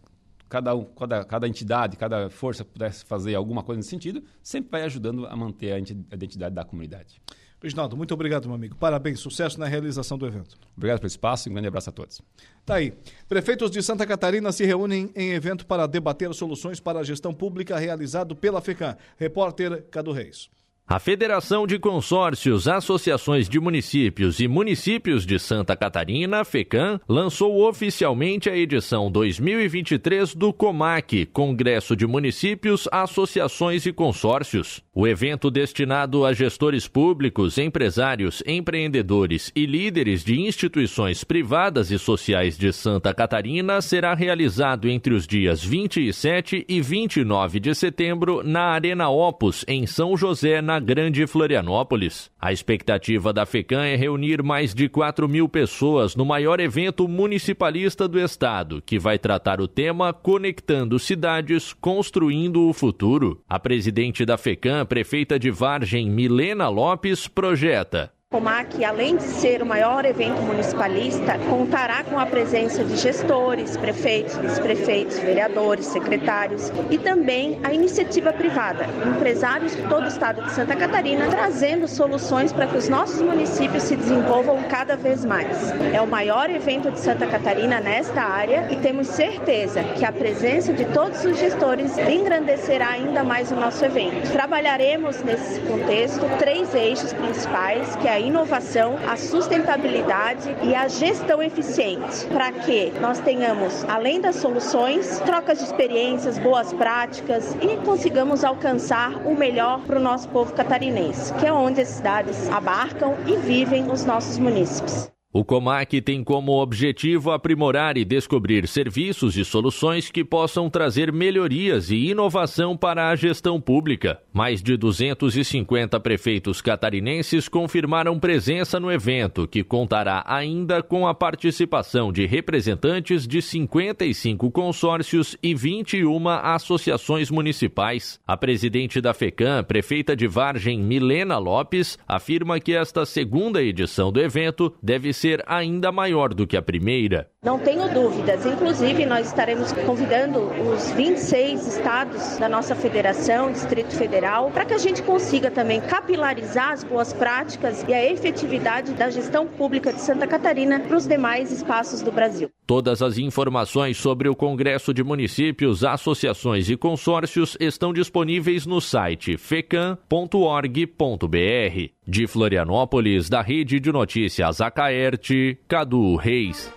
cada, cada, cada entidade, cada força pudesse fazer alguma coisa nesse sentido, sempre vai ajudando a manter a identidade da comunidade. Reginaldo, muito obrigado, meu amigo. Parabéns, sucesso na realização do evento. Obrigado pelo espaço e um grande abraço a todos. Tá aí. Prefeitos de Santa Catarina se reúnem em evento para debater soluções para a gestão pública realizado pela FECAM. Repórter Cado Reis. A Federação de Consórcios, Associações de Municípios e Municípios de Santa Catarina, FECAM, lançou oficialmente a edição 2023 do COMAC, Congresso de Municípios, Associações e Consórcios. O evento destinado a gestores públicos, empresários, empreendedores e líderes de instituições privadas e sociais de Santa Catarina será realizado entre os dias 27 e 29 de setembro na Arena Opus, em São José, na Grande Florianópolis. A expectativa da FECAM é reunir mais de 4 mil pessoas no maior evento municipalista do estado, que vai tratar o tema Conectando Cidades, Construindo o Futuro. A presidente da FECAM, prefeita de Vargem, Milena Lopes, projeta. Comac, além de ser o maior evento municipalista, contará com a presença de gestores, prefeitos, vice-prefeitos, vereadores, secretários e também a iniciativa privada, empresários de todo o estado de Santa Catarina, trazendo soluções para que os nossos municípios se desenvolvam cada vez mais. É o maior evento de Santa Catarina nesta área e temos certeza que a presença de todos os gestores engrandecerá ainda mais o nosso evento. Trabalharemos nesse contexto três eixos principais, que é a inovação, a sustentabilidade e a gestão eficiente, para que nós tenhamos, além das soluções, trocas de experiências, boas práticas e consigamos alcançar o melhor para o nosso povo catarinense, que é onde as cidades abarcam e vivem os nossos munícipes. O COMAC tem como objetivo aprimorar e descobrir serviços e soluções que possam trazer melhorias e inovação para a gestão pública. Mais de 250 prefeitos catarinenses confirmaram presença no evento, que contará ainda com a participação de representantes de 55 consórcios e 21 associações municipais. A presidente da FECAM, prefeita de Vargem, Milena Lopes, afirma que esta segunda edição do evento deve ser ainda maior do que a primeira. Não tenho dúvidas. Inclusive, nós estaremos convidando os 26 estados da nossa federação, Distrito Federal, para que a gente consiga também capilarizar as boas práticas e a efetividade da gestão pública de Santa Catarina para os demais espaços do Brasil. Todas as informações sobre o Congresso de Municípios, Associações e Consórcios estão disponíveis no site fecam.org.br. De Florianópolis, da Rede de Notícias Acaerte, Cadu Reis.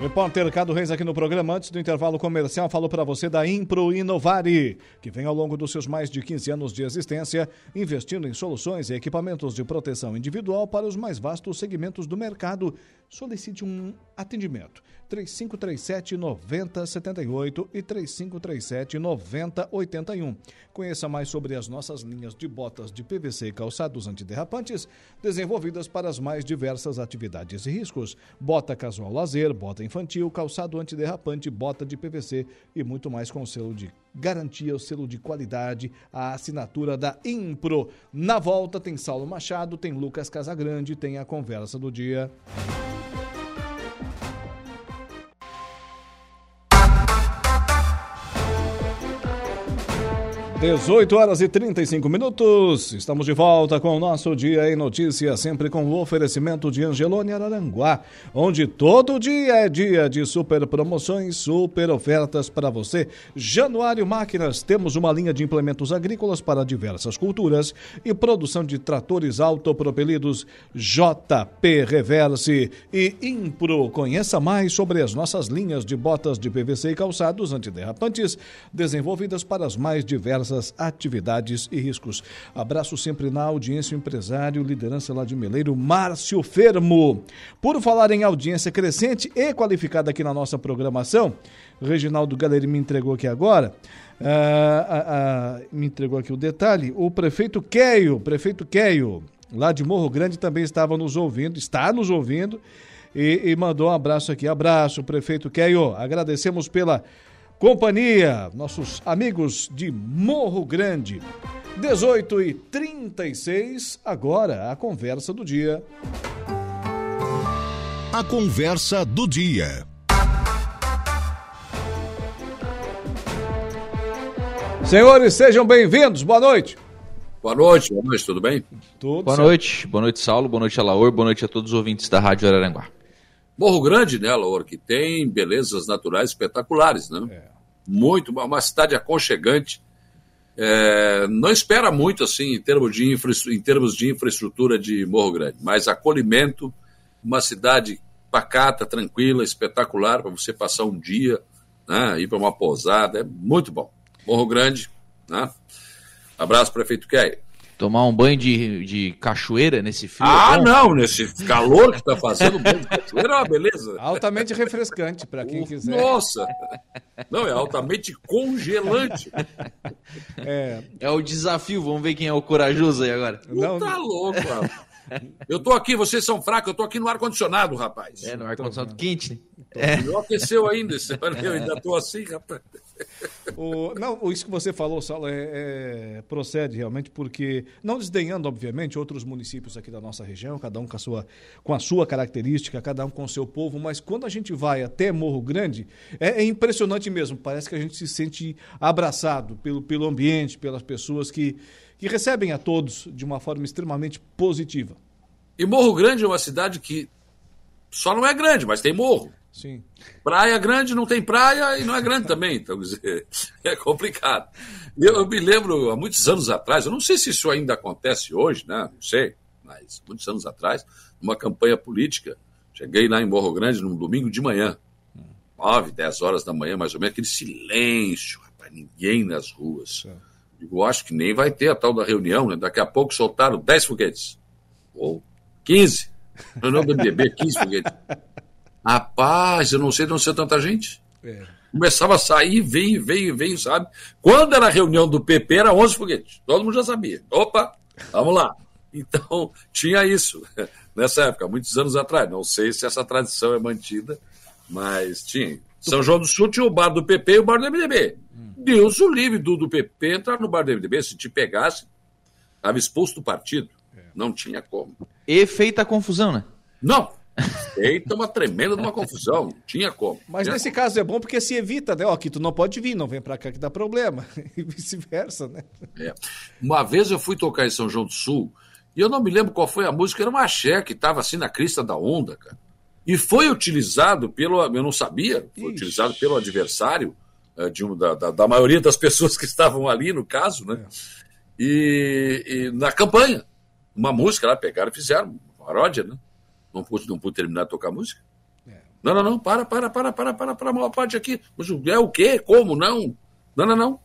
Repórter Cado Reis aqui no programa, antes do intervalo comercial, falou para você da Impro Inovare, que vem ao longo dos seus mais de 15 anos de existência, investindo em soluções e equipamentos de proteção individual para os mais vastos segmentos do mercado. Solicite um atendimento. 3537 9078 e 3537 9081. Conheça mais sobre as nossas linhas de botas de PVC e calçados antiderrapantes, desenvolvidas para as mais diversas atividades e riscos. Bota casual lazer, bota infantil, calçado antiderrapante, bota de PVC e muito mais com selo de garantia, o selo de qualidade, a assinatura da Impro. Na volta tem Saulo Machado, tem Lucas Casagrande, tem a conversa do dia. 18 horas e 35 minutos. Estamos de volta com o nosso Dia em Notícia, sempre com o oferecimento de Angelone Araranguá, onde todo dia é dia de super promoções, super ofertas para você. Januário Máquinas, temos uma linha de implementos agrícolas para diversas culturas e produção de tratores autopropelidos JP Reverse e Impro. Conheça mais sobre as nossas linhas de botas de PVC e calçados antiderrapantes, desenvolvidas para as mais diversas atividades e riscos. Abraço sempre na audiência, empresário, liderança lá de Meleiro, Márcio Fermo. Por falar em audiência crescente e qualificada aqui na nossa programação, Reginaldo Galeri me entregou aqui agora. Uh, uh, uh, me entregou aqui o detalhe. O prefeito Queio, prefeito Queio, lá de Morro Grande, também estava nos ouvindo, está nos ouvindo. E, e, mandou um abraço aqui. Abraço, prefeito Keio. Agradecemos pela companhia, nossos amigos de Morro Grande. 18 e 36, agora a conversa do dia. A conversa do dia. Senhores, sejam bem-vindos. Boa noite. Boa noite, boa noite, tudo bem? Tudo boa certo. noite, boa noite, Saulo, boa noite, Alaor, boa noite a todos os ouvintes da Rádio Araranguá. Morro Grande, né, Laura, que tem belezas naturais espetaculares, né? É. Muito, uma cidade aconchegante. É, não espera muito assim em termos, de infra, em termos de infraestrutura de Morro Grande, mas acolhimento, uma cidade pacata, tranquila, espetacular para você passar um dia, né, ir para uma pousada, é muito bom. Morro Grande, né? Abraço, prefeito Keia. Tomar um banho de, de cachoeira nesse frio? Ah, é não, nesse calor que está fazendo, banho de cachoeira é uma beleza. Altamente refrescante para quem quiser. Nossa! Não, é altamente congelante. É. é o desafio, vamos ver quem é o corajoso aí agora. Não, tá louco, rapaz. Eu tô aqui, vocês são fracos, eu tô aqui no ar-condicionado, rapaz. É, no ar-condicionado quente, né? É. Não aqueceu ainda, eu ainda tô assim, rapaz. O, não, isso que você falou, Saulo, é, é, procede realmente, porque, não desdenhando, obviamente, outros municípios aqui da nossa região, cada um com a, sua, com a sua característica, cada um com o seu povo, mas quando a gente vai até Morro Grande, é, é impressionante mesmo. Parece que a gente se sente abraçado pelo, pelo ambiente, pelas pessoas que, que recebem a todos de uma forma extremamente positiva. E Morro Grande é uma cidade que só não é grande, mas tem morro. Sim. Praia grande não tem praia e não é grande também, então dizer, é complicado. Eu, eu, me lembro há muitos anos atrás, eu não sei se isso ainda acontece hoje, né? Não sei, mas muitos anos atrás, numa campanha política, cheguei lá em Morro Grande num domingo de manhã, nove, dez horas da manhã, mais ou menos, aquele silêncio, rapaz, ninguém nas ruas. Digo, acho que nem vai ter a tal da reunião, né? Daqui a pouco soltaram 10 foguetes. Ou 15. Eu não BBB, 15 foguetes. Rapaz, eu não sei de onde ser tanta gente. É. Começava a sair, veio, veio, veio, sabe? Quando era a reunião do PP, era 11 foguetes. Todo mundo já sabia. Opa, vamos lá. Então, tinha isso nessa época, muitos anos atrás. Não sei se essa tradição é mantida, mas tinha. São João do Sul tinha o bar do PP e o bar do MDB. Hum. Deus o livre do, do PP entrar no bar do MDB. Se te pegasse, estava expulso do partido. É. Não tinha como. E feita a confusão, né? Não, Eita, uma tremenda de uma confusão. Tinha como. Mas tinha nesse como. caso é bom porque se evita, né? Ó, aqui tu não pode vir, não vem pra cá que dá problema. E vice-versa, né? É. Uma vez eu fui tocar em São João do Sul e eu não me lembro qual foi a música, era uma axé que estava assim na crista da onda, cara. E foi utilizado pelo. Eu não sabia, foi Ixi. utilizado pelo adversário é, de uma, da, da, da, maioria das pessoas que estavam ali, no caso, né? É. E, e, na campanha. Uma música lá, pegaram e fizeram, paródia, né? Não pude, não pude terminar de tocar música? É. Não, não, não, para, para, para, para, para, para, uma parte aqui. Mas é o quê? Como? Não. Não, não, não.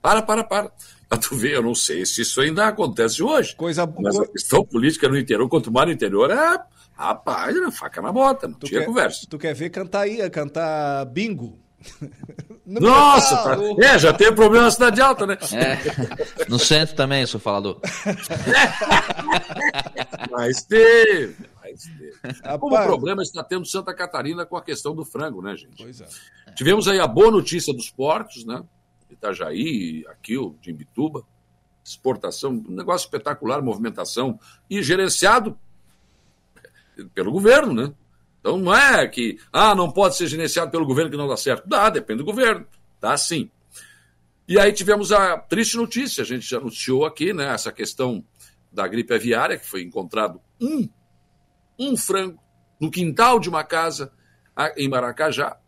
Para, para, para. Pra tu ver, eu não sei se isso ainda acontece hoje. Coisa Mas a questão política no interior, quanto mais no interior, é. Rapaz, é faca na bota, não tu tinha quer, conversa. Tu quer ver cantar aí, cantar bingo? Nossa, tá... é, já tem problema na cidade alta, né? É, no centro também, sou falador. Mas teve. Como o problema está tendo Santa Catarina com a questão do frango, né, gente? Pois é. Tivemos aí a boa notícia dos portos, né? Itajaí, aqui o de Imbituba, exportação, um negócio espetacular, movimentação, e gerenciado pelo governo, né? Então não é que, ah, não pode ser gerenciado pelo governo que não dá certo. Dá, depende do governo. Dá sim. E aí tivemos a triste notícia, a gente já anunciou aqui, né, essa questão da gripe aviária, que foi encontrado um um frango no quintal de uma casa em Maracajá,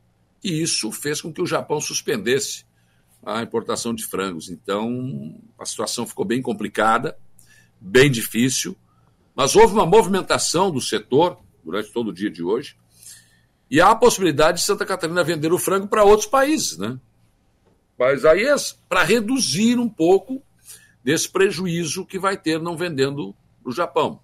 e isso fez com que o Japão suspendesse a importação de frangos. Então, a situação ficou bem complicada, bem difícil, mas houve uma movimentação do setor durante todo o dia de hoje, e há a possibilidade de Santa Catarina vender o frango para outros países, né? Mas aí é para reduzir um pouco desse prejuízo que vai ter não vendendo no Japão.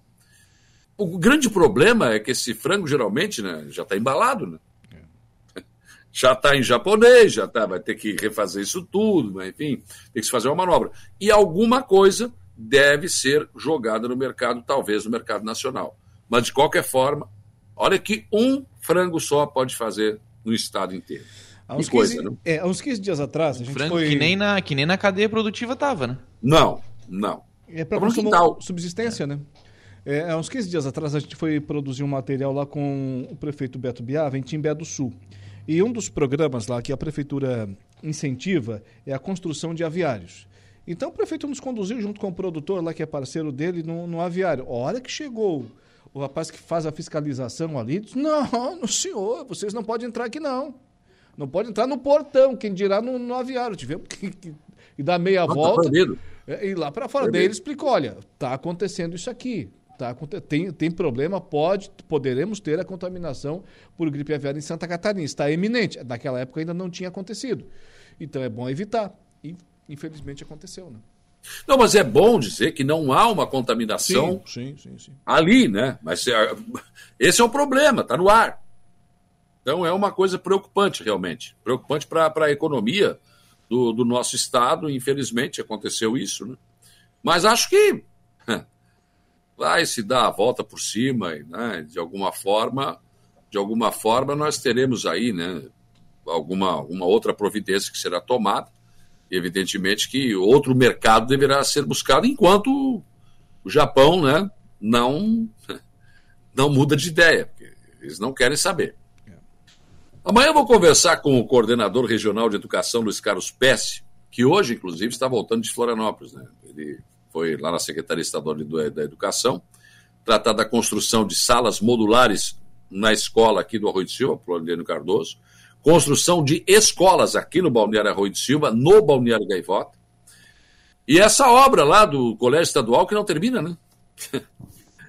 O grande problema é que esse frango geralmente né, já está embalado, né? É. Já está em japonês, já tá, vai ter que refazer isso tudo, mas, enfim, tem que se fazer uma manobra. E alguma coisa deve ser jogada no mercado, talvez no mercado nacional. Mas, de qualquer forma, olha que um frango só pode fazer no estado inteiro. Há uns, coisa, 15, é, há uns 15 dias atrás, a gente frango foi... que, nem na, que nem na cadeia produtiva tava, né? Não, não. É para subsistência, né? É, há uns 15 dias atrás, a gente foi produzir um material lá com o prefeito Beto Biava, em Timbé do Sul. E um dos programas lá que a prefeitura incentiva é a construção de aviários. Então o prefeito nos conduziu junto com o produtor lá, que é parceiro dele, no, no aviário. A hora que chegou o rapaz que faz a fiscalização ali, disse, não, no senhor, vocês não podem entrar aqui não. Não pode entrar no portão, quem dirá no, no aviário. Tivemos que, que, que dar meia não, tá volta. Tá e lá para fora. Daí ele explicou: olha, está acontecendo isso aqui. Tá, tem, tem problema, pode, poderemos ter a contaminação por gripe aviária em Santa Catarina. Está eminente. Naquela época ainda não tinha acontecido. Então é bom evitar. E infelizmente aconteceu, né? Não, mas é bom dizer que não há uma contaminação sim, sim, sim, ali, né? Mas é, esse é o problema, está no ar. Então é uma coisa preocupante, realmente. Preocupante para a economia do, do nosso estado. Infelizmente aconteceu isso, né? Mas acho que vai se dar a volta por cima, né? de alguma forma, de alguma forma nós teremos aí, né? alguma, alguma outra providência que será tomada. Evidentemente que outro mercado deverá ser buscado enquanto o Japão né, não, não muda de ideia, porque eles não querem saber. Amanhã eu vou conversar com o coordenador regional de educação, Luiz Carlos Pesce, que hoje, inclusive, está voltando de Florianópolis. Né? Ele foi lá na Secretaria Estadual da Educação, tratar da construção de salas modulares na escola aqui do Arroio de Silva, Plano Cardoso, construção de escolas aqui no Balneário Arroio de Silva, no Balneário Gaivota, e essa obra lá do Colégio Estadual que não termina, né?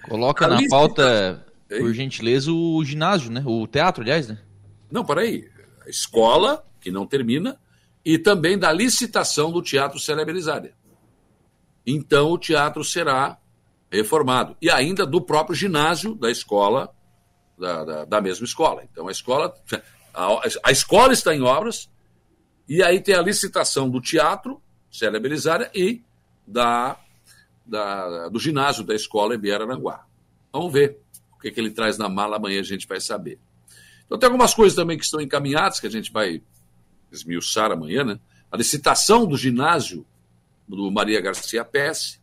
Coloca na pauta, por gentileza, o ginásio, né? O teatro, aliás, né? Não, peraí. A escola, que não termina, e também da licitação do Teatro Celebrizada. Então o teatro será reformado. E ainda do próprio ginásio da escola, da, da, da mesma escola. Então a escola. A, a, escola está em obras, e aí tem a licitação do teatro, Celebrizada, e da, da, do ginásio da escola Ebiera Aranguá. Vamos ver o que, que ele traz na mala, amanhã a gente vai saber. Então tem algumas coisas também que estão encaminhadas, que a gente vai esmiuçar amanhã, né? A licitação do ginásio do Maria Garcia PS,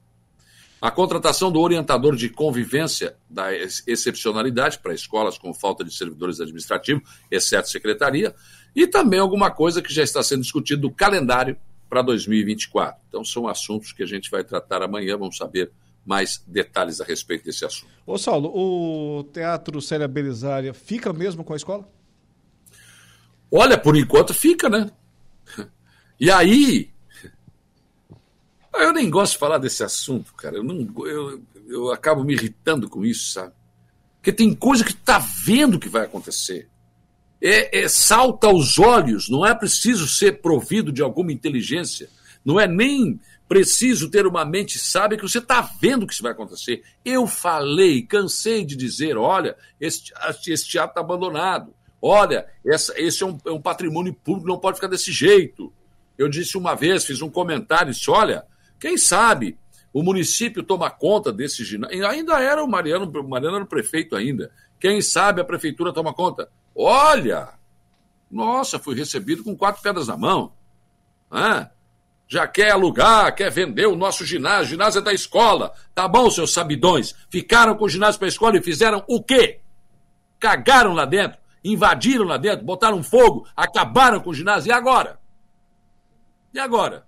a contratação do orientador de convivência da excepcionalidade para escolas com falta de servidores administrativos, exceto secretaria, e também alguma coisa que já está sendo discutido do calendário para 2024. Então são assuntos que a gente vai tratar amanhã, vamos saber mais detalhes a respeito desse assunto. Ô Saulo, o Teatro Célia Belisária fica mesmo com a escola? Olha, por enquanto fica, né? E aí, eu nem gosto de falar desse assunto, cara. Eu, não, eu, eu acabo me irritando com isso, sabe? Porque tem coisa que tá vendo que vai acontecer. É, é, salta aos olhos, não é preciso ser provido de alguma inteligência, não é nem preciso ter uma mente sábia que você está vendo que isso vai acontecer. Eu falei, cansei de dizer: olha, esse, esse teatro está abandonado. Olha, essa, esse é um, é um, patrimônio público, não pode ficar desse jeito. Eu disse uma vez, fiz um comentário, disse: olha, quem sabe o município toma conta desse ginásio. Ainda era o Mariano, o Mariano era o prefeito ainda. Quem sabe a prefeitura toma conta. Olha! Nossa, fui recebido com quatro pedras na mão. Ah, já quer alugar, quer vender o nosso ginásio, o ginásio é da escola. Tá bom, seus sabidões. Ficaram com o ginásio para a escola e fizeram o quê? Cagaram lá dentro, invadiram lá dentro, botaram fogo, acabaram com o ginásio. E agora? E agora?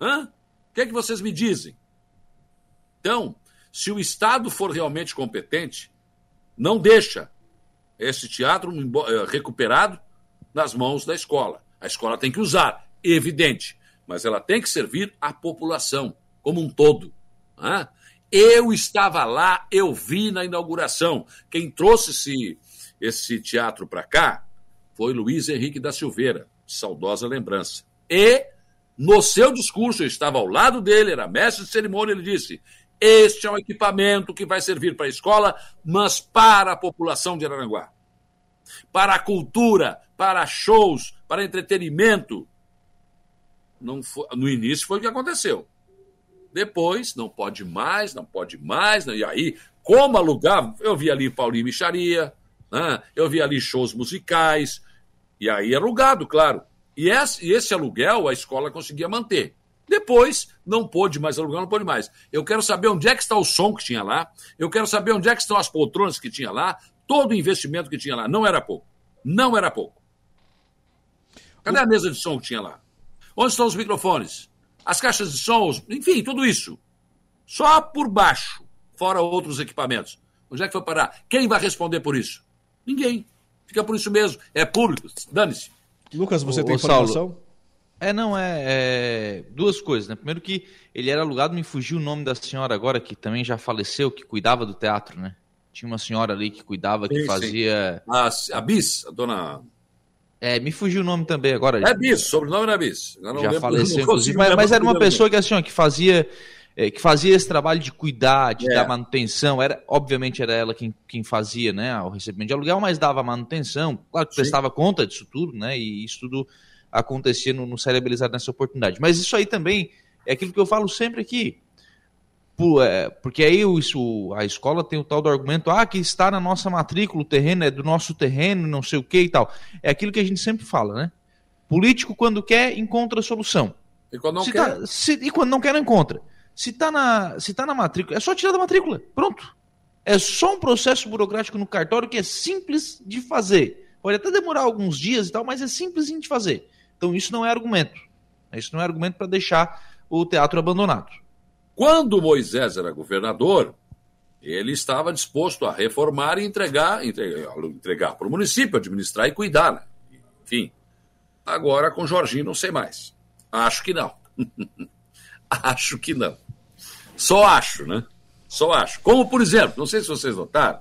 Hã? O que é que vocês me dizem? Então, se o Estado for realmente competente, não deixa esse teatro eh, recuperado nas mãos da escola. A escola tem que usar, evidente, mas ela tem que servir à população como um todo. Né? Eu estava lá, eu vi na inauguração. Quem trouxe esse, esse teatro para cá foi Luiz Henrique da Silveira, saudosa lembrança. E no seu discurso, eu estava ao lado dele, era mestre de cerimônia, ele disse: Este é um equipamento que vai servir para a escola, mas para a população de Araranguá. Para a cultura, para shows, para entretenimento. Não foi, no início foi o que aconteceu. Depois, não pode mais, não pode mais. Não, e aí, como alugar? Eu vi ali Paulinho Micharia, né? eu vi ali shows musicais. E aí alugado, claro. E esse, aluguel a escola conseguia manter. Depois, não pôde mais alugar, não pôde mais. Eu quero saber onde é que está o som que tinha lá, eu quero saber onde é que estão as poltronas que tinha lá, todo o investimento que tinha lá. Não era pouco. Não era pouco. Cadê a mesa de som que tinha lá? Onde estão os microfones? As caixas de som, enfim, tudo isso. Só por baixo, fora outros equipamentos. Onde é que foi parar? Quem vai responder por isso? Ninguém. Fica por isso mesmo. É público. Dane-se. Lucas, você tem informação? Saulo, é, não, é, é, duas coisas, né? Primeiro que ele era alugado, me fugiu o nome da senhora agora, que também já faleceu, que cuidava do teatro, né? Tinha uma senhora ali que cuidava, que sim, fazia... Sim. A, a Bis, a dona... É, me fugiu o nome também agora. É Bis, sobrenome era Bis. Já faleceu, inclusive, mas, mas era uma pessoa que, assim, ó, que fazia... É, que fazia esse trabalho de cuidar, de é. dar manutenção. Era, obviamente era ela quem, quem fazia né, o recebimento de aluguel, mas dava manutenção, claro que Sim. prestava conta disso tudo, né? E isso tudo acontecia no, no Cerebelizado nessa oportunidade. Mas isso aí também é aquilo que eu falo sempre aqui. é, porque aí o, isso, a escola tem o tal do argumento, ah, que está na nossa matrícula, o terreno é do nosso terreno, não sei o que e tal. É aquilo que a gente sempre fala, né? Político, quando quer, encontra a solução. E quando não se quer? Tá, se, e quando não quer, não encontra. Se está na, se tá na matrícula, é só tirar da matrícula. Pronto. É só um processo burocrático no cartório que é simples de fazer. Pode até demorar alguns dias e tal, mas é simples de fazer. Então isso não é argumento. Isso não é argumento para deixar o teatro abandonado. Quando Moisés era governador, ele estava disposto a reformar e entregar, entregar, entregar para o município, administrar e cuidar. Né? Enfim. Agora com Jorginho não sei mais. Acho que não. acho que não. Só acho, né? Só acho. Como, por exemplo, não sei se vocês notaram,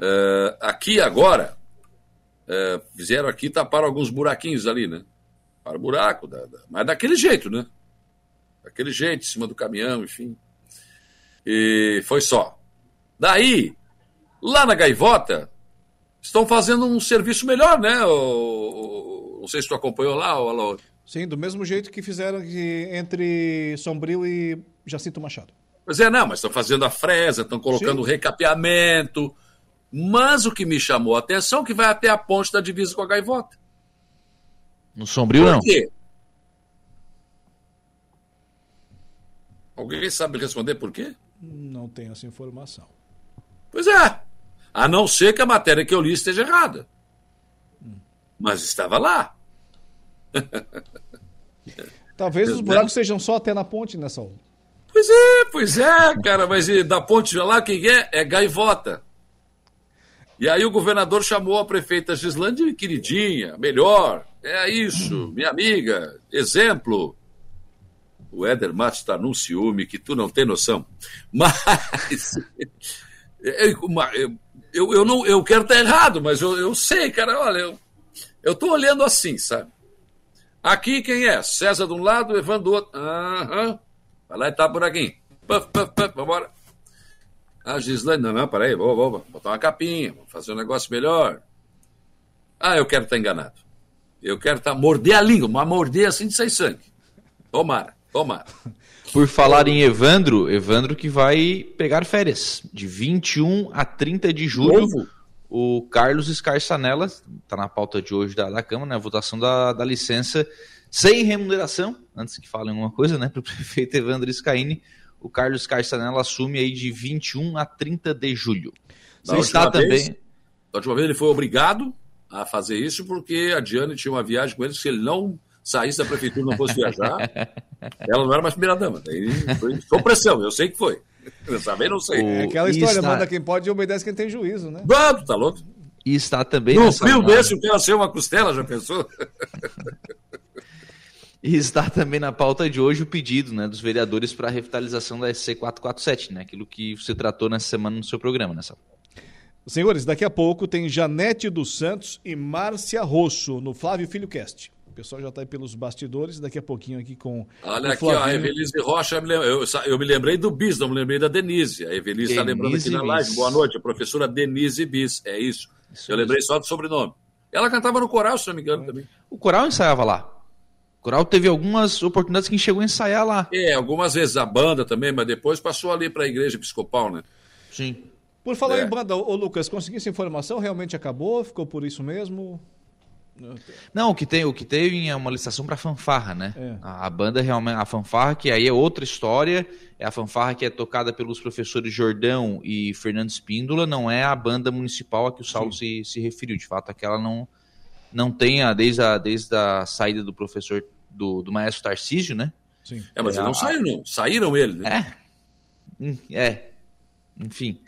uh, aqui agora, uh, fizeram aqui, taparam alguns buraquinhos ali, né? Para o buraco, da, da, mas daquele jeito, né? Daquele jeito, em cima do caminhão, enfim. E foi só. Daí, lá na Gaivota, estão fazendo um serviço melhor, né? O, o, não sei se tu acompanhou lá, o Alô. Sim, do mesmo jeito que fizeram entre Sombrio e Jacinto Machado. Pois é, não, mas estão fazendo a fresa, estão colocando o recapeamento. Mas o que me chamou a atenção é que vai até a ponte da divisa com a gaivota. No Sombrio, não. Por quê? Alguém sabe responder por quê? Não tenho essa informação. Pois é. A não ser que a matéria que eu li esteja errada. Hum. Mas estava lá. Talvez os buracos sejam só até na ponte nessa né, hora. Pois é, pois é, cara, mas da ponte lá quem é? É gaivota. E aí o governador chamou a prefeita Gislande de queridinha, melhor, é isso, minha amiga, exemplo. O Éder Matos está num ciúme que tu não tem noção. Mas eu, eu, eu, não, eu quero estar errado, mas eu, eu sei, cara, olha, eu, eu tô olhando assim, sabe? Aqui quem é? César de um lado, Evandro do outro. Aham. Vai lá e tá por aqui. Puff, puff, vambora. A Gislaine, não, não, peraí, vou, vou, vou botar uma capinha, vou fazer um negócio melhor. Ah, eu quero estar enganado. Eu quero estar, morder a língua, uma morder assim de sair sangue. Tomara, tomara. Por falar em Evandro, Evandro que vai pegar férias de 21 a 30 de julho. Novo? O Carlos Escarçanella, está na pauta de hoje da, da Câmara, né, a votação da, da licença sem remuneração, antes que falem alguma coisa, né, para o prefeito Evandro Scaini, o Carlos Carçanella assume aí de 21 a 30 de julho. Você está também. Vez, da última vez ele foi obrigado a fazer isso porque a Diane tinha uma viagem com ele, se ele não saísse da prefeitura não fosse viajar, ela não era mais primeira-dama. Foi, foi pressão, eu sei que foi. Eu também não sei. É aquela história, está... manda quem pode e obedece quem tem juízo, né? Vamos, tá louco? E está também. No frio desse, o que ser uma costela, já pensou? E está também na pauta de hoje o pedido né, dos vereadores para a revitalização da SC 447, né, aquilo que você tratou nessa semana no seu programa, nessa. Né, Senhores, daqui a pouco tem Janete dos Santos e Márcia Rosso no Flávio Filho Cast. O pessoal já está aí pelos bastidores, daqui a pouquinho aqui com. Olha aqui, ó, a Evelise Rocha, eu, eu, me lembrei do Bis, não me lembrei da Denise. A Evelise está lembrando aqui na live. Boa noite, a professora Denise Bis, é isso. isso eu lembrei só do sobrenome. Ela cantava no coral, se não me engano, também. O coral ensaiava lá. O coral teve algumas oportunidades que chegou a ensaiar lá. É, algumas vezes a banda também, mas depois passou ali para a igreja episcopal, né? Sim. Por falar é. em banda, ô Lucas, conseguiu essa informação? Realmente acabou? Ficou por isso mesmo? Não, o que tem, o que tem é uma licitação para fanfarra, né? É. A, a, banda realmente, a fanfarra que aí é outra história, é a fanfarra que é tocada pelos professores Jordão e Fernando Espíndola, não é a banda municipal a que o Saulo se, se referiu. De fato, aquela não não tem a, desde a desde a saída do professor do, do maestro Tarcísio, né? Sim. É, mas é, ele não a, saiu, não. Saíram ele, né? É. É. Enfim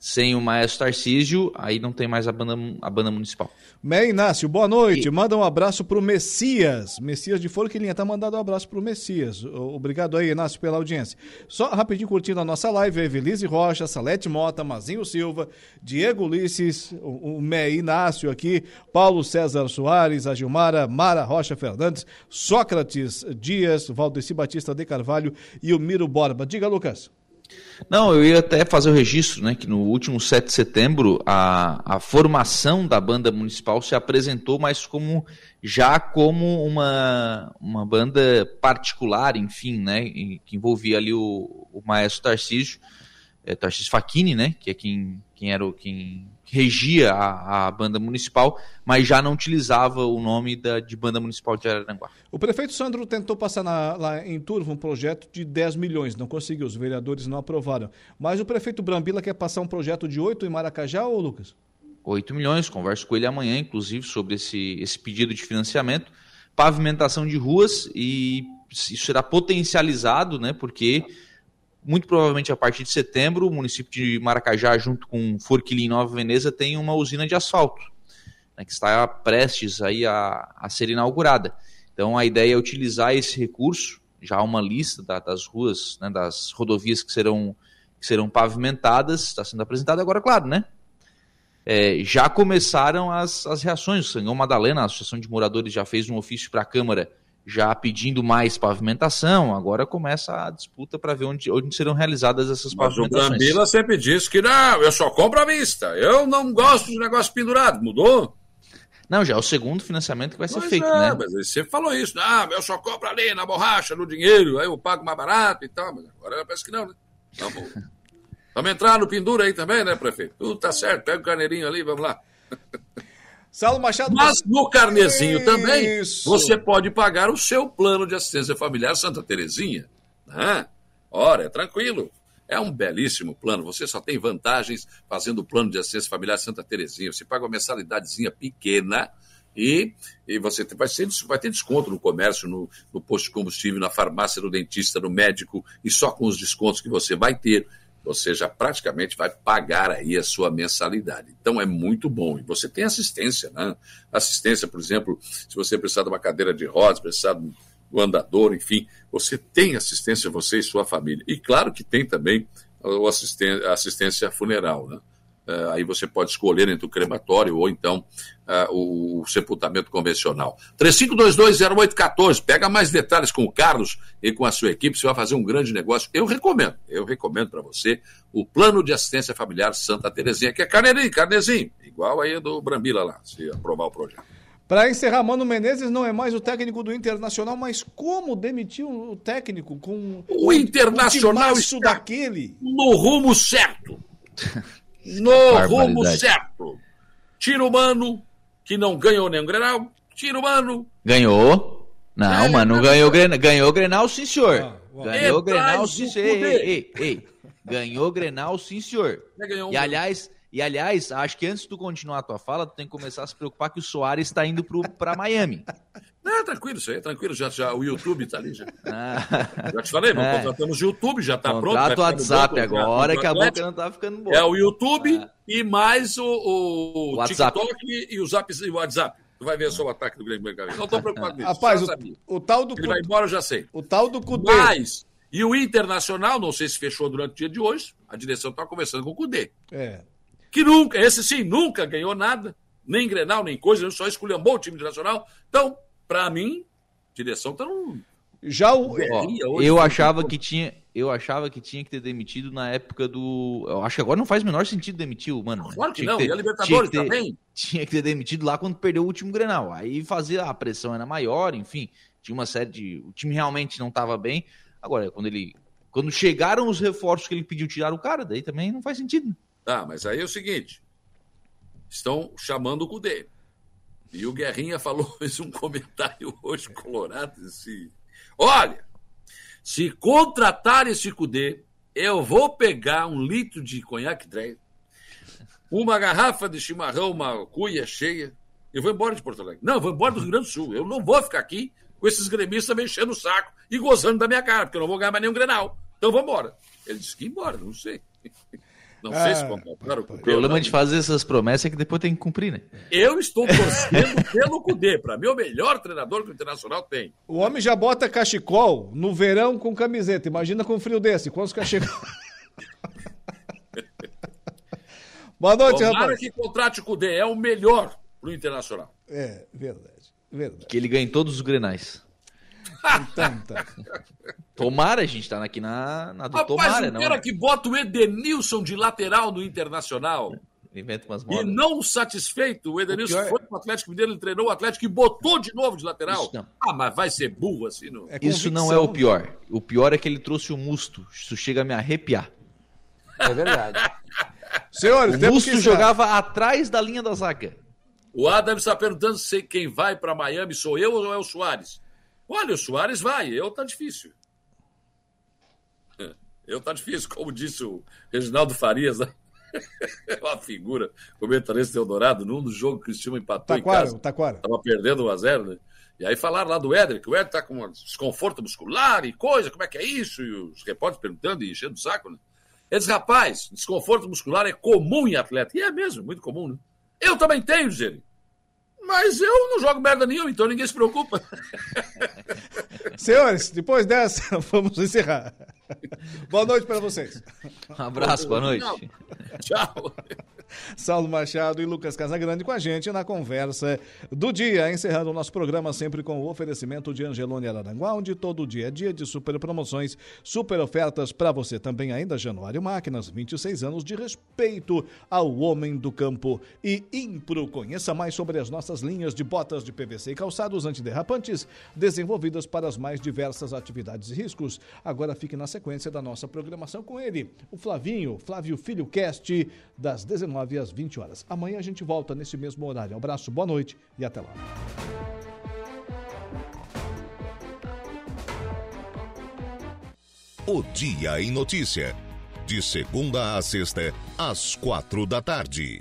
sem o maestro Tarcísio, aí não tem mais a banda, a banda municipal. Mé Inácio, boa noite. E... Manda um abraço pro Messias. Messias de Forquilinha, tá mandando um abraço pro Messias. Obrigado aí, Inácio, pela audiência. Só rapidinho curtindo a nossa live, Evelise Rocha, Salete Mota, Mazinho Silva, Diego Ulisses, o, o Mé Inácio aqui, Paulo César Soares, a Gilmara, Mara Rocha Fernandes, Sócrates Dias, Valdeci Batista de Carvalho e o Miro Borba. Diga, Lucas. Não, eu ia até fazer o registro, né, que no último 7 de setembro a, a formação da banda municipal se apresentou, mas como já como uma, uma banda particular, enfim, né, que envolvia ali o, o maestro Tarcísio, é, Tarcísio Facchini, né, que é quem, quem era o quem regia a, a, banda municipal, mas já não utilizava o nome da, de banda municipal de Araranguá. O prefeito Sandro tentou passar na, lá em Turvo um projeto de 10 milhões, não conseguiu, os vereadores não aprovaram. Mas o prefeito Brambila quer passar um projeto de 8 em Maracajá, ou Lucas? 8 milhões, converso com ele amanhã, inclusive, sobre esse, esse pedido de financiamento. Pavimentação de ruas e isso será potencializado, né, porque muito provavelmente a partir de setembro, o município de Maracajá, junto com Forquilim Nova Veneza, tem uma usina de asfalto, né, que está prestes aí a, a, ser inaugurada. Então a ideia é utilizar esse recurso, já há uma lista da, das ruas, né, das rodovias que serão, que serão pavimentadas, está sendo apresentada agora, claro, né? É, já começaram as, as reações. O Sangão Madalena, a Associação de Moradores, já fez um ofício para a Câmara já pedindo mais pavimentação, agora começa a disputa para ver onde, onde serão realizadas essas Mas pavimentações. O Gambila sempre disse que não, eu só compro à vista, eu não gosto de negócio pendurado, mudou? Não, já é o segundo financiamento que vai ser mas feito, é, né? Mas você falou isso, ah, eu só compro ali na borracha, no dinheiro, aí eu pago mais barato e tal, mas agora parece que não, né? Vamos, vamos entrar no pendura aí também, né, prefeito? Tudo tá certo, pega o carneirinho ali, vamos lá. Saulo Machado. Mas no carnezinho Isso. também você pode pagar o seu plano de assistência familiar Santa Terezinha. Né? Ora, é tranquilo. É um belíssimo plano. Você só tem vantagens fazendo o plano de assistência familiar Santa Terezinha. Você paga uma mensalidadezinha pequena e, e você vai, ser, vai ter desconto no comércio, no, no posto de combustível, na farmácia, no dentista, no médico, e só com os descontos que você vai ter você já praticamente vai pagar aí a sua mensalidade. Então é muito bom. E você tem assistência, né? Assistência, por exemplo, se você precisar de uma cadeira de rodas, precisar de um andador, enfim, você tem assistência, você e sua família. E claro que tem também a assistência funeral, né? Uh, aí você pode escolher entre o crematório ou então uh, o, o, sepultamento convencional. 35220814, pega mais detalhes com o Carlos e com a sua equipe, você vai fazer um grande negócio. Eu recomendo, eu recomendo para você o Plano de Assistência Familiar Santa Terezinha, que é carneirinho, carnezinho, igual aí do Brambila lá, se aprovar o projeto. Para encerrar, Mano Menezes não é mais o técnico do Internacional, mas como demitiu o técnico com o Internacional o daquele no rumo certo. no rumo certo. Tira o mano, que não ganhou nem o Grenal. Tira o mano. Ganhou. Não, é, mano, não ganhou, Grenal, ganhou Grenal, sim, senhor. Ah, ganhou Grenal, sim, senhor. Ei, ei, ei. Ganhou Grenal, sim, senhor. E aliás, e aliás, acho que antes de tu continuar a tua fala, tu tem que começar a se preocupar que o Soares está indo para Miami. Não, tranquilo, isso aí é tranquilo. Já, já, o YouTube tá ali já. Ah. Já te falei, é. contratamos o YouTube, já tá pronto. Contrato o WhatsApp banco, agora, que a boca não tá ficando boa. É o YouTube ah. e mais o, o, o TikTok e o, Zap, e o WhatsApp. Tu vai ver só o ataque do Grêmio Mercado. Não tô preocupado com isso. Rapaz, o, o, tal do... Ele vai embora, eu já sei. O tal do Cudê. Mas, e o Internacional, não sei se fechou durante o dia de hoje, a direção tá conversando com o Cudê. É. Que nunca, esse sim, nunca ganhou nada, nem Grenal, nem coisa, só esculhambou o time internacional. Então, para mim, direção tá num. Já o. Ó, eu achava que tinha. Eu achava que tinha que ter demitido na época do. Eu acho que agora não faz o menor sentido demitir o mano. Claro que tinha não, que ter, e a Libertadores tinha ter, também. Tinha que ter demitido lá quando perdeu o último Grenal. Aí fazia a pressão era maior, enfim. Tinha uma série de. O time realmente não estava bem. Agora, quando ele. Quando chegaram os reforços que ele pediu tirar o cara, daí também não faz sentido. Tá, mas aí é o seguinte: estão chamando o Cudê. E o Guerrinha falou, fez um comentário hoje colorado assim: Olha, se contratar esse Cudê, eu vou pegar um litro de conhaque trem, uma garrafa de chimarrão, uma cuia cheia, e vou embora de Porto Alegre. Não, eu vou embora do Rio Grande do Sul. Eu não vou ficar aqui com esses gremistas mexendo o saco e gozando da minha cara, porque eu não vou ganhar mais nenhum grenal. Então vamos embora. Ele disse que embora, não sei. Não sei se contrataram o Cudê. O problema de fazer essas promessas é que depois tem que cumprir, né? Eu estou torcendo pelo Cudê. Para mim, é o melhor treinador que o Internacional tem. O homem já bota cachecol no verão com camiseta. Imagina com frio desse. Quantos cachecol? Boa noite, Tomara rapaz. que contrate o Cudê. É o melhor pro Internacional. É, verdade. verdade. Que ele ganhe todos os grenais. Então, tá. Tomara, a gente tá aqui na, na do Rapaz, Tomara, o não. cara né? que bota o Edenilson de lateral no Internacional. Inventa umas E modas. não satisfeito, o Edenilson O pior é- foi pro Atlético Mineiro, ele treinou o Atlético e botou de novo de lateral. Ah, mas vai ser burro assim, não? Isso não é o pior. O pior é que ele trouxe o Musto. Isso chega a me arrepiar. É verdade. Senhores, o Musto que jogava atrás da linha da zaga. O Adam está perguntando se quem vai para Miami sou eu ou é o Soares. Olha, o Soares vai, eu tá difícil. Eu tá difícil, como disse o Reginaldo Farias, né? É uma figura, comentarista Eldorado, num dos jogos que o Cristiano empatou em Taquara, casa. Taquara. Tava perdendo 1x0, né? E aí falaram lá do Éder, que o Éder tá com um desconforto muscular e coisa, como é que é isso? E os repórteres perguntando e enchendo o saco, né? Eles, rapaz, desconforto muscular é comum em atleta. E é mesmo, muito comum, né? Eu também tenho, diz ele. Mas eu não jogo merda nenhuma, então ninguém se preocupa. Senhores, depois dessa, vamos encerrar. Boa noite para vocês. Um abraço, boa noite. Tchau. Saulo Machado e Lucas Casagrande com a gente na conversa do dia, encerrando o nosso programa sempre com o oferecimento de Angelone Araranguá, onde todo dia é dia de super promoções, super ofertas para você também ainda, Januário Máquinas, 26 anos de respeito ao homem do campo e Impro. Conheça mais sobre as nossas linhas de botas de PVC e calçados antiderrapantes, desenvolvidas para as mais diversas atividades e riscos. Agora fique na sequência da nossa programação com ele, o Flavinho, Flávio Filho Cast, das 19 às 20 horas. Amanhã a gente volta nesse mesmo horário. abraço, boa noite e até lá. O Dia em Notícia. De segunda a sexta, às quatro da tarde.